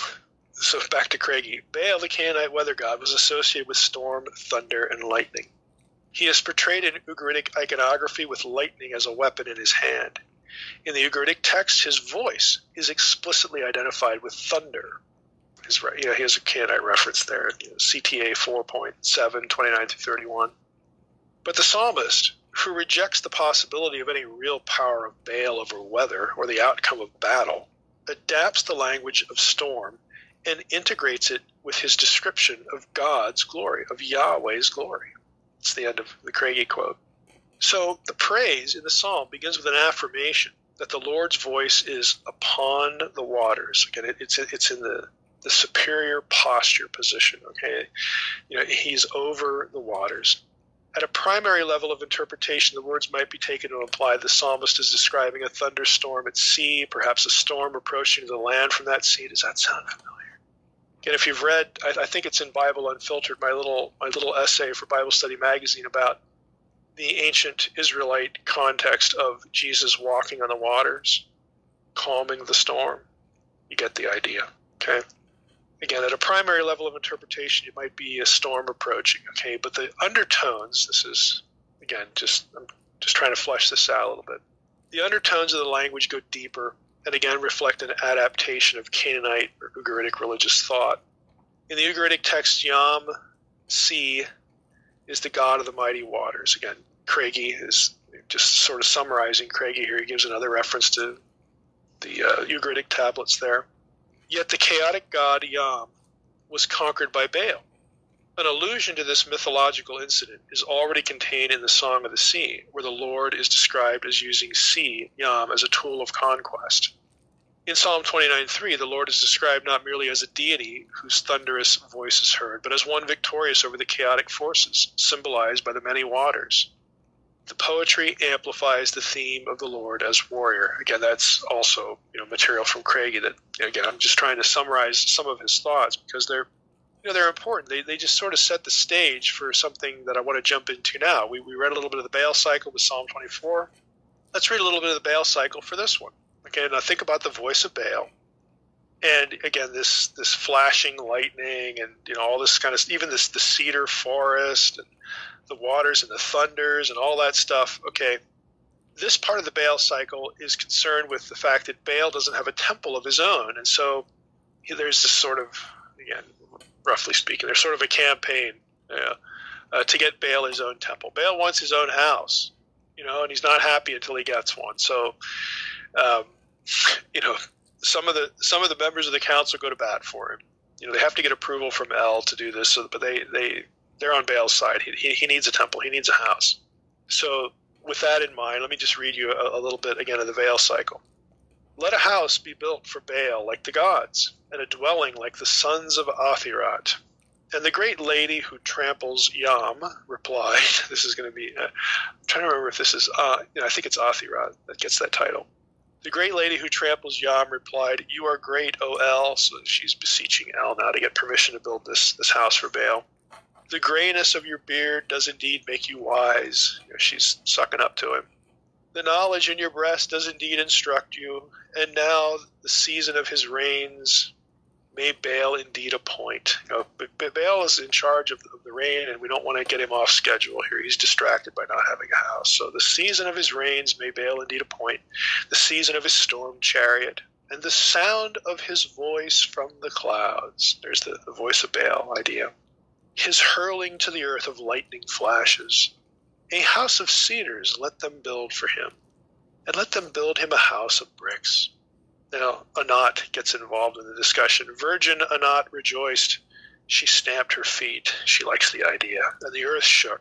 so back to Craigie. Baal, the Canaanite weather god, was associated with storm, thunder, and lightning. He is portrayed in Ugaritic iconography with lightning as a weapon in his hand. In the Ugaritic text, his voice is explicitly identified with thunder. His, you know, he has a Canaanite reference there, you know, CTA 4.7, 29 through 31. But the psalmist, who rejects the possibility of any real power of Baal over weather or the outcome of battle, adapts the language of storm and integrates it with his description of God's glory, of Yahweh's glory. It's the end of the Craigie quote. So the praise in the psalm begins with an affirmation that the Lord's voice is upon the waters. Again, it's it's in the the superior posture position. Okay, you know he's over the waters. At a primary level of interpretation, the words might be taken to imply the psalmist is describing a thunderstorm at sea, perhaps a storm approaching the land from that sea. Does that sound familiar? Again, if you've read, I, I think it's in Bible Unfiltered, my little my little essay for Bible Study Magazine about the ancient Israelite context of Jesus walking on the waters, calming the storm. You get the idea. Okay. Again, at a primary level of interpretation, it might be a storm approaching. Okay, but the undertones. This is again just I'm just trying to flesh this out a little bit. The undertones of the language go deeper and again reflect an adaptation of Canaanite or Ugaritic religious thought. In the Ugaritic text, Yam, sea, is the god of the mighty waters. Again, Craigie is just sort of summarizing Craigie here. He gives another reference to the uh, Ugaritic tablets there. Yet the chaotic god Yam was conquered by Baal. An allusion to this mythological incident is already contained in the Song of the Sea, where the Lord is described as using sea, Yam, as a tool of conquest. In Psalm 29:3, the Lord is described not merely as a deity whose thunderous voice is heard, but as one victorious over the chaotic forces, symbolized by the many waters. The poetry amplifies the theme of the Lord as warrior. Again, that's also you know material from Craigie that again I'm just trying to summarize some of his thoughts because they're you know they're important. They, they just sort of set the stage for something that I want to jump into now. We, we read a little bit of the Baal cycle with Psalm 24. Let's read a little bit of the Baal cycle for this one. Okay, now think about the voice of Baal, and again this this flashing lightning, and you know all this kind of even this the cedar forest and the waters and the thunders and all that stuff. Okay, this part of the Baal cycle is concerned with the fact that Baal doesn't have a temple of his own, and so there's this sort of again, roughly speaking. There's sort of a campaign you know, uh, to get Baal his own temple. Baal wants his own house, you know, and he's not happy until he gets one. So, um, you know, some of the some of the members of the council go to bat for him. You know, they have to get approval from El to do this, so, but they they they're on Baal's side. He, he, needs a temple. He needs a house. So, with that in mind, let me just read you a, a little bit again of the Baal cycle. Let a house be built for Baal like the gods, and a dwelling like the sons of Athirat. And the great lady who tramples Yam replied, "This is going to be. Uh, I'm trying to remember if this is. Uh, you know, I think it's Athirat that gets that title." The great lady who tramples Yam replied, "You are great, O El." So she's beseeching El now to get permission to build this this house for Baal. The grayness of your beard does indeed make you wise. You know, she's sucking up to him. The knowledge in your breast does indeed instruct you, and now the season of his reigns may Baal indeed appoint. You know, Baal is in charge of the rain, and we don't want to get him off schedule here. He's distracted by not having a house. So the season of his reigns may Baal indeed appoint, the season of his storm chariot, and the sound of his voice from the clouds. There's the, the voice of Baal idea. His hurling to the earth of lightning flashes. A house of cedars let them build for him, and let them build him a house of bricks now, Anat gets involved in the discussion. Virgin Anat rejoiced. She stamped her feet. She likes the idea. And the earth shook.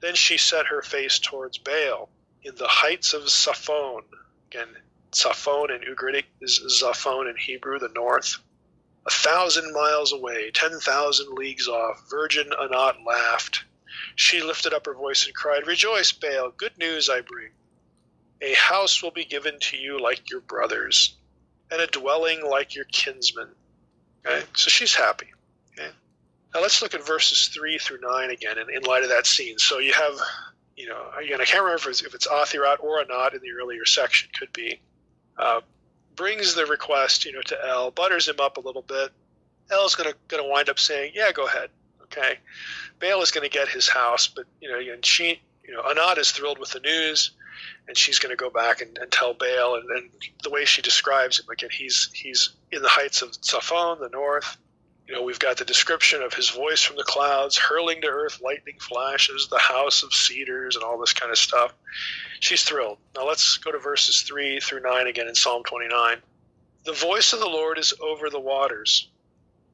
Then she set her face towards Baal in the heights of Saphon. Again, Saphon in Ugaritic is Zaphon in Hebrew, the north. A thousand miles away, ten thousand leagues off, Virgin Anat laughed. She lifted up her voice and cried, Rejoice, Baal, good news I bring. A house will be given to you like your brothers, and a dwelling like your kinsmen. Okay, so she's happy. Okay, now let's look at verses three through nine again, in, in light of that scene. So you have, you know, again, I can't remember if it's, if it's Athirat or Anat in the earlier section. Could be. Uh, brings the request, you know, to El, butters him up a little bit. El's going to going to wind up saying, "Yeah, go ahead." Okay, Baal is going to get his house, but you know, and she, you know, Anat is thrilled with the news and she's going to go back and, and tell Baal. And, the way she describes him, again, he's he's in the heights of Zaphon, the north. You know, we've got the description of his voice from the clouds, hurling to earth lightning flashes, the house of cedars, and all this kind of stuff. She's thrilled. Now let's go to verses three through nine again in Psalm 29. The voice of the Lord is over the waters.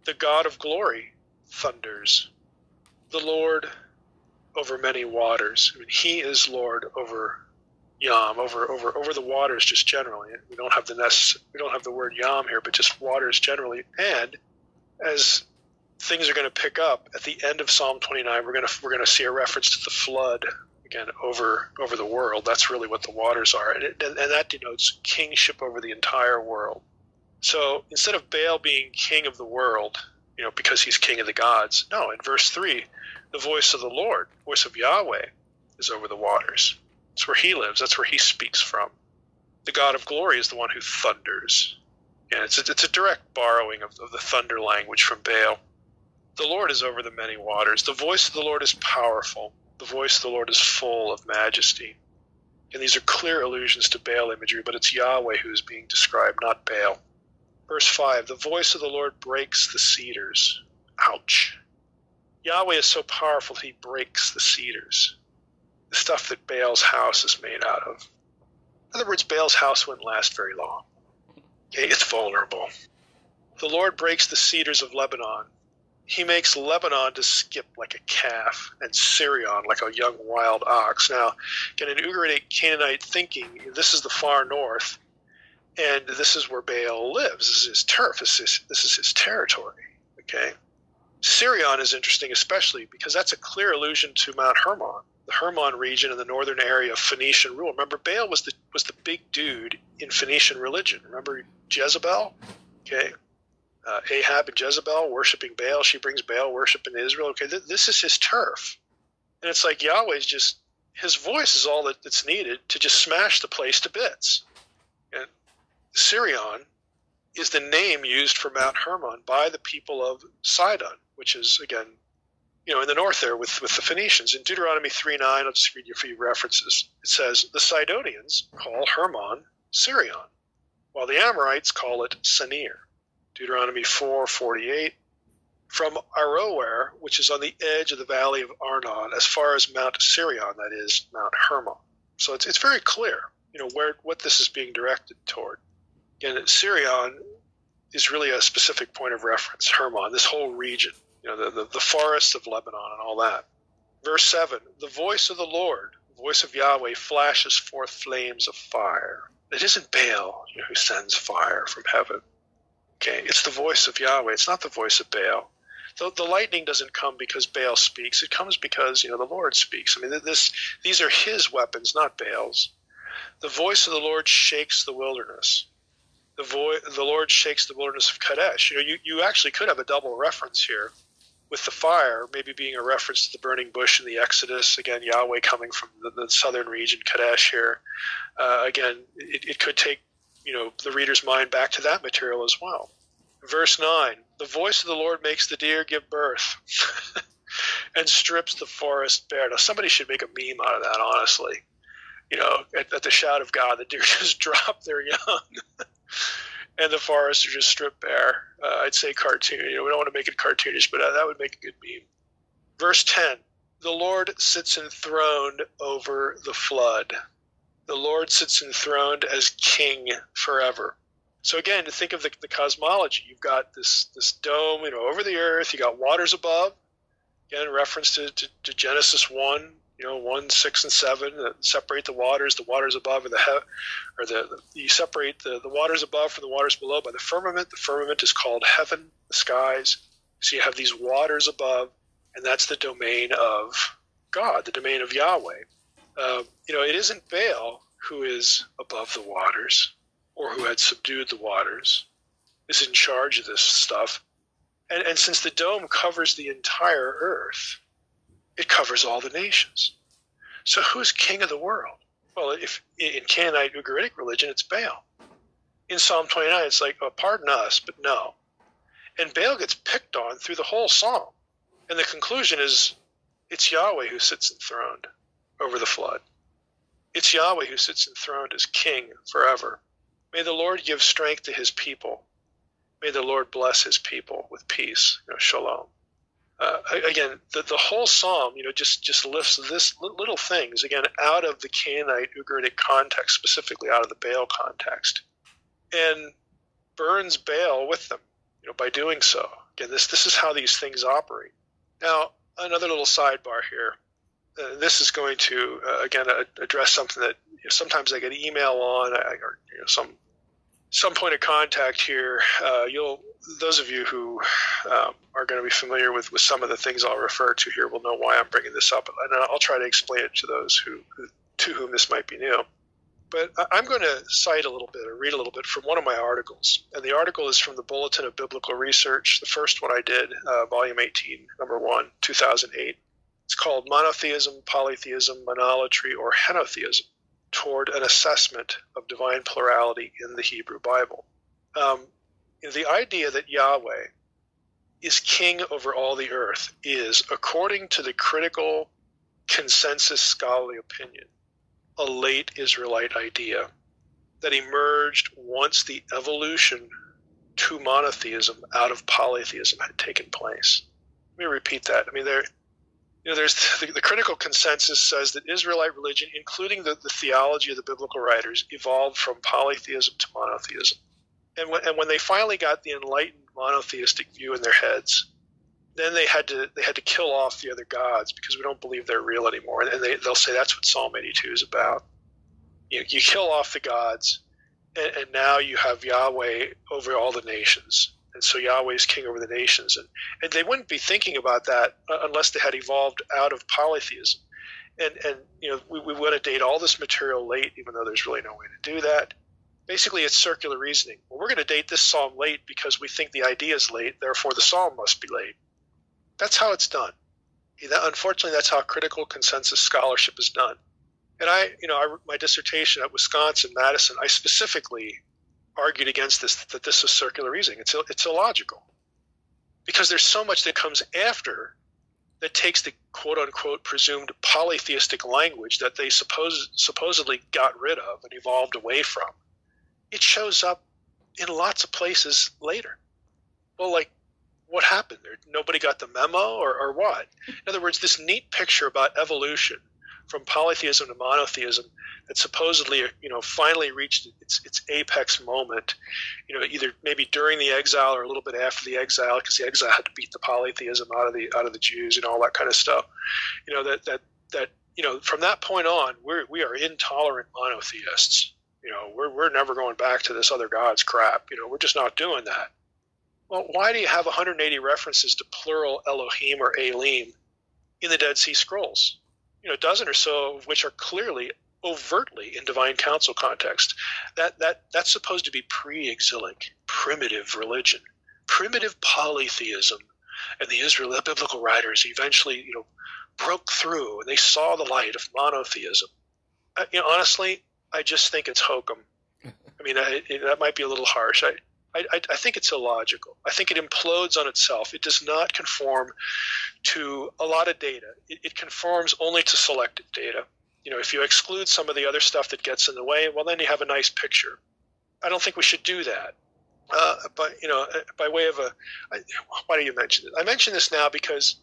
The God of glory thunders. The Lord over many waters. I mean, he is Lord over Yam over over over the waters just generally. We don't have the nest, we don't have the word Yam here, but just waters generally. And as things are going to pick up at the end of Psalm 29, we're going to we're going to see a reference to the flood again over over the world. That's really what the waters are, and, it, and, and that denotes kingship over the entire world. So instead of Baal being king of the world, you know, because he's king of the gods, no. In verse three, the voice of the Lord, voice of Yahweh, is over the waters. That's where he lives. That's where he speaks from. The God of glory is the one who thunders. Yeah, it's a, it's a direct borrowing of, of the thunder language from Baal. The Lord is over the many waters. The voice of the Lord is powerful. The voice of the Lord is full of majesty. And these are clear allusions to Baal imagery, but it's Yahweh who is being described, not Baal. Verse 5 The voice of the Lord breaks the cedars. Ouch. Yahweh is so powerful, he breaks the cedars the stuff that Baal's house is made out of. In other words, Baal's house wouldn't last very long. Okay, it's vulnerable. The Lord breaks the cedars of Lebanon. He makes Lebanon to skip like a calf and Sirion like a young wild ox. Now, in Ugaritic Canaanite thinking, this is the far north, and this is where Baal lives. This is his turf. This is, this is his territory. Okay? Sirion is interesting, especially because that's a clear allusion to Mount Hermon the Hermon region in the northern area of Phoenician rule. Remember, Baal was the was the big dude in Phoenician religion. Remember Jezebel? Okay, uh, Ahab and Jezebel worshiping Baal. She brings Baal worship into Israel. Okay, th- this is his turf, and it's like Yahweh's just his voice is all that, that's needed to just smash the place to bits. And Sirion is the name used for Mount Hermon by the people of Sidon, which is again you know, in the north there with, with the Phoenicians. In Deuteronomy 3 9, I'll just read you a few references. It says, The Sidonians call Hermon Sirion, while the Amorites call it Senir. Deuteronomy 4 48, from Aroer, which is on the edge of the valley of Arnon, as far as Mount Sirion, that is Mount Hermon. So it's, it's very clear, you know, where what this is being directed toward. Again, Sirion is really a specific point of reference, Hermon, this whole region, you know, the, the, the forests of Lebanon and all that. Verse 7 The voice of the Lord, voice of Yahweh, flashes forth flames of fire. It isn't Baal you know, who sends fire from heaven. Okay, it's the voice of Yahweh. It's not the voice of Baal. The, the lightning doesn't come because Baal speaks. It comes because you know the Lord speaks. I mean, this these are His weapons, not Baal's. The voice of the Lord shakes the wilderness. The, vo- the Lord shakes the wilderness of Kadesh. You know, you, you actually could have a double reference here with the fire, maybe being a reference to the burning bush in the Exodus. Again, Yahweh coming from the, the southern region, Kadesh here. Uh, again, it, it could take you know the reader's mind back to that material as well. Verse nine: The voice of the Lord makes the deer give birth, and strips the forest bare. Now somebody should make a meme out of that. Honestly, you know, at, at the shout of God, the deer just drop their young. and the forests are just stripped bare. Uh, I'd say cartoon. You know, we don't want to make it cartoonish, but uh, that would make a good meme. Verse 10 The Lord sits enthroned over the flood. The Lord sits enthroned as king forever. So again, to think of the, the cosmology, you've got this this dome, you know, over the earth. You got waters above. Again, reference to, to, to Genesis one, you know, one, six, and seven that separate the waters, the waters above, or the he- or the, the you separate the, the waters above from the waters below by the firmament. The firmament is called heaven, the skies. So you have these waters above, and that's the domain of God, the domain of Yahweh. Uh, you know, it isn't Baal who is above the waters or who had subdued the waters, is in charge of this stuff. And, and since the dome covers the entire earth, it covers all the nations. So who's king of the world? Well, if in Canaanite Ugaritic religion, it's Baal. In Psalm 29, it's like, oh, pardon us, but no. And Baal gets picked on through the whole psalm. And the conclusion is it's Yahweh who sits enthroned over the flood. It's Yahweh who sits enthroned as king forever. May the Lord give strength to his people. May the Lord bless his people with peace. You know, shalom uh, again, the, the whole psalm, you know, just just lifts this little things again out of the Canaanite Ugaritic context, specifically out of the Baal context, and burns Baal with them, you know, by doing so. Again, this this is how these things operate. Now, another little sidebar here. Uh, this is going to uh, again address something that you know, sometimes I get email on, or you know, some some point of contact here. Uh, you'll those of you who um, are going to be familiar with, with some of the things I'll refer to here will know why I'm bringing this up, and I'll try to explain it to those who, who to whom this might be new. But I'm going to cite a little bit or read a little bit from one of my articles, and the article is from the Bulletin of Biblical Research, the first one I did, uh, volume 18, number one, 2008. It's called Monotheism, Polytheism, Monolatry, or Henotheism toward an assessment of divine plurality in the Hebrew Bible. Um, the idea that Yahweh is king over all the earth is, according to the critical consensus scholarly opinion, a late Israelite idea that emerged once the evolution to monotheism out of polytheism had taken place. Let me repeat that. I mean, there, you know, there's the, the, critical consensus says that Israelite religion, including the, the theology of the biblical writers, evolved from polytheism to monotheism and when, and when they finally got the enlightened monotheistic view in their heads, then they had to they had to kill off the other gods because we don't believe they're real anymore. And they, they'll say that's what Psalm 82 is about. You, you kill off the gods, and, and now you have Yahweh over all the nations. And so Yahweh is king over the nations. And, and they wouldn't be thinking about that uh, unless they had evolved out of polytheism. And, and you know, we, we want to date all this material late, even though there's really no way to do that basically it's circular reasoning. Well, we're going to date this psalm late because we think the idea is late, therefore the psalm must be late. That's how it's done. Unfortunately, that's how critical consensus scholarship is done. And I, you know, I, my dissertation at Wisconsin Madison, I specifically argued against this that this is circular reasoning. It's it's illogical because there's so much that comes after that takes the quote unquote presumed polytheistic language that they suppose supposedly got rid of and evolved away from it shows up in lots of places later. Well, like what happened? nobody got the memo, or, or what? In other words, this neat picture about evolution from polytheism to monotheism that supposedly you know finally reached its its apex moment you know either maybe during the exile or a little bit after the exile because the exile had to beat the polytheism out of the out of the Jews and all that kind of stuff. You know that that that you know from that point on we're we are intolerant monotheists. You know we're we're never going back to this other gods crap. You know we're just not doing that. Well why do you have 180 references to plural Elohim or Elim in the Dead Sea Scrolls you know, a dozen or so of which are clearly overtly in divine council context. That that that's supposed to be pre-exilic, primitive religion, primitive polytheism, and the Israel biblical writers eventually, you know, broke through and they saw the light of monotheism. Uh, you know, honestly, I just think it's hokum. I mean, I, that might be a little harsh. I, I, I, think it's illogical. I think it implodes on itself. It does not conform to a lot of data. It, it, conforms only to selected data. You know, if you exclude some of the other stuff that gets in the way, well, then you have a nice picture. I don't think we should do that. Uh, but you know, uh, by way of a, I, why do you mention it? I mention this now because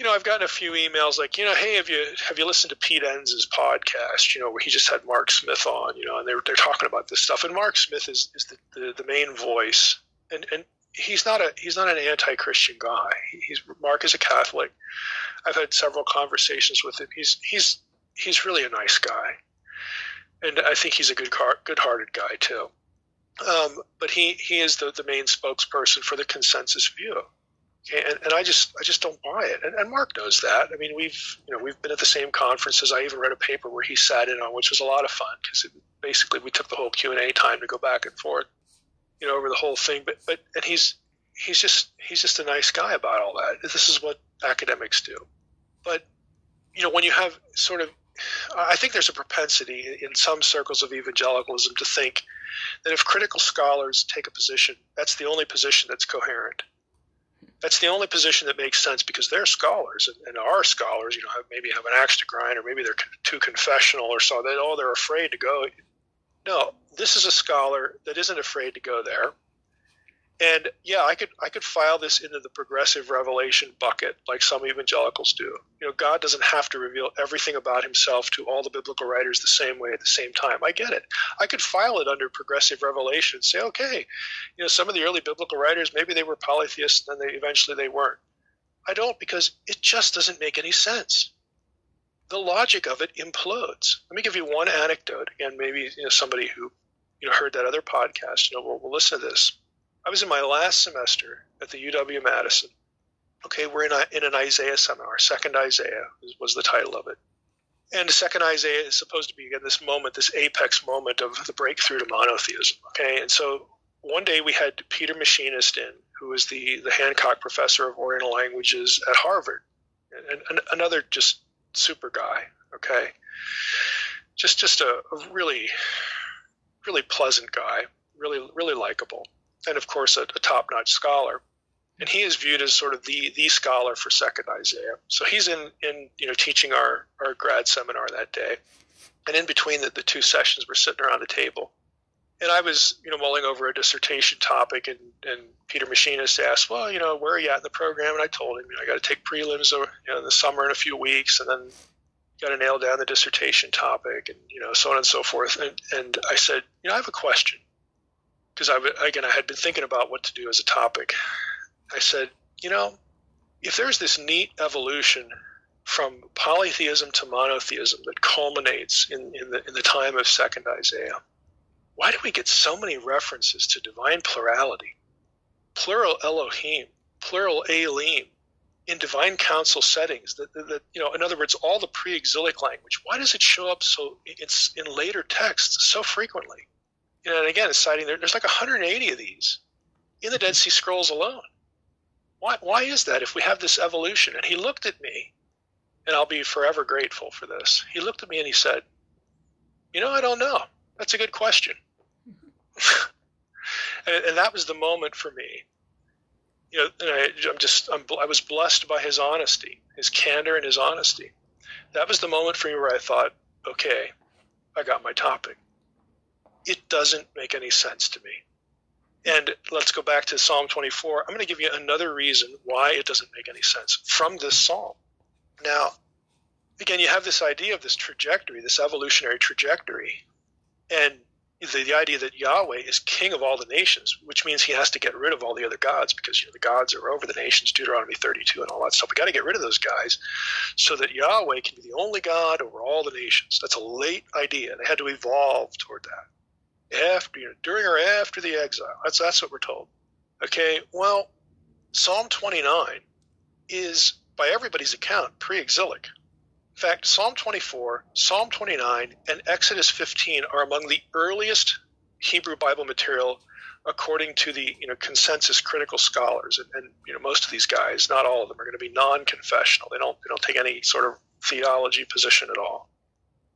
you know, I've gotten a few emails like, you know, hey, have you have you listened to Pete Enns' podcast? You know, where he just had Mark Smith on, you know, and they're they're talking about this stuff. And Mark Smith is, is the, the, the main voice, and and he's not a he's not an anti-Christian guy. He's Mark is a Catholic. I've had several conversations with him. He's he's he's really a nice guy, and I think he's a good car, good-hearted guy too. Um, but he he is the the main spokesperson for the consensus view and, and I just I just don't buy it. And, and, Mark knows that. I mean, we've you know we've been at the same conferences. I even read a paper where he sat in on, which was a lot of fun because basically we took the whole Q and A time to go back and forth, you know, over the whole thing. But but and he's he's just he's just a nice guy about all that. This is what academics do. But you know, when you have sort of I think there's a propensity in some circles of evangelicalism to think that if critical scholars take a position, that's the only position that's coherent that's the only position that makes sense because they're scholars and, and our scholars, you know, have, maybe have an axe to grind or maybe they're too confessional or so that, oh, they're afraid to go. No, this is a scholar that isn't afraid to go there. And yeah, I could I could file this into the progressive revelation bucket like some evangelicals do. You know, God doesn't have to reveal everything about himself to all the biblical writers the same way at the same time. I get it. I could file it under progressive revelation and say, okay, you know, some of the early biblical writers maybe they were polytheists and then they eventually they weren't. I don't because it just doesn't make any sense. The logic of it implodes. Let me give you one anecdote. and maybe you know somebody who you know heard that other podcast, you know, will will listen to this I was in my last semester at the UW Madison. Okay, we're in, a, in an Isaiah seminar. Second Isaiah was the title of it. And second Isaiah is supposed to be, again, this moment, this apex moment of the breakthrough to monotheism. Okay, and so one day we had Peter Machinist in, who is the, the Hancock Professor of Oriental Languages at Harvard, and, and another just super guy. Okay, just just a, a really, really pleasant guy, really really likable and of course a, a top-notch scholar. And he is viewed as sort of the the scholar for Second Isaiah. So he's in in you know teaching our our grad seminar that day, and in between the, the two sessions, we're sitting around the table, and I was you know mulling over a dissertation topic, and and Peter Machinist asked, well, you know, where are you at in the program? And I told him, you know, I got to take prelims over, you know, in the summer in a few weeks, and then got to nail down the dissertation topic, and you know, so on and so forth. And and I said, you know, I have a question because I again I had been thinking about what to do as a topic. I said, you know, if there's this neat evolution from polytheism to monotheism that culminates in, in the in the time of Second Isaiah, why do we get so many references to divine plurality, plural Elohim, plural Elim, in divine council settings? That, that, that you know, in other words, all the pre-exilic language. Why does it show up so it's in later texts so frequently? And again, citing there, there's like 180 of these in the Dead Sea Scrolls alone. Why, why is that if we have this evolution? And he looked at me, and I'll be forever grateful for this. He looked at me and he said, You know, I don't know. That's a good question. and, and, that was the moment for me. You know, I, am just, I'm, I was blessed by his honesty, his candor, and his honesty. That was the moment for me where I thought, okay, I got my topic it doesn't make any sense to me. And let's go back to Psalm 24. I'm going to give you another reason why it doesn't make any sense from this psalm. Now, again, you have this idea of this trajectory, this evolutionary trajectory. And the, the idea that Yahweh is king of all the nations, which means he has to get rid of all the other gods because you know the gods are over the nations, Deuteronomy 32 and all that stuff. We got to get rid of those guys so that Yahweh can be the only God over all the nations. That's a late idea. They had to evolve toward that after during or after the exile. That's that's what we're told. Okay, well, Psalm 29 is by everybody's account pre-exilic. In fact, Psalm 24, Psalm 29, and Exodus 15 are among the earliest Hebrew Bible material according to the you know consensus critical scholars. And, and, you know most of these guys not all of them are going to be non-confessional. They don't they don't take any sort of theology position at all.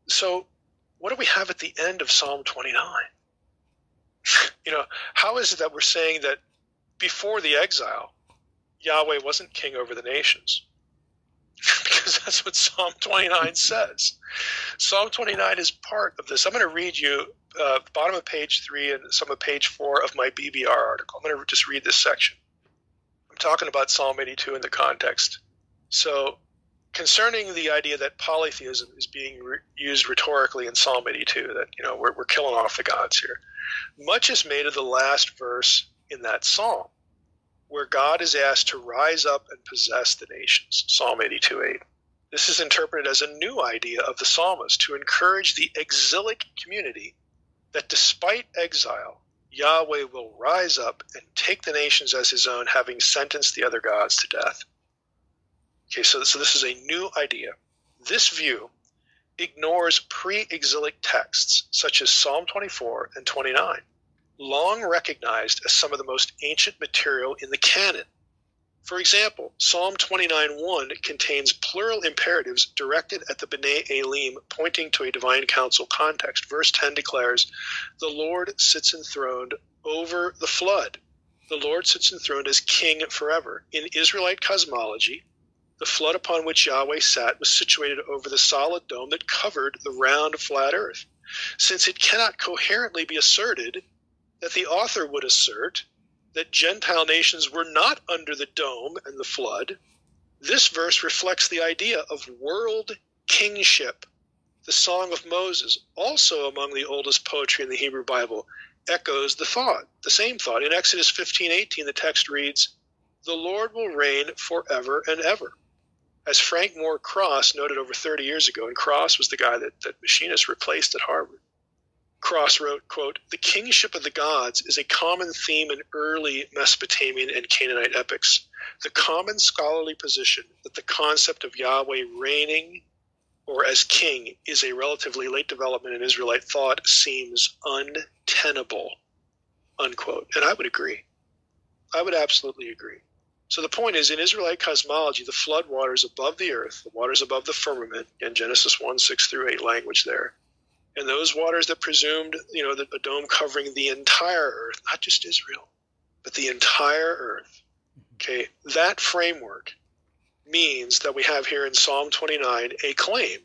So what do we have at the end of psalm 29 you know how is it that we're saying that before the exile yahweh wasn't king over the nations because that's what Psalm 29 says. Psalm 29 is part of this. I'm going to read you uh, bottom of page three and some of page four of my BBR article. I'm going to just read this section. I'm talking about Psalm 82 in the context. So, concerning the idea that polytheism is being re- used rhetorically in Psalm 82, that you know we're, we're killing off the gods here, much is made of the last verse in that psalm where God is asked to rise up and possess the nations. Psalm 82 8. This is interpreted as a new idea of the psalmist to encourage the exilic community that despite exile, Yahweh will rise up and take the nations as his own, having sentenced the other gods to death. Okay, so, so this is a new idea. This view ignores pre exilic texts such as Psalm 24 and 29 long recognized as some of the most ancient material in the canon. For example, Psalm 29:1 contains plural imperatives directed at the B'nai Elim, pointing to a divine council context. Verse 10 declares, "The Lord sits enthroned over the flood. The Lord sits enthroned as king forever." In Israelite cosmology, the flood upon which Yahweh sat was situated over the solid dome that covered the round, flat earth. Since it cannot coherently be asserted that the author would assert that Gentile nations were not under the dome and the flood, this verse reflects the idea of world kingship. The Song of Moses, also among the oldest poetry in the Hebrew Bible, echoes the thought, the same thought. In Exodus 15:18, the text reads, "The Lord will reign forever and ever." As Frank Moore Cross noted over 30 years ago, and Cross was the guy that, that Machinist replaced at Harvard. Cross wrote, quote, The kingship of the gods is a common theme in early Mesopotamian and Canaanite epics. The common scholarly position that the concept of Yahweh reigning or as king is a relatively late development in Israelite thought seems untenable, unquote. And I would agree. I would absolutely agree. So the point is, in Israelite cosmology, the flood waters above the earth, the waters above the firmament, in Genesis 1, 6 through 8 language there, and those waters that presumed, you know, the, a dome covering the entire earth, not just Israel, but the entire earth. Okay, that framework means that we have here in Psalm 29 a claim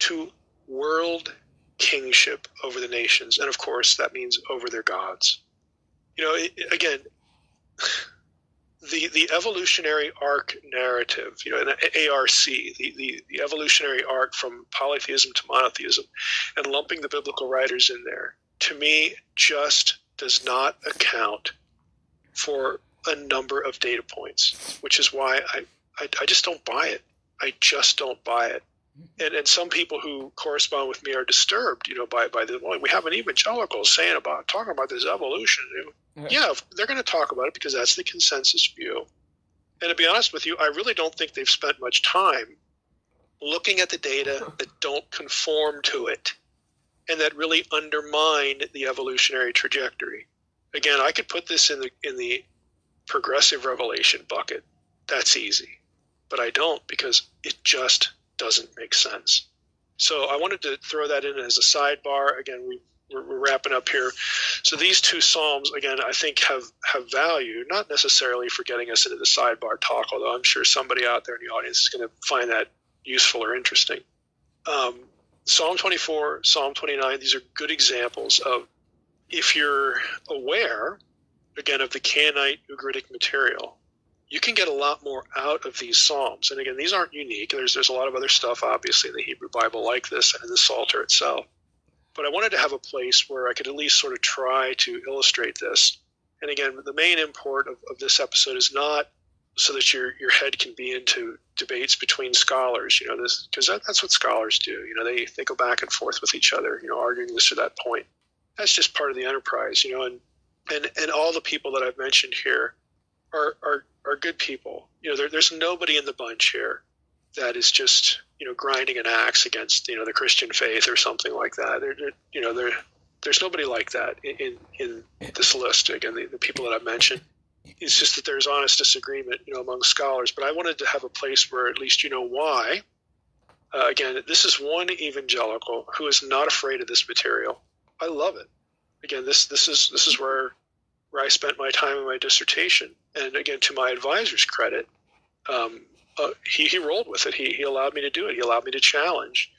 to world kingship over the nations. And of course, that means over their gods. You know, again, the the evolutionary arc narrative, you know, an ARC, the, the, the evolutionary arc from polytheism to monotheism, and lumping the biblical writers in there, to me, just does not account for a number of data points, which is why I, I, I just don't buy it. I just don't buy it. And, and some people who correspond with me are disturbed, you know, by by the well, we have an evangelical saying about talking about this evolution. Yeah, they're going to talk about it because that's the consensus view. And to be honest with you, I really don't think they've spent much time looking at the data that don't conform to it and that really undermine the evolutionary trajectory. Again, I could put this in the in the progressive revelation bucket. That's easy. But I don't because it just doesn't make sense. So I wanted to throw that in as a sidebar. Again, we we're, wrapping up here. So these two psalms, again, I think have have value, not necessarily for getting us into the sidebar talk, although I'm sure somebody out there in the audience is going to find that useful or interesting. Um, Psalm 24, Psalm 29, these are good examples of if you're aware again, of the Canaanite Ugaritic material, you can get a lot more out of these psalms. And again, these aren't unique. There's there's a lot of other stuff, obviously, in the Hebrew Bible like this and in the Psalter itself. But I wanted to have a place where I could at least sort of try to illustrate this. And again, the main import of, of this episode is not so that your your head can be into debates between scholars. You know, this because that, that's what scholars do. You know, they they go back and forth with each other. You know, arguing this or that point. That's just part of the enterprise. You know, and and and all the people that I've mentioned here are are are good people. You know, there, there's nobody in the bunch here that is just you know grinding an axe against you know the Christian faith or something like that. They're, they're you know, there there's nobody like that in in, this list. Again, the, the people that I've mentioned. It's just that there's honest disagreement, you know, among scholars. But I wanted to have a place where at least you know why. Uh, again, this is one evangelical who is not afraid of this material. I love it. Again, this this is this is where where I spent my time in my dissertation. And again, to my advisor's credit, um, uh, he, he rolled with it. He, he allowed me to do it. He allowed me to challenge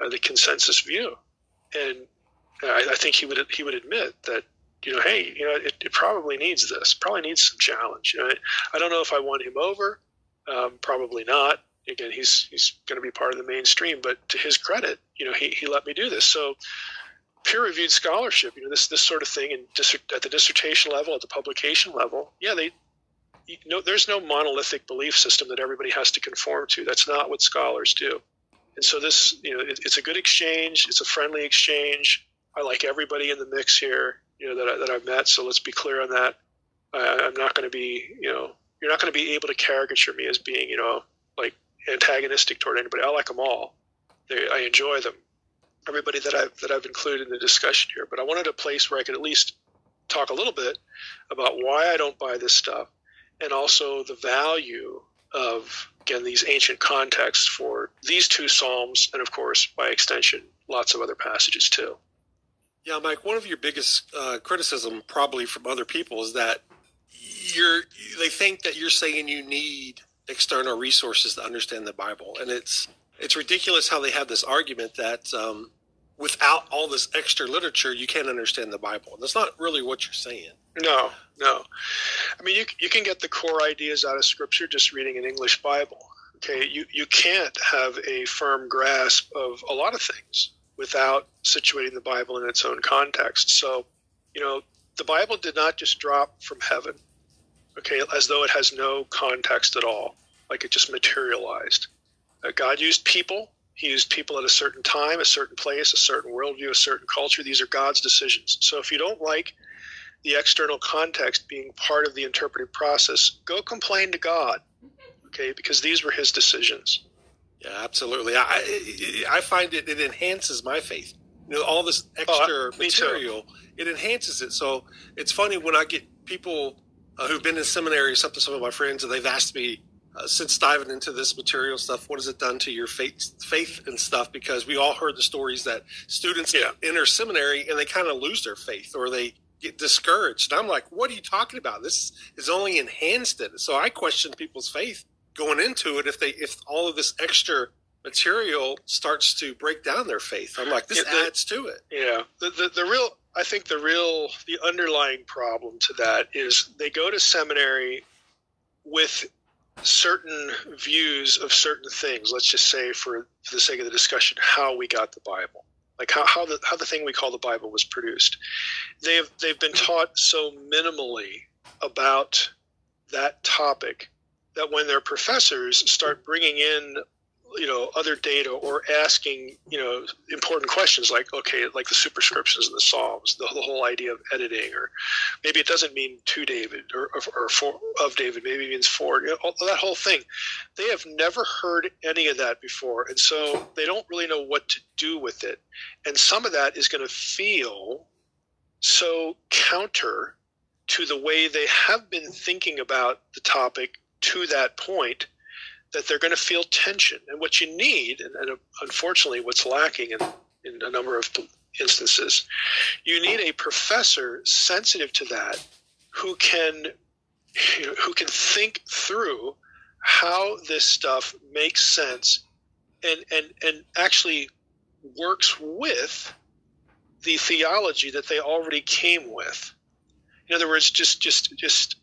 uh, the consensus view. And I, I, think he would he would admit that you know, hey, you know, it, it probably needs this. Probably needs some challenge. You know, I don't know if I won him over. Um, probably not. Again, he's he's going to be part of the mainstream. But to his credit, you know, he, he let me do this. So peer-reviewed scholarship, you know, this this sort of thing, and at the dissertation level, at the publication level, yeah, they, there's no monolithic belief system that everybody has to conform to. That's not what scholars do. And so this, you know, it, it's a good exchange. It's a friendly exchange. I like everybody in the mix here, you know, that, I, that I've met. So let's be clear on that. I, I'm not going to be, you know, you're not going to be able to caricature me as being, you know, like antagonistic toward anybody. I like them all. They, I enjoy them everybody that I've that I've included in the discussion here, but I wanted a place where I could at least talk a little bit about why I don't buy this stuff, and also the value of again these ancient contexts for these two psalms, and of course, by extension, lots of other passages too. Yeah, Mike. One of your biggest uh, criticism, probably from other people, is that you're they think that you're saying you need external resources to understand the Bible, and it's it's ridiculous how they have this argument that um, without all this extra literature, you can't understand the Bible. and That's not really what you're saying. No, no. I mean, you, you can get the core ideas out of Scripture just reading an English Bible. Okay, you, you can't have a firm grasp of a lot of things without situating the Bible in its own context. So, you know, the Bible did not just drop from heaven, okay, as though it has no context at all, like it just materialized. Uh, God used people he used people at a certain time, a certain place, a certain worldview, a certain culture. These are God's decisions. So if you don't like the external context being part of the interpretive process, go complain to God, okay? Because these were His decisions. Yeah, absolutely. I I find it it enhances my faith. You know, all this extra oh, material it enhances it. So it's funny when I get people uh, who've been in seminary or something. Some of my friends and they've asked me, uh, since diving into this material stuff, what has it done to your faith, faith and stuff? Because we all heard the stories that students yeah. enter seminary and they kind of lose their faith or they get discouraged. And I'm like, what are you talking about? This has only enhanced it. So I question people's faith going into it if they if all of this extra material starts to break down their faith. I'm like, this yeah, the, adds to it. Yeah. The, the the real I think the real the underlying problem to that is they go to seminary with certain views of certain things. Let's just say, for, for the sake of the discussion, how we got the Bible, like how, how the how the thing we call the Bible was produced. They've they've been taught so minimally about that topic that when their professors start bringing in you know other data or asking you know important questions like okay like the superscriptions in the psalms the, the whole idea of editing or maybe it doesn't mean to david or, or for, of david maybe it means for you know, that whole thing. They have never heard any of that before. And so they don't really know what to do with it. And some of that is going to feel so counter to the way they have been thinking about the topic to that point that they're going to feel tension. And what you need, and, and unfortunately, what's lacking in, in a number of instances, you need a professor sensitive to that who can you know, who can think through how this stuff makes sense and and and actually works with the theology that they already came with In other words, just just just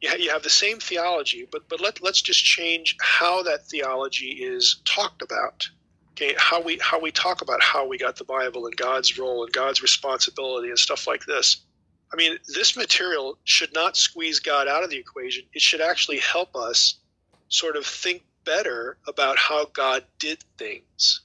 you have the same theology, but but let let's just change how that theology is talked about. Okay, how we how we talk about how we got the Bible and God's role and God's responsibility and stuff like this. I mean, this material should not squeeze God out of the equation. It should actually help us sort of think better about how God did things.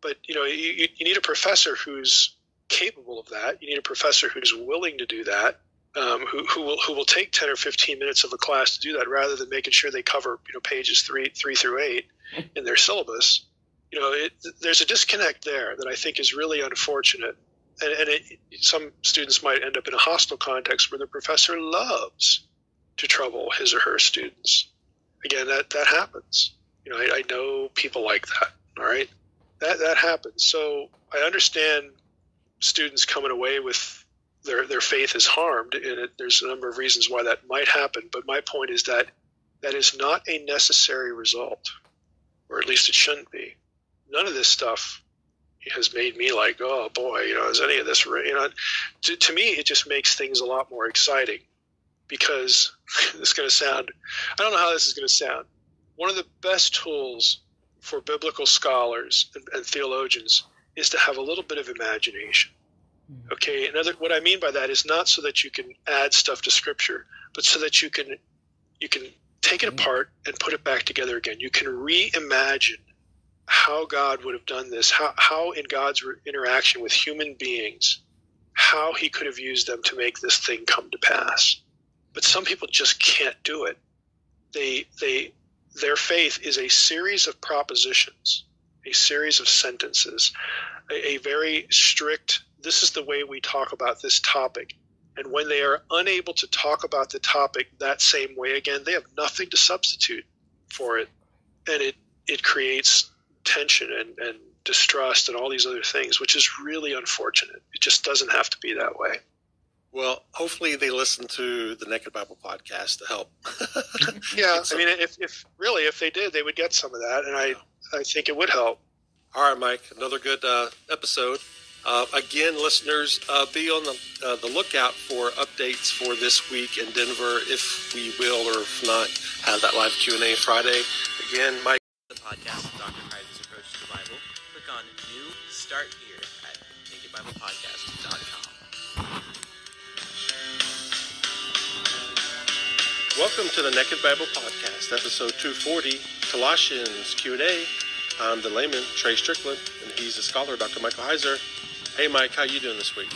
But you know, you, you need a professor who's capable of that. You need a professor who's willing to do that um, who, who will who will take ten or fifteen minutes of a class to do that, rather than making sure they cover you know pages three three through eight in their syllabus. You know, it, there's a disconnect there that I think is really unfortunate, and, and it, some students might end up in a hostile context where the professor loves to trouble his or her students. Again, that that happens. You know, I, I know people like that. All right, that that happens. So I understand students coming away with their their faith is harmed, and it, there's a number of reasons why that might happen. But my point is that that is not a necessary result, or at least it shouldn't be. None of this stuff has made me like, oh boy, you know, is any of this, you know, to, to me, it just makes things a lot more exciting because is going to sound, I don't know how this is going to sound. One of the best tools for biblical scholars and, and theologians is to have a little bit of imagination. Mm-hmm. Okay, another what I mean by that is not so that you can add stuff to scripture, but so that you can you can take it apart and put it back together again. You can reimagine how God would have done this, how, how in God's interaction with human beings, how he could have used them to make this thing come to pass. But some people just can't do it. They they their faith is a series of propositions, a series of sentences, a, a very strict this is the way we talk about this topic. And when they are unable to talk about the topic that same way again, they have nothing to substitute for it. And it, it creates tension and, and distrust and all these other things, which is really unfortunate. It just doesn't have to be that way. Well, hopefully they listen to the Naked Bible podcast to help. yeah, I mean, if, if really if they did, they would get some of that, and I I think it would help. All right, Mike, another good uh, episode. Uh, again, listeners, uh, be on the, uh, the lookout for updates for this week in Denver, if we will or if not have that live Q and A Friday. Again, Mike. The podcast of Dr. Approach to the Bible. Click on New Start Here at NakedBiblePodcast.com. Welcome to the Naked Bible Podcast, episode 240, Colossians Q and A. I'm the layman Trey Stricklin, and he's the scholar Dr. Michael Heiser. Hey, Mike, how you doing this week?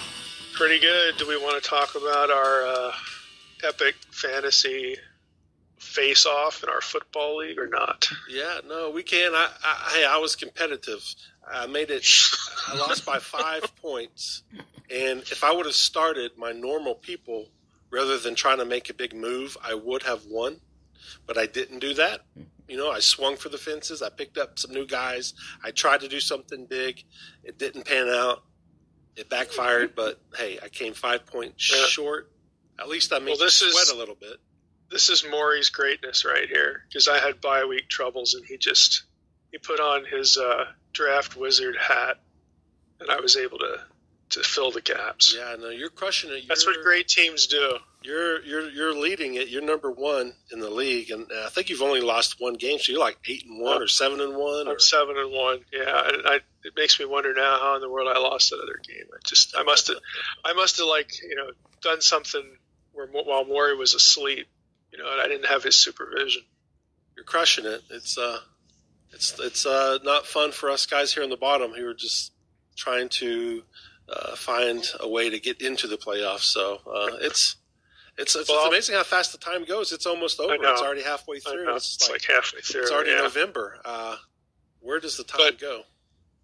Pretty good. Do we want to talk about our uh, epic fantasy face off in our football league or not? Yeah, no, we can. I, I, hey, I was competitive. I made it. I lost by five points, and if I would have started my normal people rather than trying to make a big move, I would have won. But I didn't do that. You know, I swung for the fences. I picked up some new guys. I tried to do something big. It didn't pan out. It backfired, but hey, I came five points yeah. short. At least I made well, this sweat is, a little bit. This is Maury's greatness right here because I had bye week troubles and he just he put on his uh, draft wizard hat and I was able to to fill the gaps. Yeah, no, you're crushing it. You're, That's what great teams do. You're you're you're leading it. You're number one in the league, and I think you've only lost one game, so you're like eight and one or seven and one. I'm or... seven and one. Yeah, and I, it makes me wonder now how in the world I lost that other game. I just I must have I must have like you know done something where while Maury was asleep, you know, and I didn't have his supervision. You're crushing it. It's uh, it's it's uh not fun for us guys here on the bottom who are just trying to uh, find a way to get into the playoffs. So uh, it's it's it's, well, it's, amazing how fast the time goes. It's almost over. It's already halfway through. It's, it's like, like, halfway through. It's already yeah. November. Uh, where does the time but go?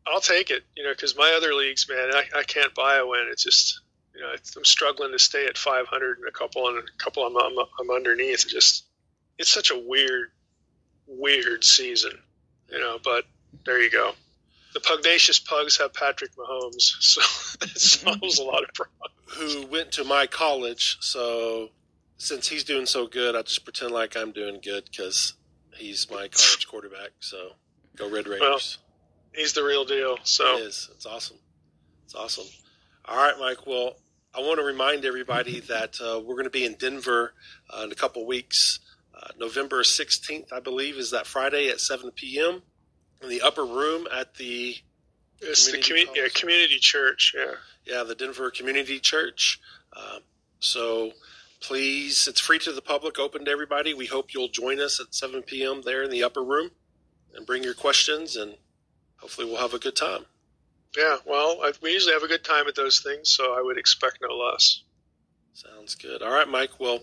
I'll take it, you know, because my other leagues, man, I, I can't buy a win. It's just, you know, I'm struggling to stay at 500 and a couple and a couple I'm, I'm, I'm underneath. It's just, it's such a weird, weird season, you know. But there you go the pugnacious pugs have Patrick Mahomes, so it solves a lot of problems. Who went to my college, so since he's doing so good, I just pretend like I'm doing good because he's my college quarterback. So go Red Raiders. Well, he's the real deal. So it is. It's awesome. It's awesome. All right, Mike. Well, I want to remind everybody that uh, we're going to be in Denver uh, in a couple weeks. Uh, November 16th, I believe, is that Friday at 7 p.m. in the upper room at the. It's community the commu- yeah, community church, yeah. Yeah, the Denver Community Church. Uh, so please, it's free to the public, open to everybody. We hope you'll join us at 7 p.m. there in the upper room and bring your questions, and hopefully we'll have a good time. Yeah, well, I, we usually have a good time at those things, so I would expect no less. Sounds good. All right, Mike. Well,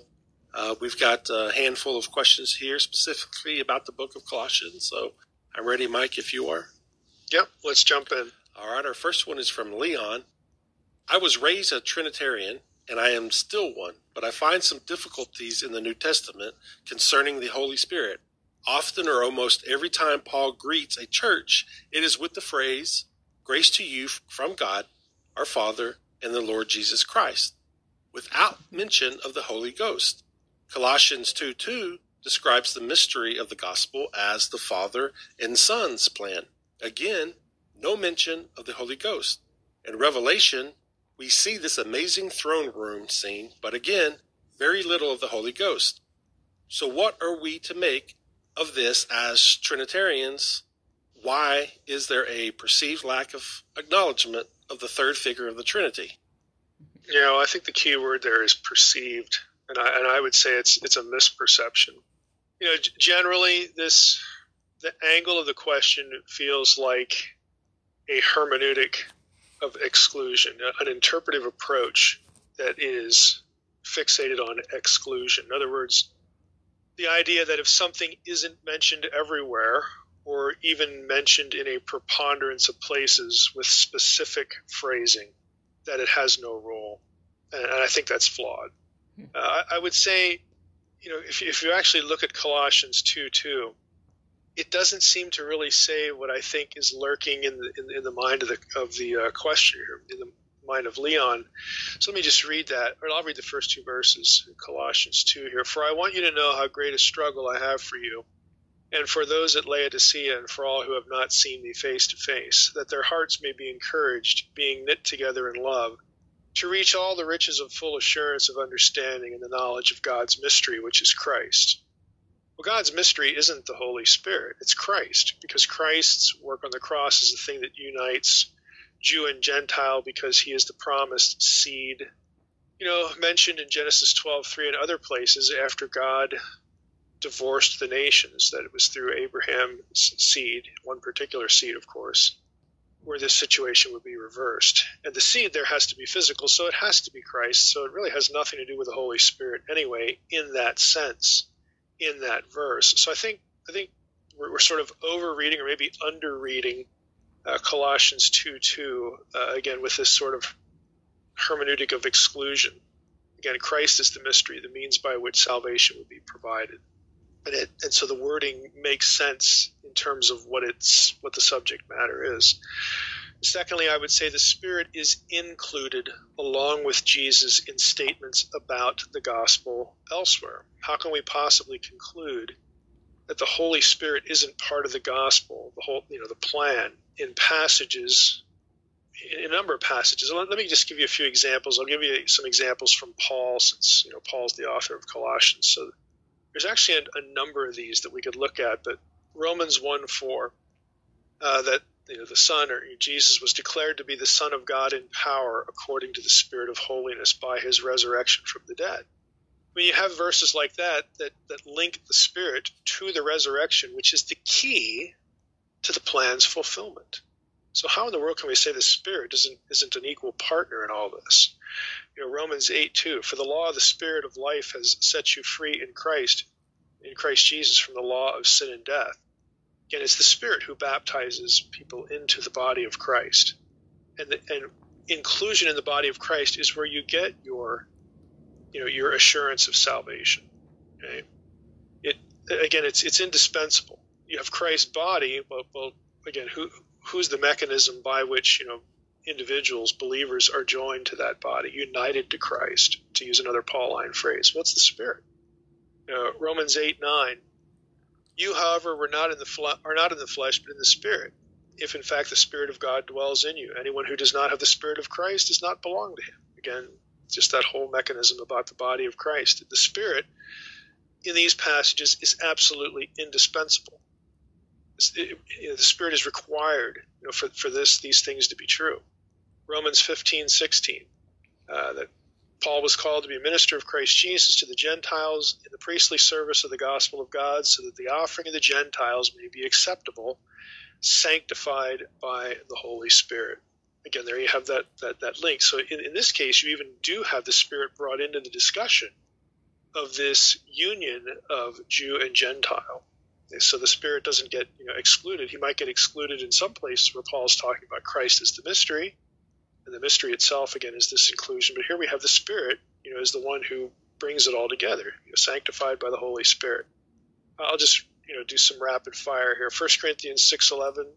uh, we've got a handful of questions here specifically about the book of Colossians. So I'm ready, Mike, if you are. Yep, let's jump in. All right, our first one is from Leon. I was raised a Trinitarian, and I am still one, but I find some difficulties in the New Testament concerning the Holy Spirit. Often or almost every time Paul greets a church, it is with the phrase, Grace to you from God, our Father, and the Lord Jesus Christ, without mention of the Holy Ghost. Colossians 2 2 describes the mystery of the gospel as the Father and Son's plan. Again, no mention of the Holy Ghost. In Revelation, we see this amazing throne room scene, but again, very little of the Holy Ghost. So, what are we to make of this as Trinitarians why is there a perceived lack of acknowledgement of the third figure of the Trinity? You know, I think the key word there is perceived, and I, and I would say it's it's a misperception. You know, generally this the angle of the question feels like a hermeneutic of exclusion, an interpretive approach that is fixated on exclusion. In other words, the idea that if something isn't mentioned everywhere or even mentioned in a preponderance of places with specific phrasing, that it has no role. And, I think that's flawed. Hmm. Uh, I would say, you know, if, if you actually look at Colossians 2 2, it doesn't seem to really say what I think is lurking in the, in, in the mind of the, of the uh, questioner, in the mind of Leon. So let me just read that, or I'll read the first two verses Colossians 2 here. For I want you to know how great a struggle I have for you and for those at Laodicea and for all who have not seen me face to face, that their hearts may be encouraged, being knit together in love, to reach all the riches of full assurance of understanding and the knowledge of God's mystery, which is Christ. Well, God's mystery isn't the Holy Spirit, it's Christ, because Christ's work on the cross is the thing that unites Jew and Gentile because he is the promised seed. You know, mentioned in Genesis 12:3 and other places after God divorced the nations, that it was through Abraham's seed, one particular seed, of course, where this situation would be reversed. And the seed there has to be physical, so it has to be Christ. So it really has nothing to do with the Holy Spirit anyway, in that sense, in that verse. So I think I think we're, we're sort of over reading or maybe under reading uh, Colossians 2 2, uh, again, with this sort of hermeneutic of exclusion. Again, Christ is the mystery, the means by which salvation would be provided and it and so the wording makes sense in terms of what it's what the subject matter is. Secondly, I would say the Spirit is included along with Jesus in statements about the gospel elsewhere. How can we possibly conclude that the Holy Spirit isn't part of the gospel, the whole, you know, the plan in passages, in a number of passages? Let, let me just give you a few examples. I'll give you some examples from Paul, since you know Paul's the author of Colossians. So there's actually a, a, number of these that we could look at, but Romans 1 4, uh, that you know, the Son or Jesus was declared to be the Son of God in power according to the Spirit of holiness by his resurrection from the dead. When you have verses like that, that that link the Spirit to the resurrection, which is the key to the plan's fulfillment. So how in the world can we say the Spirit isn't isn't an equal partner in all this? You know, Romans eight two, for the law of the Spirit of life has set you free in Christ, in Christ Jesus from the law of sin and death. Again, it's the Spirit who baptizes people into the body of Christ. And the, and inclusion in the body of Christ is where you get your you know your assurance of salvation. Okay? It again it's it's indispensable. You have Christ's body, well, well again, who who's the mechanism by which you know individuals, believers, are joined to that body, united to Christ, to use another Pauline phrase. What's the Spirit? Romans eight nine. You, however, were not in the fle- are not in the flesh, but in the Spirit. If in fact the Spirit of God dwells in you, anyone who does not have the Spirit of Christ does not belong to Him. Again, just that whole mechanism about the body of Christ. The Spirit in these passages is absolutely indispensable. It, the Spirit is required you know, for, for this these things to be true. Romans 15, 16, uh, that Paul was called to be a minister of Christ Jesus to the Gentiles in the priestly service of the gospel of God, so that the offering of the Gentiles may be acceptable, sanctified by the Holy Spirit. Again, there you have that, that, that link. So in, in this case, you even do have the Spirit brought into the discussion of this union of Jew and Gentile. So the Spirit doesn't get you know, excluded. He might get excluded in some places where Paul is talking about Christ as the mystery, and the mystery itself again is this inclusion. But here we have the Spirit, you know, as the one who brings it all together, you know, sanctified by the Holy Spirit. I'll just you know do some rapid fire here. 1 Corinthians six eleven.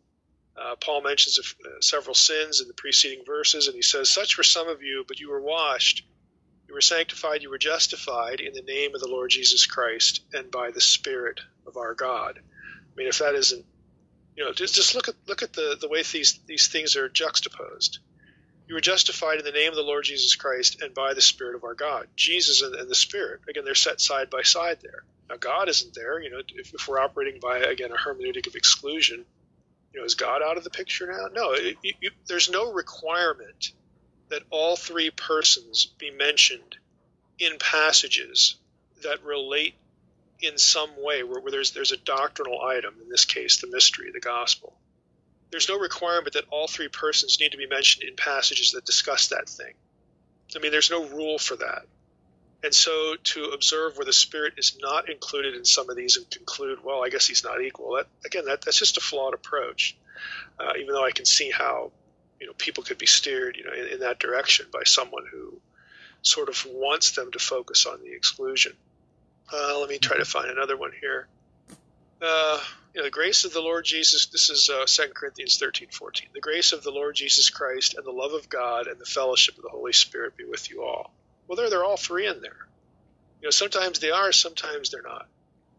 Uh, Paul mentions uh, several sins in the preceding verses, and he says, "Such were some of you, but you were washed, you were sanctified, you were justified in the name of the Lord Jesus Christ and by the Spirit of our God." I mean, if that isn't, you know, just, just look at look at the the way these these things are juxtaposed. You were justified in the name of the Lord Jesus Christ and by the Spirit of our God. Jesus and, and the Spirit, again, they're set side by side there. Now, God isn't there. You know, if, if we're operating by, again, a hermeneutic of exclusion, you know, is God out of the picture now? No, it, you, there's no requirement that all three persons be mentioned in passages that relate in some way where, where there's there's a doctrinal item in this case the mystery the gospel there's no requirement that all three persons need to be mentioned in passages that discuss that thing. I mean, there's no rule for that. And so to observe where the Spirit is not included in some of these and conclude, well, I guess he's not equal, that, again, that, that's just a flawed approach. Uh, even though I can see how, you know, people could be steered, you know, in, in that direction by someone who sort of wants them to focus on the exclusion. Uh, let me try to find another one here. Uh, you know, the grace of the Lord Jesus, this is uh, 2 Corinthians 13, 14. The grace of the Lord Jesus Christ and the love of God and the fellowship of the Holy Spirit be with you all. Well, there, they're all three in there. You know, sometimes they are, sometimes they're not.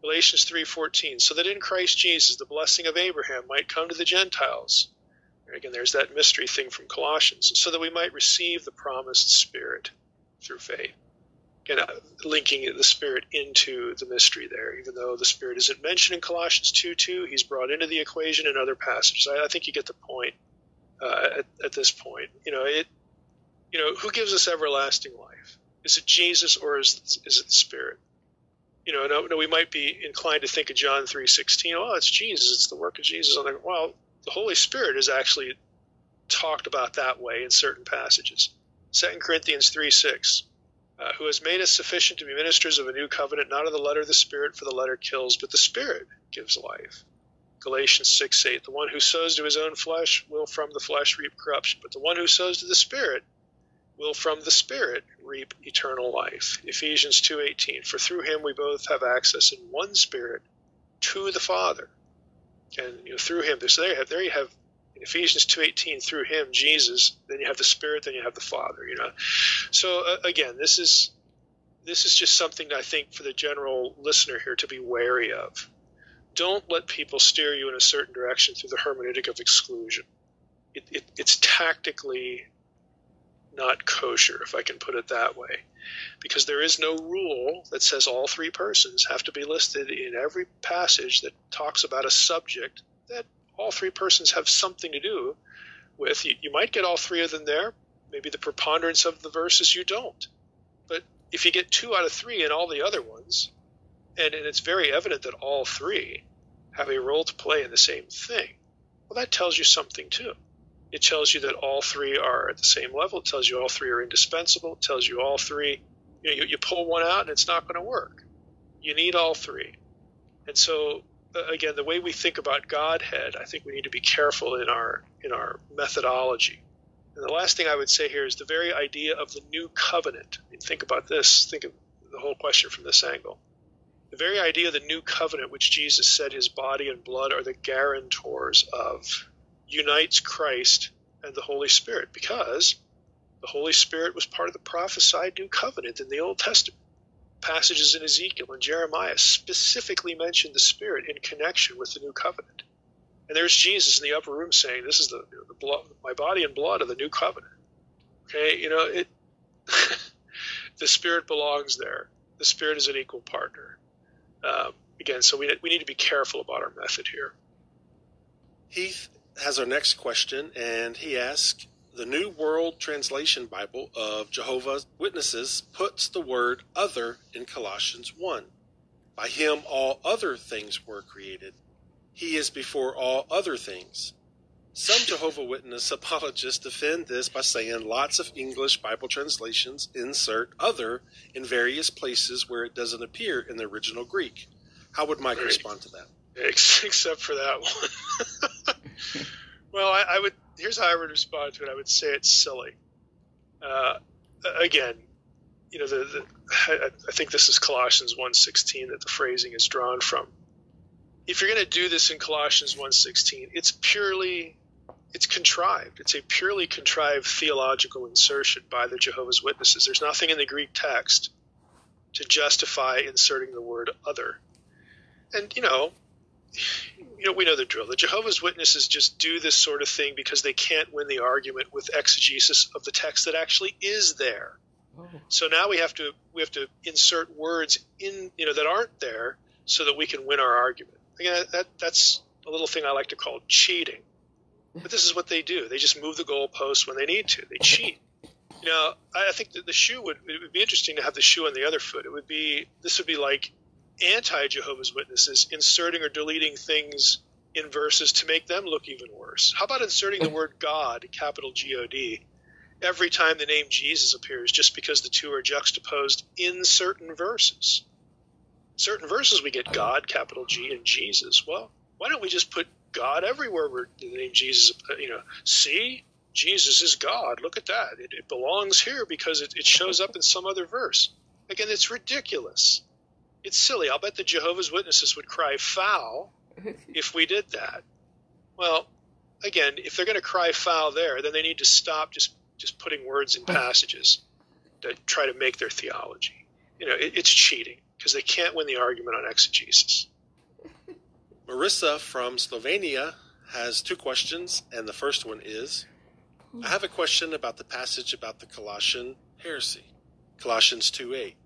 Galatians 3:14, so that in Christ Jesus the blessing of Abraham might come to the Gentiles. And again, there's that mystery thing from Colossians, so that we might receive the promised Spirit through faith you know, linking the Spirit into the mystery there. Even though the Spirit isn't mentioned in Colossians 2 2, he's brought into the equation in other passages. I, I think you get the point uh, at, at, this point. You know, it. You know, who gives us everlasting life? Is it Jesus or is is it the Spirit? You know, no, no, we might be inclined to think of John three sixteen. Oh, it's Jesus. It's the work of Jesus. Well, the Holy Spirit is actually talked about that way in certain passages. Second Corinthians three six uh, who has made us sufficient to be ministers of a new covenant, not of the letter of the Spirit, for the letter kills, but the Spirit gives life. Galatians 6 8. The one who sows to his own flesh will from the flesh reap corruption, but the one who sows to the Spirit will from the Spirit reap eternal life. Ephesians 2:18 For through him we both have access in one Spirit to the Father. And you know, through him, so there you have there you have Ephesians 2:18 through him Jesus then you have the spirit then you have the father you know. So uh, again this is this is just something I think for the general listener here to be wary of. Don't let people steer you in a certain direction through the hermeneutic of exclusion. It, it, it's tactically not kosher if I can put it that way. Because there is no rule that says all three persons have to be listed in every passage that talks about a subject that all three persons have something to do with. You, you might get all three of them there. Maybe the preponderance of the verses you don't. But if you get two out of three in all the other ones, and, and it's very evident that all three have a role to play in the same thing, well, that tells you something too. It tells you that all three are at the same level. It tells you all three are indispensable. It tells you all three, you, know, you, you pull one out and it's not going to work. You need all three. And so Uh, again, the way we think about Godhead, I think we need to be careful in our in our methodology. And the last thing I would say here is the very idea of the new covenant. I mean, think about this. Think of the whole question from this angle. The very idea of the new covenant, which Jesus said his body and blood are the guarantors of, unites Christ and the Holy Spirit because the Holy Spirit was part of the prophesied new covenant in the Old Testament passages in Ezekiel and Jeremiah specifically mention the Spirit in connection with the new covenant. And there's Jesus in the upper room saying, "This is the, the blood, my body and blood of the new covenant." Okay, you know it. the Spirit belongs there. The Spirit is an equal partner. Um, again, so we, we need to be careful about our method here. Heath has our next question, and he asks The New World Translation Bible of Jehovah's Witnesses puts the word other in Colossians 1. By him all other things were created. He is before all other things. Some Jehovah Witness apologists defend this by saying lots of English Bible translations insert other in various places where it doesn't appear in the original Greek. How would Mike right. respond to that? Except for that one. well, I, I, would. Here's how I would respond to it. I would say it's silly. Uh, again, you know, the, the I, I think this is Colossians 1:16 that the phrasing is drawn from. If you're going to do this in Colossians 1:16, it's purely it's contrived. It's a purely contrived theological insertion by the Jehovah's Witnesses. There's nothing in the Greek text to justify inserting the word other. And you know, you know, we know the drill. The Jehovah's Witnesses just do this sort of thing because they can't win the argument with exegesis of the text that actually is there. Oh. So now we have to we have to insert words in you know that aren't there so that we can win our argument. Again, that that's a little thing I like to call cheating. But this is what they do. They just move the goalposts when they need to. They cheat. You know, I think that the shoe would it would be interesting to have the shoe on the other foot. It would be this would be like anti Jehovah's Witnesses inserting or deleting things in verses to make them look even worse. How about inserting the word God, capital G O D, every time the name Jesus appears, just because the two are juxtaposed in certain verses? Certain verses we get God, capital G, and Jesus. Well, why don't we just put God everywhere where the name Jesus, uh, you know, see, Jesus is God. Look at that. It, it belongs here because it, it, shows up in some other verse. Again, it's ridiculous. It's silly. I'll bet the Jehovah's Witnesses would cry foul if we did that. Well, again, if they're going to cry foul there, then they need to stop just just putting words in passages that try to make their theology. You know, it, it's cheating because they can't win the argument on exegesis. Marissa from Slovenia has two questions, and the first one is I have a question about the passage about the Colossian heresy, Colossians 2 8.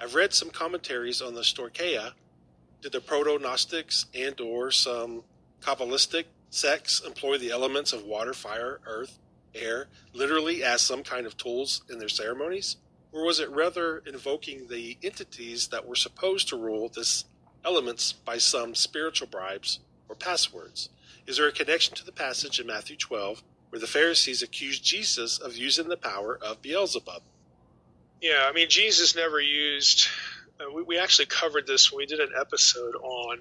I've read some commentaries on the stoicheia. Did the proto-Gnostics and or some Kabbalistic sects employ the elements of water, fire, earth, air literally as some kind of tools in their ceremonies? Or was it rather invoking the entities that were supposed to rule this elements by some spiritual bribes or passwords. Is there a connection to the passage in Matthew 12 where the Pharisees accused Jesus of using the power of Beelzebub? Yeah, I mean, Jesus never used. Uh, we, we actually covered this when we did an episode on.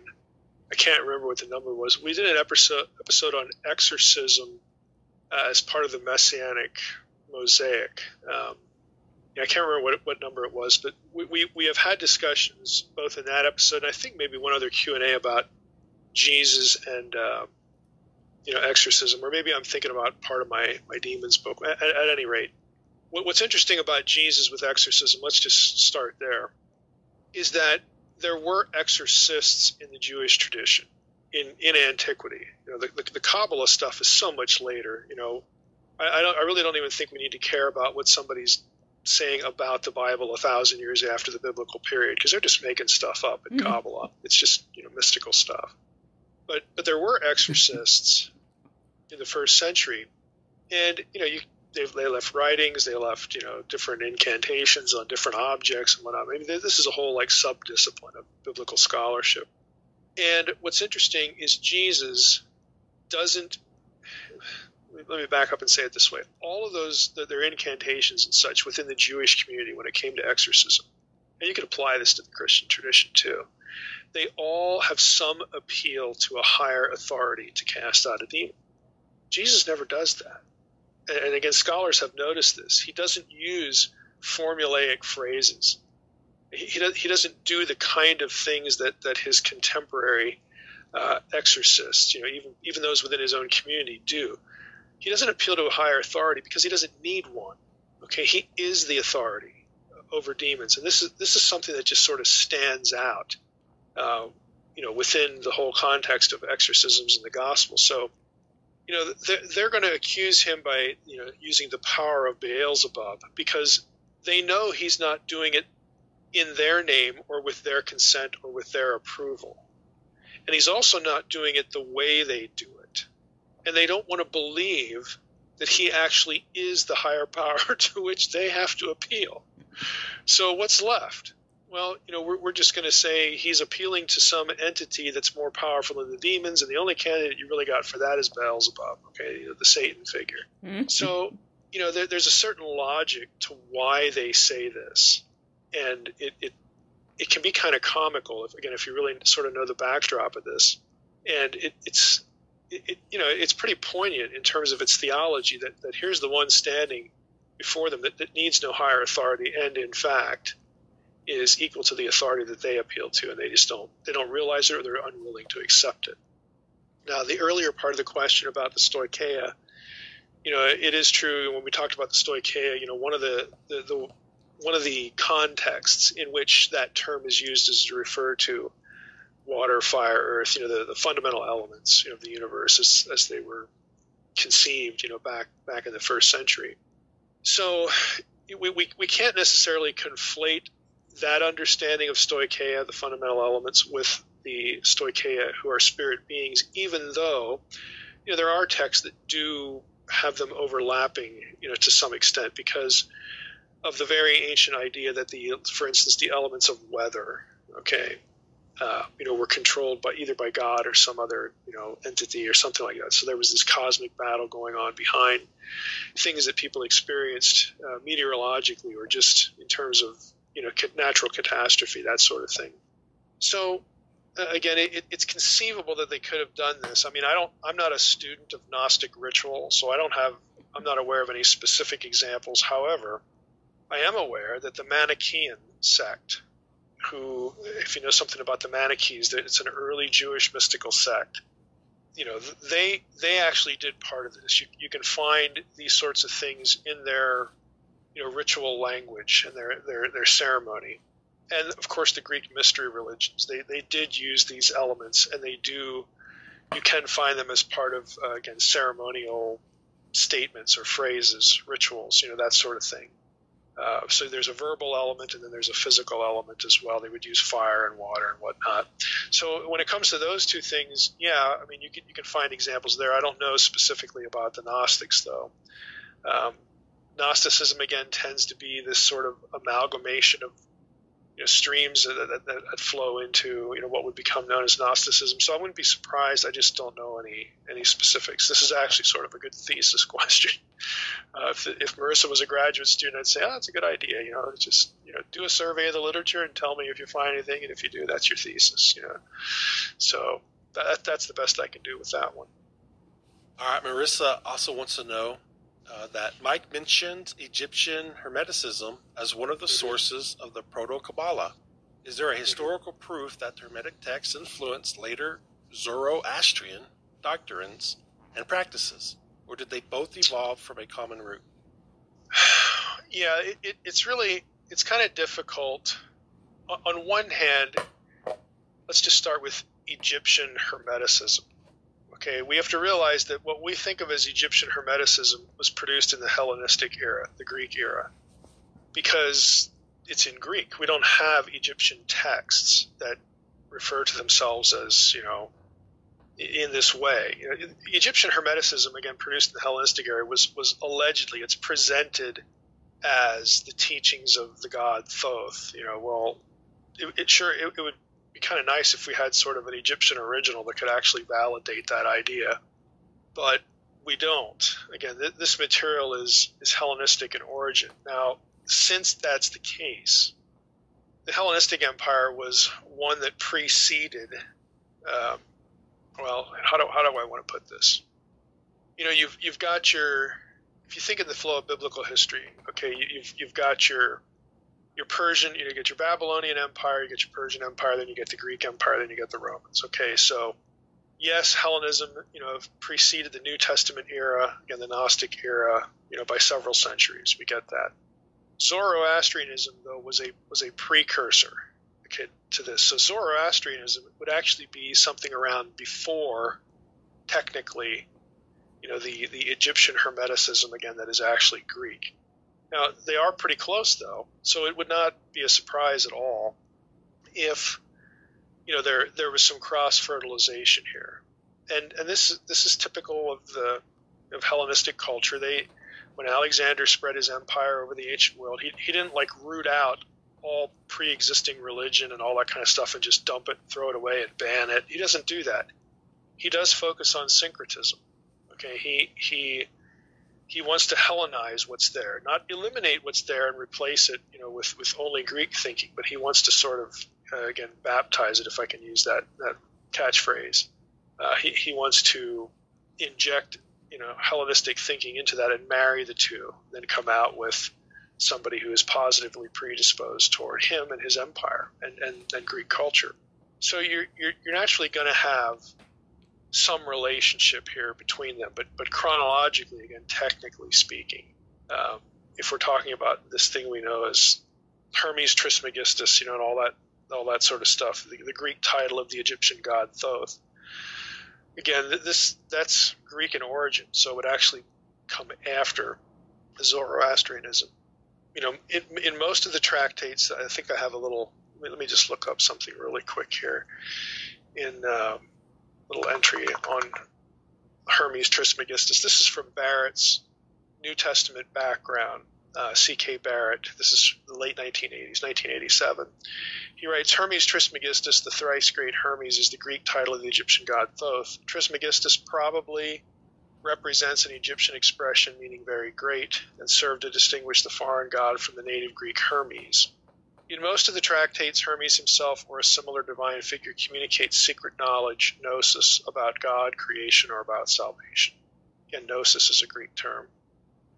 I can't remember what the number was. We did an episode episode on exorcism uh, as part of the Messianic mosaic. Um, I can't remember what, what number it was, but we, we, we have had discussions both in that episode and I think maybe one other Q and A about Jesus and uh, you know exorcism, or maybe I'm thinking about part of my my demons book. At, at any rate, what's interesting about Jesus with exorcism, let's just start there, is that there were exorcists in the Jewish tradition in in antiquity. You know, the, the, the Kabbalah stuff is so much later. You know, I, I, don't, I really don't even think we need to care about what somebody's saying about the Bible a thousand years after the biblical period because they're just making stuff up in mm-hmm. Kabbalah. It's just you know mystical stuff. But but there were exorcists in the first century, and you know you they, they left writings, they left you know different incantations on different objects and whatnot. I mean this is a whole like sub discipline of biblical scholarship. And what's interesting is Jesus doesn't let me back up and say it this way. All of those, their incantations and such within the Jewish community when it came to exorcism, and you could apply this to the Christian tradition too, they all have some appeal to a higher authority to cast out a demon. Jesus never does that. And again, scholars have noticed this. He doesn't use formulaic phrases. He, he doesn't do the kind of things that, that his contemporary uh, exorcists, you know, even even those within his own community do he doesn't appeal to a higher authority because he doesn't need one. Okay, he is the authority over demons, and this is this is something that just sort of stands out, uh, you know, within the whole context of exorcisms in the gospel. So, you know, they're, they're going to accuse him by you know using the power of Beelzebub because they know he's not doing it in their name or with their consent or with their approval. And he's also not doing it the way they do it. And they don't want to believe that he actually is the higher power to which they have to appeal. So what's left? Well, you know, we're, we're just going to say he's appealing to some entity that's more powerful than the demons, and the only candidate you really got for that is Beelzebub, okay, you know, the Satan figure. Mm-hmm. So, you know, there, there's a certain logic to why they say this, and it, it it can be kind of comical if again if you really sort of know the backdrop of this, and it, it's it, you know it's pretty poignant in terms of its theology that that here's the one standing before them that, that needs no higher authority, and in fact is equal to the authority that they appeal to, and they just don't they don't realize it or they're unwilling to accept it. Now, the earlier part of the question about the stoicheia, you know, it is true when we talked about the stoicheia. You know, one of the, the, the one of the contexts in which that term is used is to refer to water, fire, earth. You know, the, the fundamental elements you know, of the universe as, as they were conceived. You know, back back in the first century. So we, we, we can't necessarily conflate that understanding of stoicheia, the fundamental elements, with the stoicheia, who are spirit beings, even though you know there are texts that do have them overlapping, you know, to some extent, because of the very ancient idea that the, for instance, the elements of weather, okay, uh, you know, were controlled by either by God or some other, you know, entity or something like that. So there was this cosmic battle going on behind things that people experienced uh, meteorologically or just in terms of you know, natural catastrophe, that sort of thing. So uh, again, it, it's conceivable that they could have done this. I mean, I don't, I'm not a student of Gnostic ritual, so I don't have, I'm not aware of any specific examples. However, I am aware that the Manichaean sect, who, if you know something about the Manichees, that it's an early Jewish mystical sect. You know, they they actually did part of this. You, you can find these sorts of things in their you know ritual language and their their their ceremony and of course the greek mystery religions they they did use these elements and they do you can find them as part of uh, again ceremonial statements or phrases rituals you know that sort of thing uh, so there's a verbal element and then there's a physical element as well. They would use fire and water and whatnot. So when it comes to those two things, yeah, I mean you can you can find examples there. I don't know specifically about the Gnostics though. Um, Gnosticism again tends to be this sort of amalgamation of you know, streams that, that, that, flow into you know what would become known as Gnosticism. So I wouldn't be surprised. I just don't know any any specifics. This is actually sort of a good thesis question. Uh, if, if Marissa was a graduate student, I'd say, oh, that's a good idea. You know, just you know, do a survey of the literature and tell me if you find anything, and if you do, that's your thesis. You know, so that, that's the best I can do with that one. All right, Marissa also wants to know uh, that Mike mentioned Egyptian Hermeticism as one of the mm-hmm. sources of the Proto Kabbalah. Is there a mm-hmm. historical mm-hmm. proof that the Hermetic texts influenced later Zoroastrian doctrines and practices, or did they both evolve from a common root? Yeah, it, it, it's really it's kind of difficult. On one hand, let's just start with Egyptian Hermeticism. Okay, we have to realize that what we think of as Egyptian Hermeticism was produced in the Hellenistic era, the Greek era, because it's in Greek. We don't have Egyptian texts that refer to themselves as, you know, in this way. Egyptian Hermeticism, again, produced in the Hellenistic era, was, was allegedly, it's presented as the teachings of the god Thoth. You know, well, it, it sure, it, it would be kind of nice if we had sort of an Egyptian original that could actually validate that idea. But we don't. Again, th- this material is, is Hellenistic in origin. Now, since that's the case, the Hellenistic Empire was one that preceded, um, well, how do, how do I want to put this? You know, you've, you've got your, if you think in the flow of biblical history, okay, you, you've, you've got your your Persian, you, get your Babylonian Empire, you get your Persian Empire, then you get the Greek Empire, then you get the Romans. Okay, so yes, Hellenism, you know, preceded the New Testament era, and the Gnostic era, you know, by several centuries. We get that. Zoroastrianism, though, was a was a precursor okay, to this. So Zoroastrianism would actually be something around before, technically, you know, the the Egyptian Hermeticism again that is actually Greek. Now they are pretty close though, so it would not be a surprise at all if you know there there was some cross fertilization here, and and this this is typical of the of Hellenistic culture. They when Alexander spread his empire over the ancient world, he he didn't like root out all pre-existing religion and all that kind of stuff and just dump it, throw it away, and ban it. He doesn't do that. He does focus on syncretism. Okay, he he he wants to Hellenize what's there, not eliminate what's there and replace it, you know, with with only Greek thinking, but he wants to sort of uh, again baptize it, if I can use that that catchphrase. Uh, he he wants to inject you know Hellenistic thinking into that and marry the two, then come out with somebody who is positively predisposed toward him and his empire and, and, and Greek culture. So you're, you're, you're naturally going to have some relationship here between them, but, but chronologically, again, technically speaking, um, if we're talking about this thing we know as Hermes Trismegistus, you know, and all that, all that sort of stuff, the, the Greek title of the Egyptian god Thoth. Again, this that's Greek in origin, so it would actually come after Zoroastrianism you know, in, in most of the tractates, I think I have a little. Let me just look up something really quick here. In uh, little entry on Hermes Trismegistus. This is from Barrett's New Testament background. Uh, C.K. Barrett. This is the late 1980s, 1987. He writes Hermes Trismegistus, the thrice great Hermes, is the Greek title of the Egyptian god Thoth. Trismegistus probably represents an Egyptian expression meaning very great and served to distinguish the foreign god from the native Greek Hermes. In most of the tractates, Hermes himself or a similar divine figure communicates secret knowledge, gnosis, about God, creation, or about salvation. Again, gnosis is a Greek term.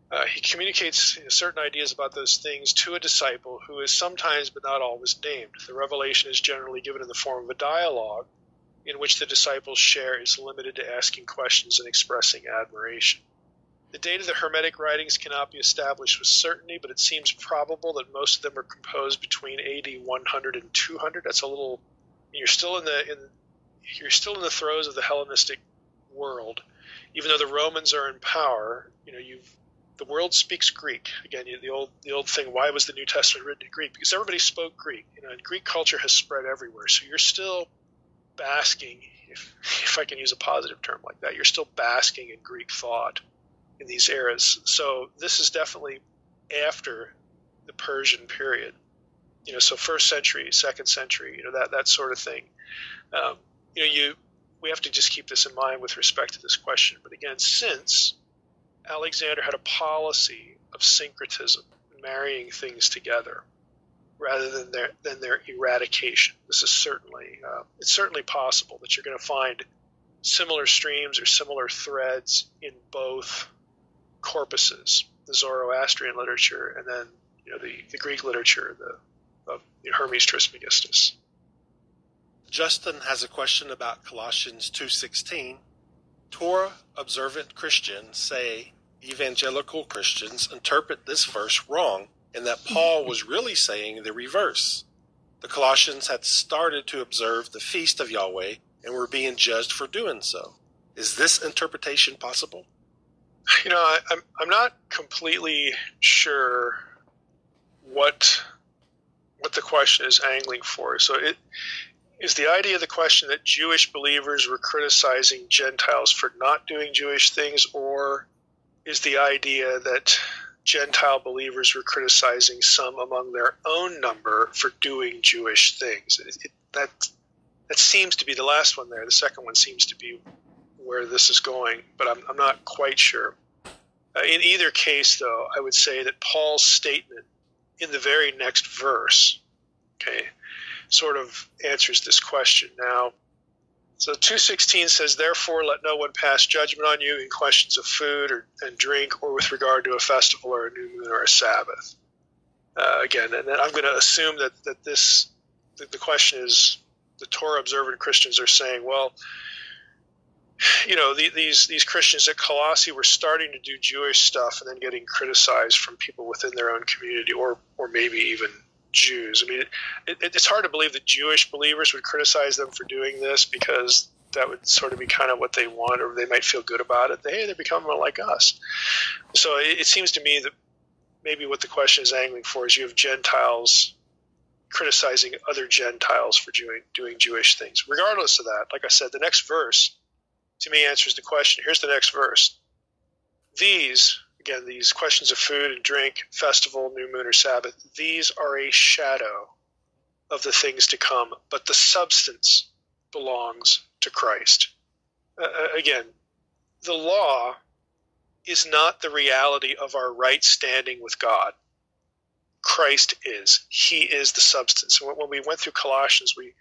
Uh, he communicates certain ideas about those things to a disciple who is sometimes but not always named. The revelation is generally given in the form of a dialogue in which the disciples' share is limited to asking questions and expressing admiration. The date of the Hermetic writings cannot be established with certainty, but it seems probable that most of them are composed between AD 100 and 200. That's a little. You're still in the in, you're still in the throes of the Hellenistic world, even though the Romans are in power. You know, you've the world speaks Greek. Again, the old the old thing. Why was the New Testament written in Greek? Because everybody spoke Greek. You know, and Greek culture has spread everywhere. So you're still basking, if, if I can use a positive term like that, you're still basking in Greek thought in these eras. So this is definitely after the Persian period. You know, so first century, second century, you know, that, that sort of thing. Um, you know, you, we have to just keep this in mind with respect to this question. But again, since Alexander had a policy of syncretism, marrying things together, rather than their than their eradication. This is certainly uh, it's certainly possible that you're going to find similar streams or similar threads in both corpuses, the Zoroastrian literature and then you know the, the Greek literature, the of Hermes Trismegistus. Justin has a question about Colossians 2:16. Torah observant Christians say evangelical Christians interpret this verse wrong and that Paul was really saying the reverse. The Colossians had started to observe the feast of Yahweh and were being judged for doing so. Is this interpretation possible? You know, I, am I'm, I'm not completely sure what what the question is angling for. So it is the idea of the question that Jewish believers were criticizing Gentiles for not doing Jewish things, or is the idea that Gentile believers were criticizing some among their own number for doing Jewish things. It, it, that that seems to be the last one there. The second one seems to be where this is going, but I'm, I'm not quite sure. Uh, in either case, though, I would say that Paul's statement in the very next verse, okay, sort of answers this question. Now, so 216 says, Therefore, let no one pass judgment on you in questions of food or, and drink or with regard to a festival or a new moon or a Sabbath. Uh, again, and I'm going to assume that, that this, that the question is the Torah observant Christians are saying, well, you know, the, these, these Christians at Colossae were starting to do Jewish stuff and then getting criticized from people within their own community or, or maybe even Jews. I mean, it, it, it's hard to believe that Jewish believers would criticize them for doing this because that would sort of be kind of what they want, or they might feel good about it. Hey, they're becoming more like us. So it, it seems to me that maybe what the question is angling for is you have Gentiles criticizing other Gentiles for doing, doing Jewish things. Regardless of that, like I said, the next verse to me answers the question. Here's the next verse. These, again, these questions of food and drink, festival, new moon, or Sabbath, these are a shadow of the things to come, but the substance belongs to Christ. Uh, uh again, the law is not the reality of our right standing with God. Christ is. He is the substance. When we went through Colossians, we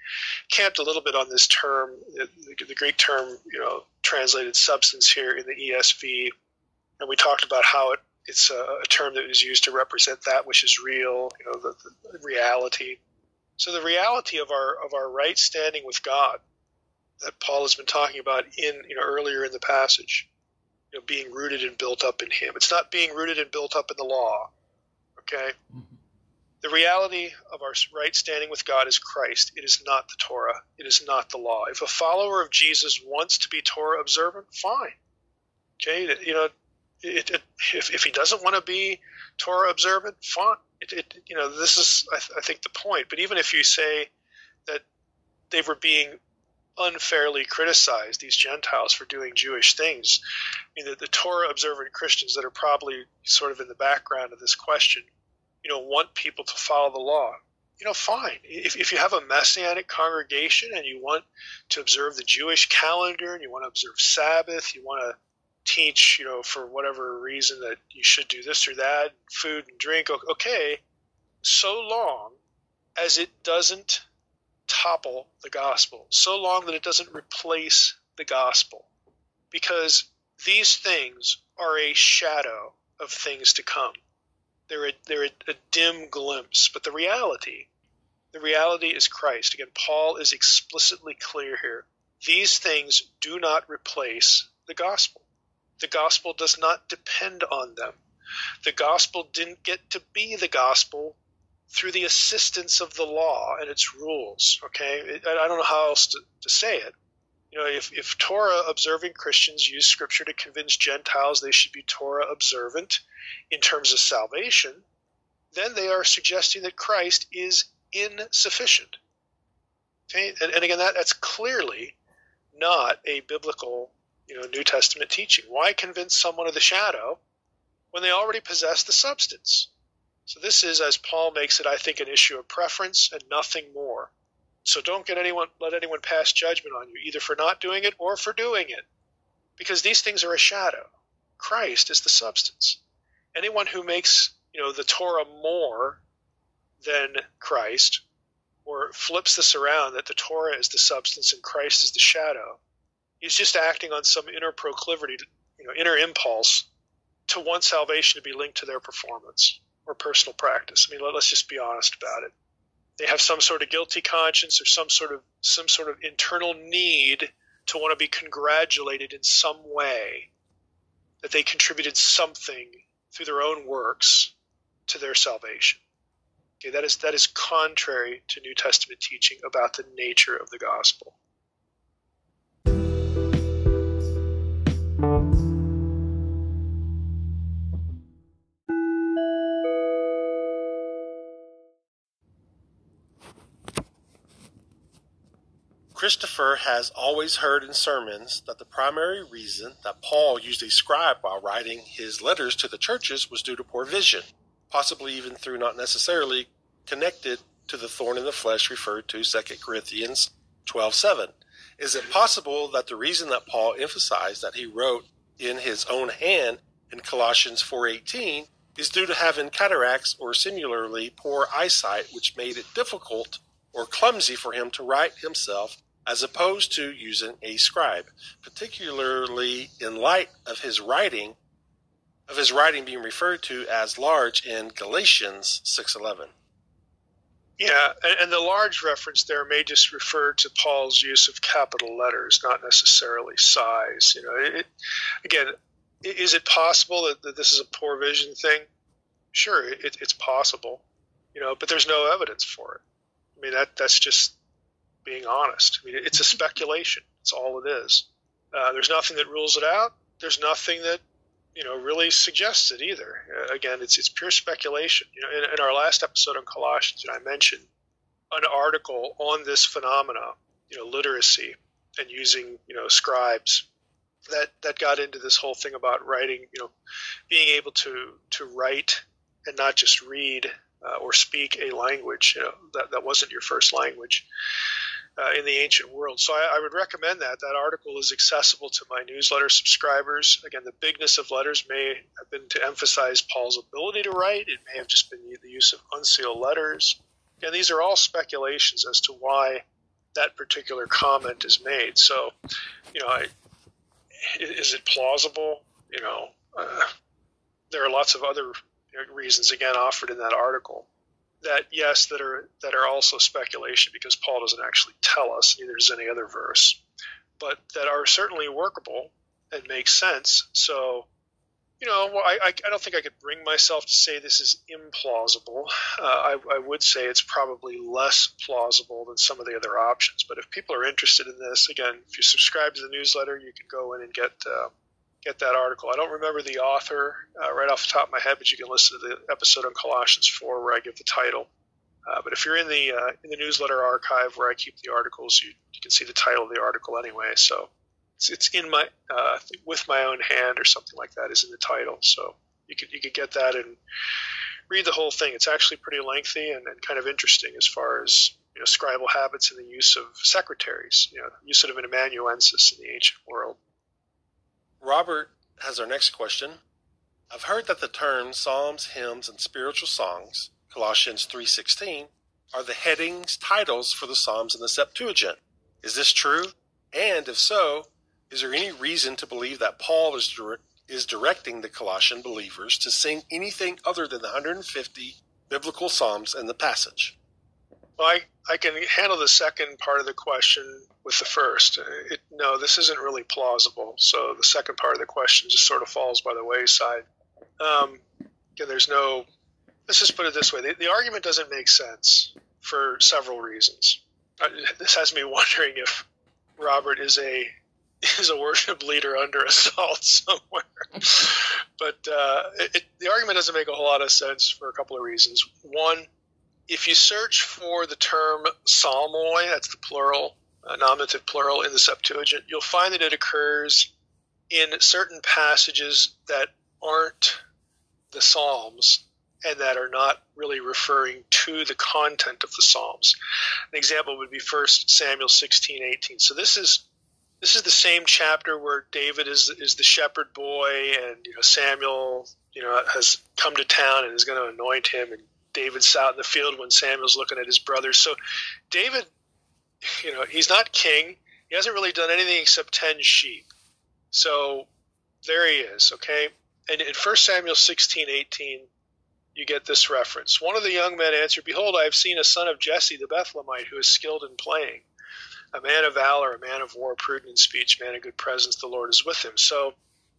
camped a little bit on this term, the Greek term, you know, translated substance here in the ESV, and we talked about how it, it's a, a term that is used to represent that which is real, you know, the, the reality. So the reality of our of our right standing with God that Paul has been talking about in you know earlier in the passage, you know, being rooted and built up in Him. It's not being rooted and built up in the law. Okay. Mm-hmm. The reality of our right standing with God is Christ. It is not the Torah. It is not the law. If a follower of Jesus wants to be Torah observant, fine. Okay, you know, it, it, if, if he doesn't want to be Torah observant, fine. It, you know, this is I, th- I think the point. But even if you say that they were being unfairly criticize these Gentiles for doing Jewish things. I mean, the, the Torah observant Christians that are probably sort of in the background of this question you know, want people to follow the law, you know, fine. If, if you have a messianic congregation and you want to observe the Jewish calendar and you want to observe Sabbath, you want to teach, you know, for whatever reason that you should do this or that, food and drink, okay, so long as it doesn't topple the gospel, so long that it doesn't replace the gospel. Because these things are a shadow of things to come. They're a, they're a, a dim glimpse, but the reality, the reality is Christ. Again, Paul is explicitly clear here. These things do not replace the gospel. The gospel does not depend on them. The gospel didn't get to be the gospel through the assistance of the law and its rules. Okay, I don't know how else to, to say it. You know, if, if Torah observing Christians use Scripture to convince Gentiles they should be Torah observant, in terms of salvation, then they are suggesting that Christ is insufficient. Okay? And, and again, that, that's clearly not a biblical, you know, New Testament teaching. Why convince someone of the shadow when they already possess the substance? So this is, as Paul makes it, I think, an issue of preference and nothing more. So don't get anyone let anyone pass judgment on you, either for not doing it or for doing it, because these things are a shadow. Christ is the substance anyone who makes you know the Torah more than Christ, or flips this around that the Torah is the substance and Christ is the shadow, he's just acting on some inner proclivity, you know, inner impulse to want salvation to be linked to their performance or personal practice. I mean, let, us just be honest about it. They have some sort of guilty conscience or some sort of some sort of internal need to want to be congratulated in some way that they contributed something through their own works to their salvation. Okay, that is that is contrary to New Testament teaching about the nature of the gospel. Christopher has always heard in sermons that the primary reason that Paul used a scribe while writing his letters to the churches was due to poor vision, possibly even through not necessarily connected to the thorn in the flesh referred to 2 Corinthians 12:7. Is it possible that the reason that Paul emphasized that he wrote in his own hand in Colossians 4:18 is due to having cataracts or similarly poor eyesight which made it difficult or clumsy for him to write himself as opposed to using a scribe, particularly in light of his writing of his writing being referred to as large in Galatians 6:11. Yeah, and, the large reference there may just refer to Paul's use of capital letters, not necessarily size. You know, it, again, is it possible that, that, this is a poor vision thing? Sure, it, it's possible. You know, but there's no evidence for it. I mean, that that's just being honest. I mean, it's a speculation. It's all it is. Uh, there's nothing that rules it out. There's nothing that you know, really suggests it either. Uh, again, it's it's pure speculation. You know, in, in our last episode on Colossians, know, I mentioned an article on this phenomena, you know, literacy and using you know scribes that that got into this whole thing about writing, you know, being able to to write and not just read uh, or speak a language, you know, that that wasn't your first language uh, in the ancient world. So I, I, would recommend that. That article is accessible to my newsletter subscribers. Again, the bigness of letters may have been to emphasize Paul's ability to write. It may have just been the use of uncial letters. And these are all speculations as to why that particular comment is made. So, you know, I, is it plausible? You know, uh, there are lots of other reasons again offered in that article that yes that are that are also speculation because Paul doesn't actually tell us neither does any other verse but that are certainly workable and make sense. So you know well, I, I don't think I could bring myself to say this is implausible. Uh, I, I would say it's probably less plausible than some of the other options but if people are interested in this again if you subscribe to the newsletter you can go in and get uh, get that article. I don't remember the author uh, right off the top of my head, but you can listen to the episode on Colossians 4 where I give the title. Uh, but if you're in the uh, in the newsletter archive where I keep the articles, you, you can see the title of the article anyway. So it's, it's in my uh, with my own hand or something like that is in the title. So you could you could get that and read the whole thing. It's actually pretty lengthy and, and kind of interesting as far as you know scribal habits and the use of secretaries. You know, use of an amanuensis in the ancient world. Robert has our next question. I've heard that the terms psalms, hymns, and spiritual songs, Colossians 3:16, are the headings, titles for the psalms in the Septuagint. Is this true? And if so, is there any reason to believe that Paul is dire- is directing the Colossian believers to sing anything other than the 150 biblical psalms in the passage? Well, I, I can handle the second part of the question with the first. It, no, this isn't really plausible. So the second part of the question just sort of falls by the wayside. Um, there's no. Let's just put it this way: the, the argument doesn't make sense for several reasons. Uh, this has me wondering if Robert is a is a worship leader under assault somewhere. but uh, it, the argument doesn't make a whole lot of sense for a couple of reasons. One, if you search for the term psalmoi, that's the plural, uh, nominative plural in the Septuagint, you'll find that it occurs in certain passages that aren't the Psalms and that are not really referring to the content of the Psalms. An example would be 1 Samuel 16, 18. So this is this is the same chapter where David is is the shepherd boy, and you know Samuel, you know, has come to town and is going to anoint him, and David's out in the field when Samuel's looking at his brothers. So David, you know, he's not king. He hasn't really done anything except tend sheep. So there he is, okay? And in 1 Samuel 16, 18, you get this reference. One of the young men answered, Behold, I have seen a son of Jesse the Bethlehemite who is skilled in playing, a man of valor, a man of war, prudent in speech, man of good presence. The Lord is with him. So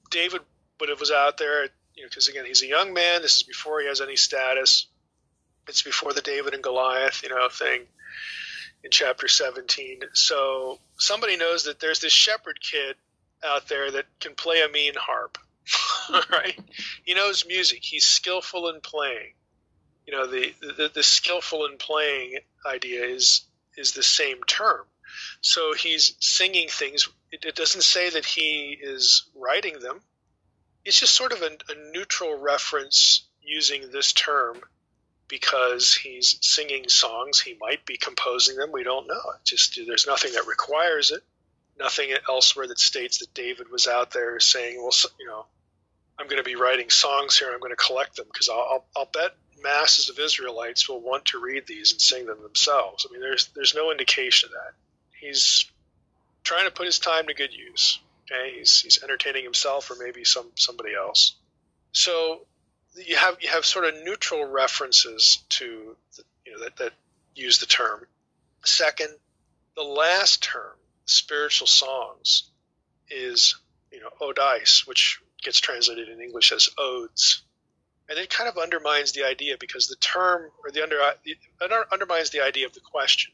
David would have was out there, you know, because again, he's a young man. This is before he has any status. It's before the David and Goliath, you know, thing in chapter 17. So somebody knows that there's this shepherd kid out there that can play a mean harp. right? He knows music. He's skillful in playing. You know, the, the the skillful in playing idea is is the same term. So he's singing things. It, it doesn't say that he is writing them. It's just sort of a, a neutral reference using this term because he's singing songs. He might be composing them. We don't know. Just there's nothing that requires it. Nothing elsewhere that states that David was out there saying, "Well, you know, I'm going to be writing songs here. I'm going to collect them because I'll, I'll, I'll bet masses of Israelites will want to read these and sing them themselves." I mean, there's there's no indication of that. He's trying to put his time to good use. Okay, he's he's entertaining himself or maybe some somebody else. So you have you have sort of neutral references to the, you know that, that use the term. Second, the last term, spiritual songs, is you know odice, which gets translated in English as odes, and it kind of undermines the idea because the term or the under it undermines the idea of the question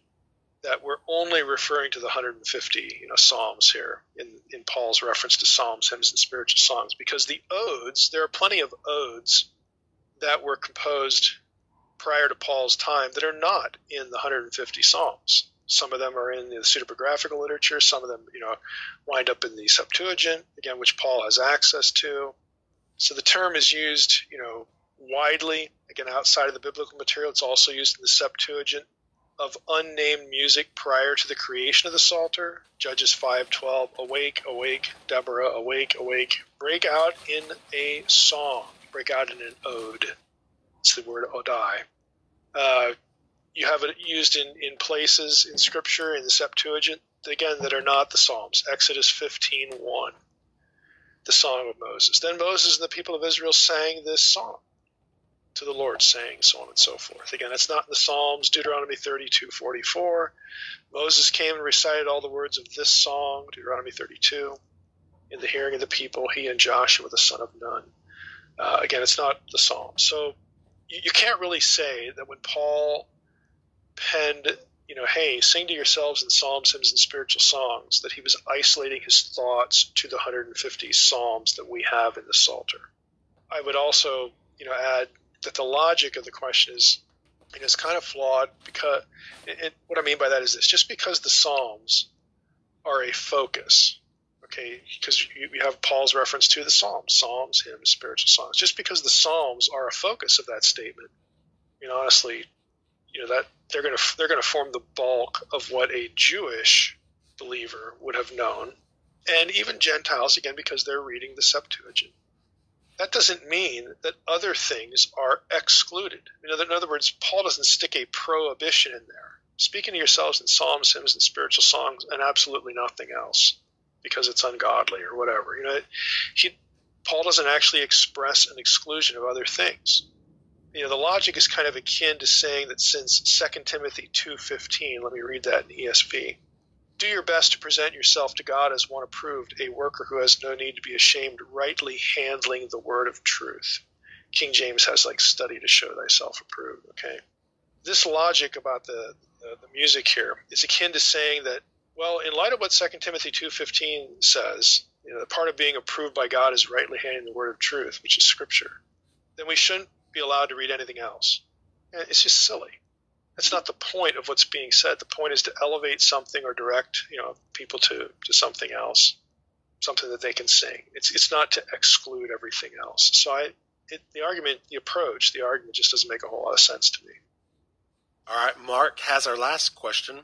that we're only referring to the 150 you know psalms here in in Paul's reference to psalms, hymns, and spiritual songs because the odes, there are plenty of odes that were composed prior to Paul's time that are not in the 150 psalms. Some of them are in the pseudepigraphical literature. Some of them, you know, wind up in the Septuagint, again, which Paul has access to. So the term is used, you know, widely, again, outside of the biblical material. It's also used in the Septuagint of unnamed music prior to the creation of the Psalter. Judges 5:12, awake, awake, Deborah, awake, awake, break out in a song, break out in an ode. It's the word odai. Uh, you have it used in, in places in Scripture in the Septuagint again that are not the Psalms. Exodus 15:1, the Song of Moses. Then Moses and the people of Israel sang this song to the Lord, saying, so on and so forth. Again, it's not in the Psalms, Deuteronomy 32, 44. Moses came and recited all the words of this song, Deuteronomy 32, in the hearing of the people, he and Joshua, the son of Nun. Uh, again, it's not the Psalms. So you, you can't really say that when Paul penned, you know, hey, sing to yourselves in psalms, hymns, and spiritual songs, that he was isolating his thoughts to the 150 psalms that we have in the Psalter. I would also, you know, add that the logic of the question is is kind of flawed because it, what I mean by that is this: just because the Psalms are a focus, okay, because you, have Paul's reference to the Psalms, Psalms, hymns, spiritual songs. Just because the Psalms are a focus of that statement, you know, honestly, you know that they're going to they're going to form the bulk of what a Jewish believer would have known, and even Gentiles again because they're reading the Septuagint that doesn't mean that other things are excluded. In other, in other words, Paul doesn't stick a prohibition in there. Speaking to yourselves in psalms, hymns, and spiritual songs, and absolutely nothing else, because it's ungodly or whatever. You know, he, Paul doesn't actually express an exclusion of other things. You know, the logic is kind of akin to saying that since 2 Timothy 2:15, let me read that in ESV do your best to present yourself to God as one approved, a worker who has no need to be ashamed, rightly handling the word of truth. King James has like study to show thyself approved. Okay, this logic about the, the, the music here is akin to saying that, well, in light of what 2 Timothy two fifteen says, you know, the part of being approved by God is rightly handling the word of truth, which is Scripture. Then we shouldn't be allowed to read anything else. Eh, it's just silly that's not the point of what's being said. The point is to elevate something or direct, you know, people to, to something else, something that they can sing. It's it's not to exclude everything else. So I, it, the argument, the approach, the argument just doesn't make a whole lot of sense to me. All right, Mark has our last question.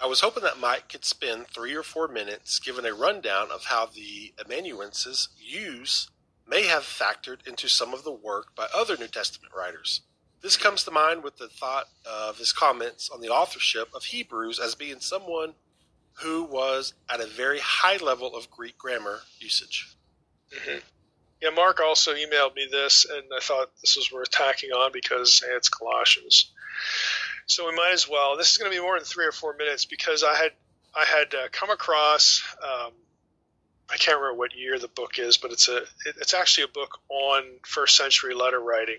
I was hoping that Mike could spend three or four minutes giving a rundown of how the amanuenses use may have factored into some of the work by other New Testament writers. This comes to mind with the thought of his comments on the authorship of Hebrews as being someone who was at a very high level of Greek grammar usage. Mm-hmm. Yeah, Mark also emailed me this, and I thought this was worth tacking on because hey, it's Colossians. So we might as well. This is going to be more than three or four minutes because I had I had uh, come across. Um, I can't remember what year the book is, but it's a it, it's actually a book on first century letter writing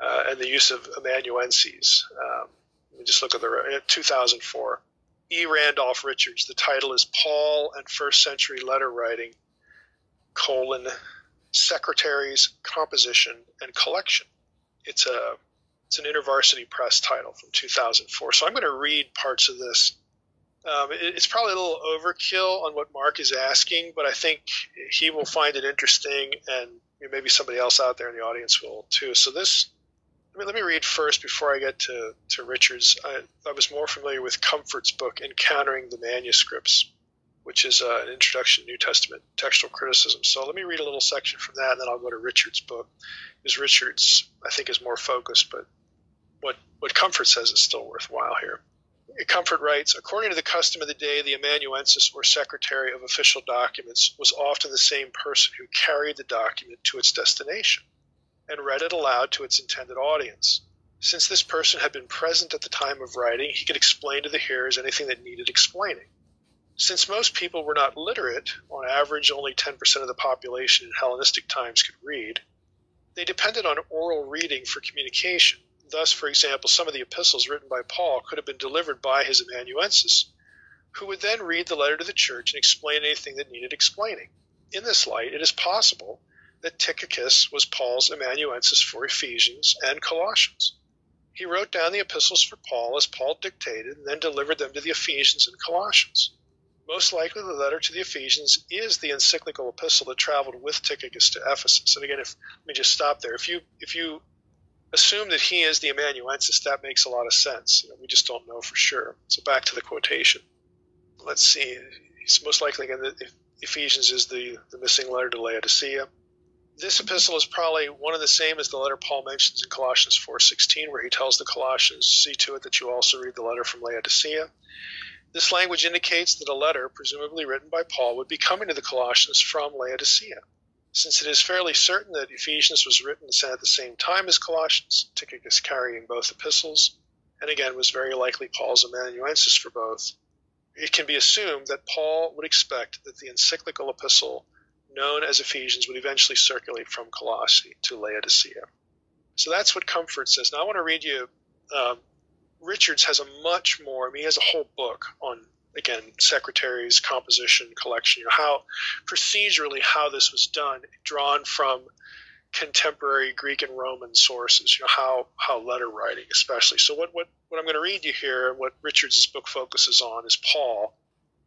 uh, and the use of amanuenses. Um, let me just look at the 2004. E. Randolph Richards. The title is Paul and First Century Letter Writing: colon Secretaries, Composition, and Collection. It's a it's an InterVarsity Press title from 2004. So I'm going to read parts of this. Um, it, it's probably a little overkill on what Mark is asking, but I think he will find it interesting, and maybe somebody else out there in the audience will too. So this I mean, let me read first before I get to, to Richards. I, I was more familiar with Comfort's book, Encountering the Manuscripts, which is uh, an introduction to New Testament textual criticism. So let me read a little section from that, and then I'll go to Richards' book. Because Richards', I think, is more focused, but what, what Comfort says is still worthwhile here. Comfort writes, according to the custom of the day, the amanuensis or secretary of official documents was often the same person who carried the document to its destination and read it aloud to its intended audience. Since this person had been present at the time of writing, he could explain to the hearers anything that needed explaining. Since most people were not literate, on average only 10% of the population in Hellenistic times could read, they depended on oral reading for communication. Thus, for example, some of the epistles written by Paul could have been delivered by his amanuensis, who would then read the letter to the church and explain anything that needed explaining. In this light, it is possible that Tychicus was Paul's amanuensis for Ephesians and Colossians. He wrote down the epistles for Paul as Paul dictated and then delivered them to the Ephesians and Colossians. Most likely, the letter to the Ephesians is the encyclical epistle that traveled with Tychicus to Ephesus. And again, if let me just stop there. If you if you assume that he is the amanuensis, that makes a lot of sense. You know, we just don't know for sure. So back to the quotation. Let's see. It's most likely again that Ephesians is the, the missing letter to Laodicea. This epistle is probably one of the same as the letter Paul mentions in Colossians 4:16, where he tells the Colossians, "See to it that you also read the letter from Laodicea." This language indicates that a letter, presumably written by Paul, would be coming to the Colossians from Laodicea. Since it is fairly certain that Ephesians was written and sent at the same time as Colossians, Tychicus carrying both epistles, and again was very likely Paul's amanuensis for both, it can be assumed that Paul would expect that the encyclical epistle known as Ephesians would eventually circulate from Colossae to Laodicea. So that's what Comfort says. Now I want to read you um, Richards has a much more. I mean, he has a whole book on again secretaries, composition, collection. You know how procedurally how this was done, drawn from contemporary Greek and Roman sources. You know how how letter writing, especially. So what what what I'm going to read you here, what Richards' book focuses on is Paul.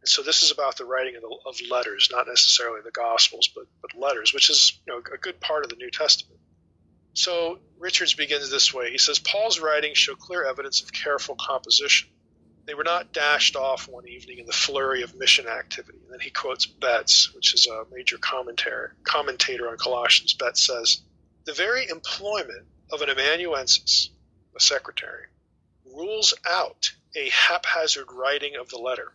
So this is about the writing of, the, of letters, not necessarily the Gospels, but but letters, which is you know a good part of the New Testament. So Richards begins this way. He says Paul's writings show clear evidence of careful composition. They were not dashed off one evening in the flurry of mission activity. And then he quotes Betz, which is a major commentator, commentator on Colossians. Betz says, The very employment of an amanuensis, a secretary, rules out a haphazard writing of the letter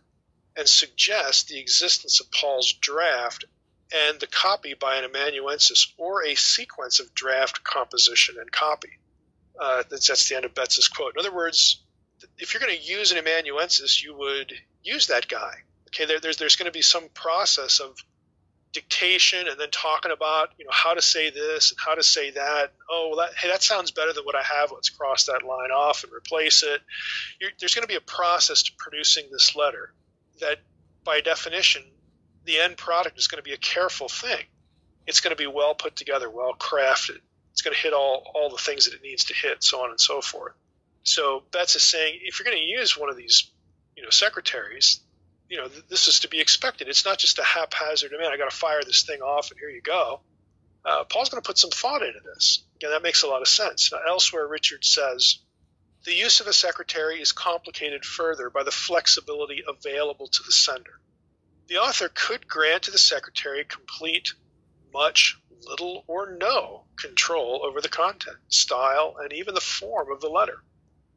and suggests the existence of Paul's draft and the copy by an amanuensis or a sequence of draft composition and copy. Uh, that's, that's the end of Betz's quote. In other words, if you're going to use an amanuensis, you would use that guy. Okay, there, there's there's going to be some process of dictation and then talking about you know how to say this and how to say that. Oh, well that, hey, that sounds better than what I have. Let's cross that line off and replace it. You're, there's going to be a process to producing this letter that, by definition, the end product is going to be a careful thing. It's going to be well put together, well crafted. It's going to hit all, all the things that it needs to hit, so on and so forth. So Betz is saying if you're going to use one of these, you know, secretaries, you know, th- this is to be expected. It's not just a haphazard, man, I got to fire this thing off and here you go. Uh, Paul's going to put some thought into this. Again, that makes a lot of sense. Now, elsewhere, Richard says the use of a secretary is complicated further by the flexibility available to the sender. The author could grant to the secretary complete, much, little, or no control over the content, style, and even the form of the letter.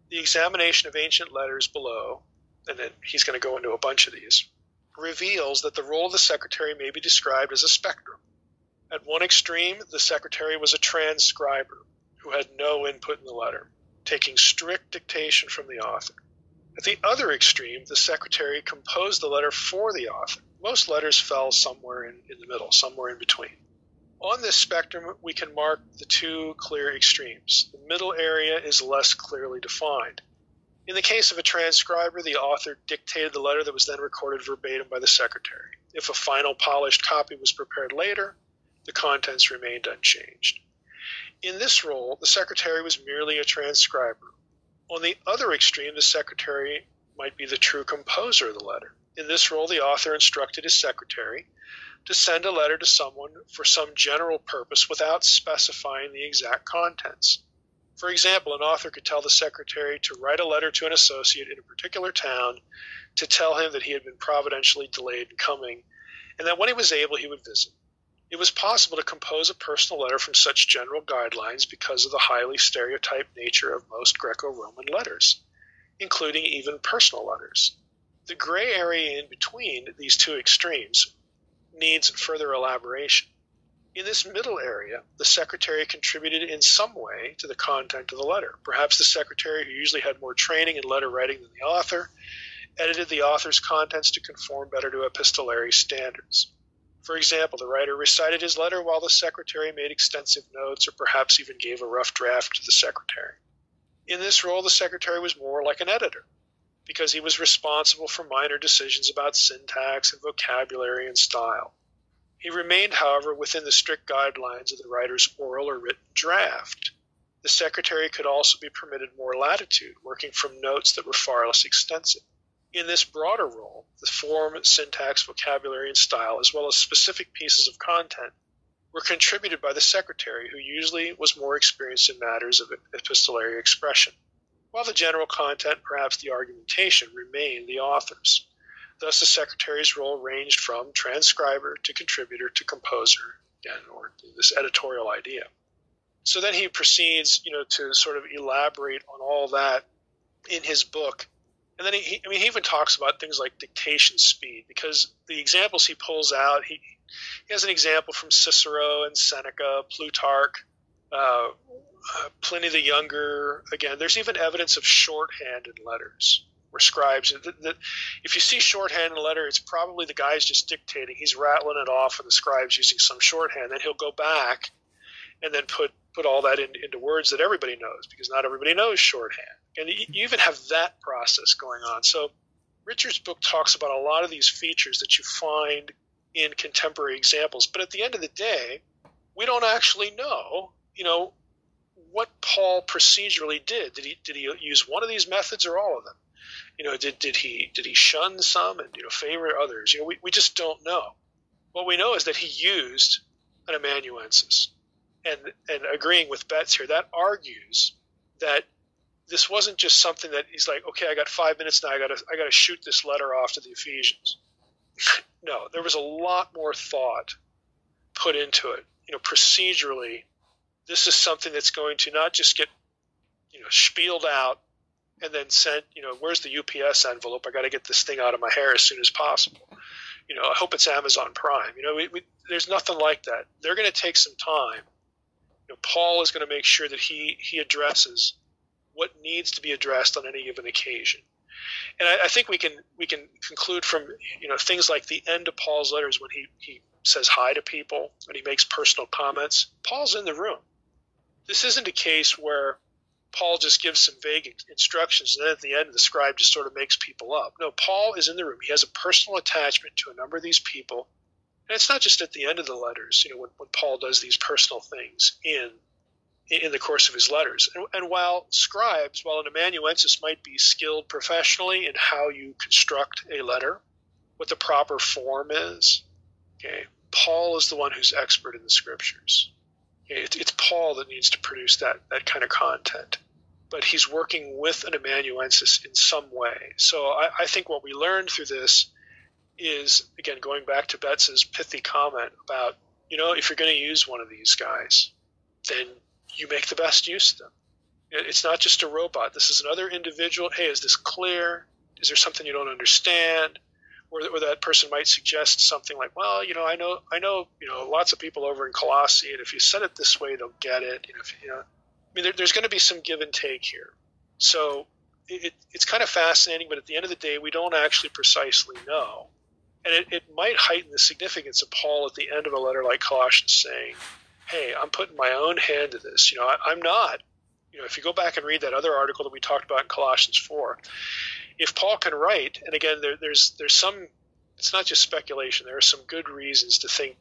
The examination of ancient letters below, and then he's going to go into a bunch of these, reveals that the role of the secretary may be described as a spectrum. At one extreme, the secretary was a transcriber who had no input in the letter, taking strict dictation from the author. At the other extreme, the secretary composed the letter for the author. Most letters fell somewhere in, in the middle, somewhere in between. On this spectrum, we can mark the two clear extremes. The middle area is less clearly defined. In the case of a transcriber, the author dictated the letter that was then recorded verbatim by the secretary. If a final polished copy was prepared later, the contents remained unchanged. In this role, the secretary was merely a transcriber, on the other extreme, the secretary might be the true composer of the letter. In this role, the author instructed his secretary to send a letter to someone for some general purpose without specifying the exact contents. For example, an author could tell the secretary to write a letter to an associate in a particular town to tell him that he had been providentially delayed in coming and that when he was able, he would visit. It was possible to compose a personal letter from such general guidelines because of the highly stereotyped nature of most Greco Roman letters, including even personal letters. The gray area in between these two extremes needs further elaboration. In this middle area, the secretary contributed in some way to the content of the letter. Perhaps the secretary, who usually had more training in letter writing than the author, edited the author's contents to conform better to epistolary standards. For example, the writer recited his letter while the secretary made extensive notes or perhaps even gave a rough draft to the secretary. In this role, the secretary was more like an editor. because he was responsible for minor decisions about syntax and vocabulary and style. He remained, however, within the strict guidelines of the writer's oral or written draft. The secretary could also be permitted more latitude, working from notes that were far less extensive. In this broader role, the form, syntax, vocabulary, and style, as well as specific pieces of content, were contributed by the secretary, who usually was more experienced in matters of epistolary expression, while the general content, perhaps the argumentation, remained the author's. Thus, the secretary's role ranged from transcriber to contributor to composer, again, or this editorial idea. So then he proceeds, you know, to sort of elaborate on all that in his book. And then he, I mean, he even talks about things like dictation speed because the examples he pulls out, he, he has an example from Cicero and Seneca, Plutarch, uh, Pliny the Younger. Again, there's even evidence of shorthand in letters where scribes. The, the, if you see shorthand in a letter, it's probably the guy's just dictating. He's rattling it off, and the scribe's using some shorthand. Then he'll go back and then put put all that in, into words that everybody knows because not everybody knows shorthand. And you, even have that process going on. So Richards' book talks about a lot of these features that you find in contemporary examples. But at the end of the day, we don't actually know, you know, what Paul procedurally did. Did he did he use one of these methods or all of them? You know, did did he did he shun some and you know favor others? You know, we, we just don't know. What we know is that he used an amanuensis. And and agreeing with Betz here, that argues that this wasn't just something that he's like, okay, I got five minutes now. I got to I got to shoot this letter off to the Ephesians. no, there was a lot more thought put into it. You know, procedurally, this is something that's going to not just get you know spieled out and then sent. You know, where's the UPS envelope? I got to get this thing out of my hair as soon as possible. You know, I hope it's Amazon Prime. You know, we, we, there's nothing like that. They're going to take some time. You know, Paul is going to make sure that he he addresses what needs to be addressed on any given occasion and I, I, think we can we can conclude from you know things like the end of Paul's letters when he he says hi to people and he makes personal comments. Paul's in the room. This isn't a case where Paul just gives some vague instructions and then at the end the scribe just sort of makes people up. No, Paul is in the room. He has a personal attachment to a number of these people. And it's not just at the end of the letters, you know, when, when Paul does these personal things in in the course of his letters. And, and, while scribes, while an amanuensis might be skilled professionally in how you construct a letter, what the proper form is, okay, Paul is the one who's expert in the scriptures. Okay, it's, it's Paul that needs to produce that, that kind of content. But he's working with an amanuensis in some way. So I, I think what we learned through this is, again, going back to Betz's pithy comment about, you know, if you're going to use one of these guys, then you make the best use of them. It's not just a robot. This is another individual. Hey, is this clear? Is there something you don't understand? Or, or that person might suggest something like, well, you know, I know, I know, you know, lots of people over in Colossae, and if you said it this way, they'll get it. You know, if, you know I mean, there, there's going to be some give and take here. So it, it's kind of fascinating, but at the end of the day, we don't actually precisely know. And it, it might heighten the significance of Paul at the end of a letter like Colossians saying, hey, I'm putting my own hand to this. You know, I, I'm not. You know, if you go back and read that other article that we talked about in Colossians four, if Paul can write, and again, there, there's there's some, it's not just speculation. There are some good reasons to think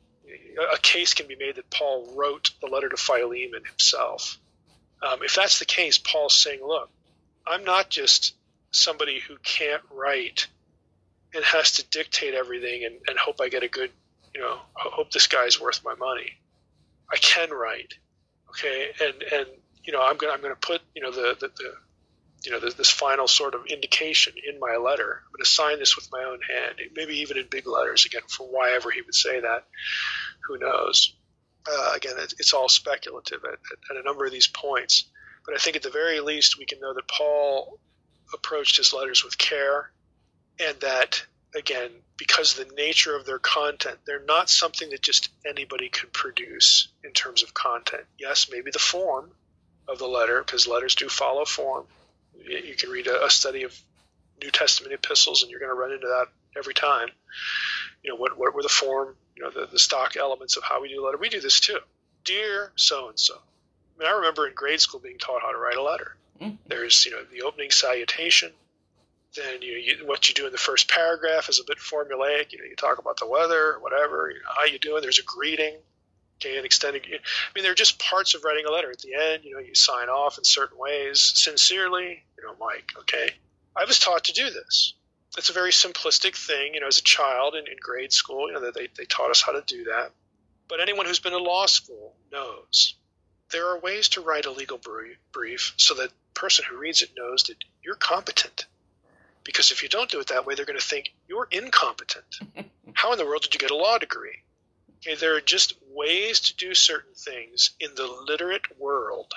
a case can be made that Paul wrote the letter to Philemon himself. Um, if that's the case, Paul's saying, look, I'm not just somebody who can't write and has to dictate everything and, and hope I get a good, you know, hope this guy's worth my money. I can write. Okay, and and you know I'm gonna I'm gonna put you know the the, the you know this final sort of indication in my letter. I'm to sign this with my own hand, maybe even in big letters again for why ever he would say that. Who knows? Uh, again, it, it's all speculative at, at, at a number of these points. But I think at the very least we can know that Paul approached his letters with care, and that again, because of the nature of their content, they're not something that just anybody could produce in terms of content. Yes, maybe the form of the letter, because letters do follow form. You can read a, a study of New Testament epistles, and you're going to run into that every time. You know, what, what were the form, you know, the, the stock elements of how we do a letter? We do this too. Dear so and so. I mean, I remember in grade school being taught how to write a letter. Mm. There's, you know, the opening salutation, then you, you, what you do in the first paragraph is a bit formulaic. You know, you talk about the weather, whatever. You know, how you doing? There's a greeting. Okay, and extending. I mean, they're just parts of writing a letter. At the end, you know, you sign off in certain ways. Sincerely, you know, Mike. Okay, I was taught to do this. It's a very simplistic thing. You know, as a child in, in grade school, you know, they they taught us how to do that. But anyone who's been to law school knows there are ways to write a legal brief so that the person who reads it knows that you're competent because if you don't do it that way, they're going to think you're incompetent. How in the world did you get a law degree? Okay, there are just ways to do certain things in the literate world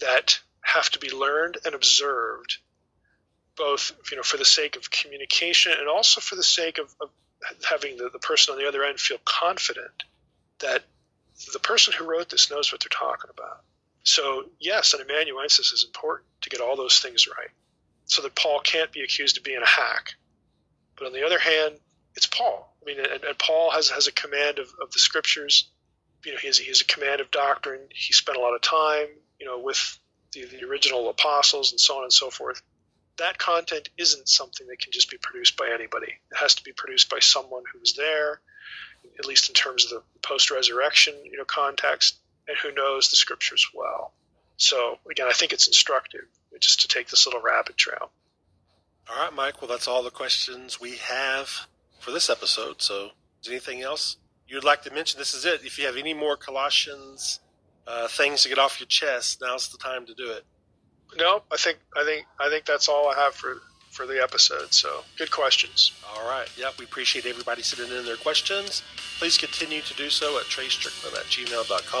that have to be learned and observed, both you know for the sake of communication and also for the sake of, of having the, the person on the other end feel confident that the person who wrote this knows what they're talking about. So yes, an amanuensis is important to get all those things right so that Paul can't be accused of being a hack. But on the other hand, it's Paul. I mean, and, and Paul has has a command of, of the scriptures. You know, he has, he has a command of doctrine. He spent a lot of time, you know, with the, the original apostles and so on and so forth. That content isn't something that can just be produced by anybody. It has to be produced by someone who was there, at least in terms of the post-resurrection, you know, context, and who knows the scriptures well. So again, I think it's instructive just to take this little rabbit trail. All right, Mike. Well, that's all the questions we have for this episode. So, is anything else you'd like to mention? This is it. If you have any more Colossians uh, things to get off your chest, now's the time to do it. No, I think I think I think that's all I have for for the episode. So, good questions. All right. Yep. We appreciate everybody sending in their questions. Please continue to do so at treystricklin at gmail.com.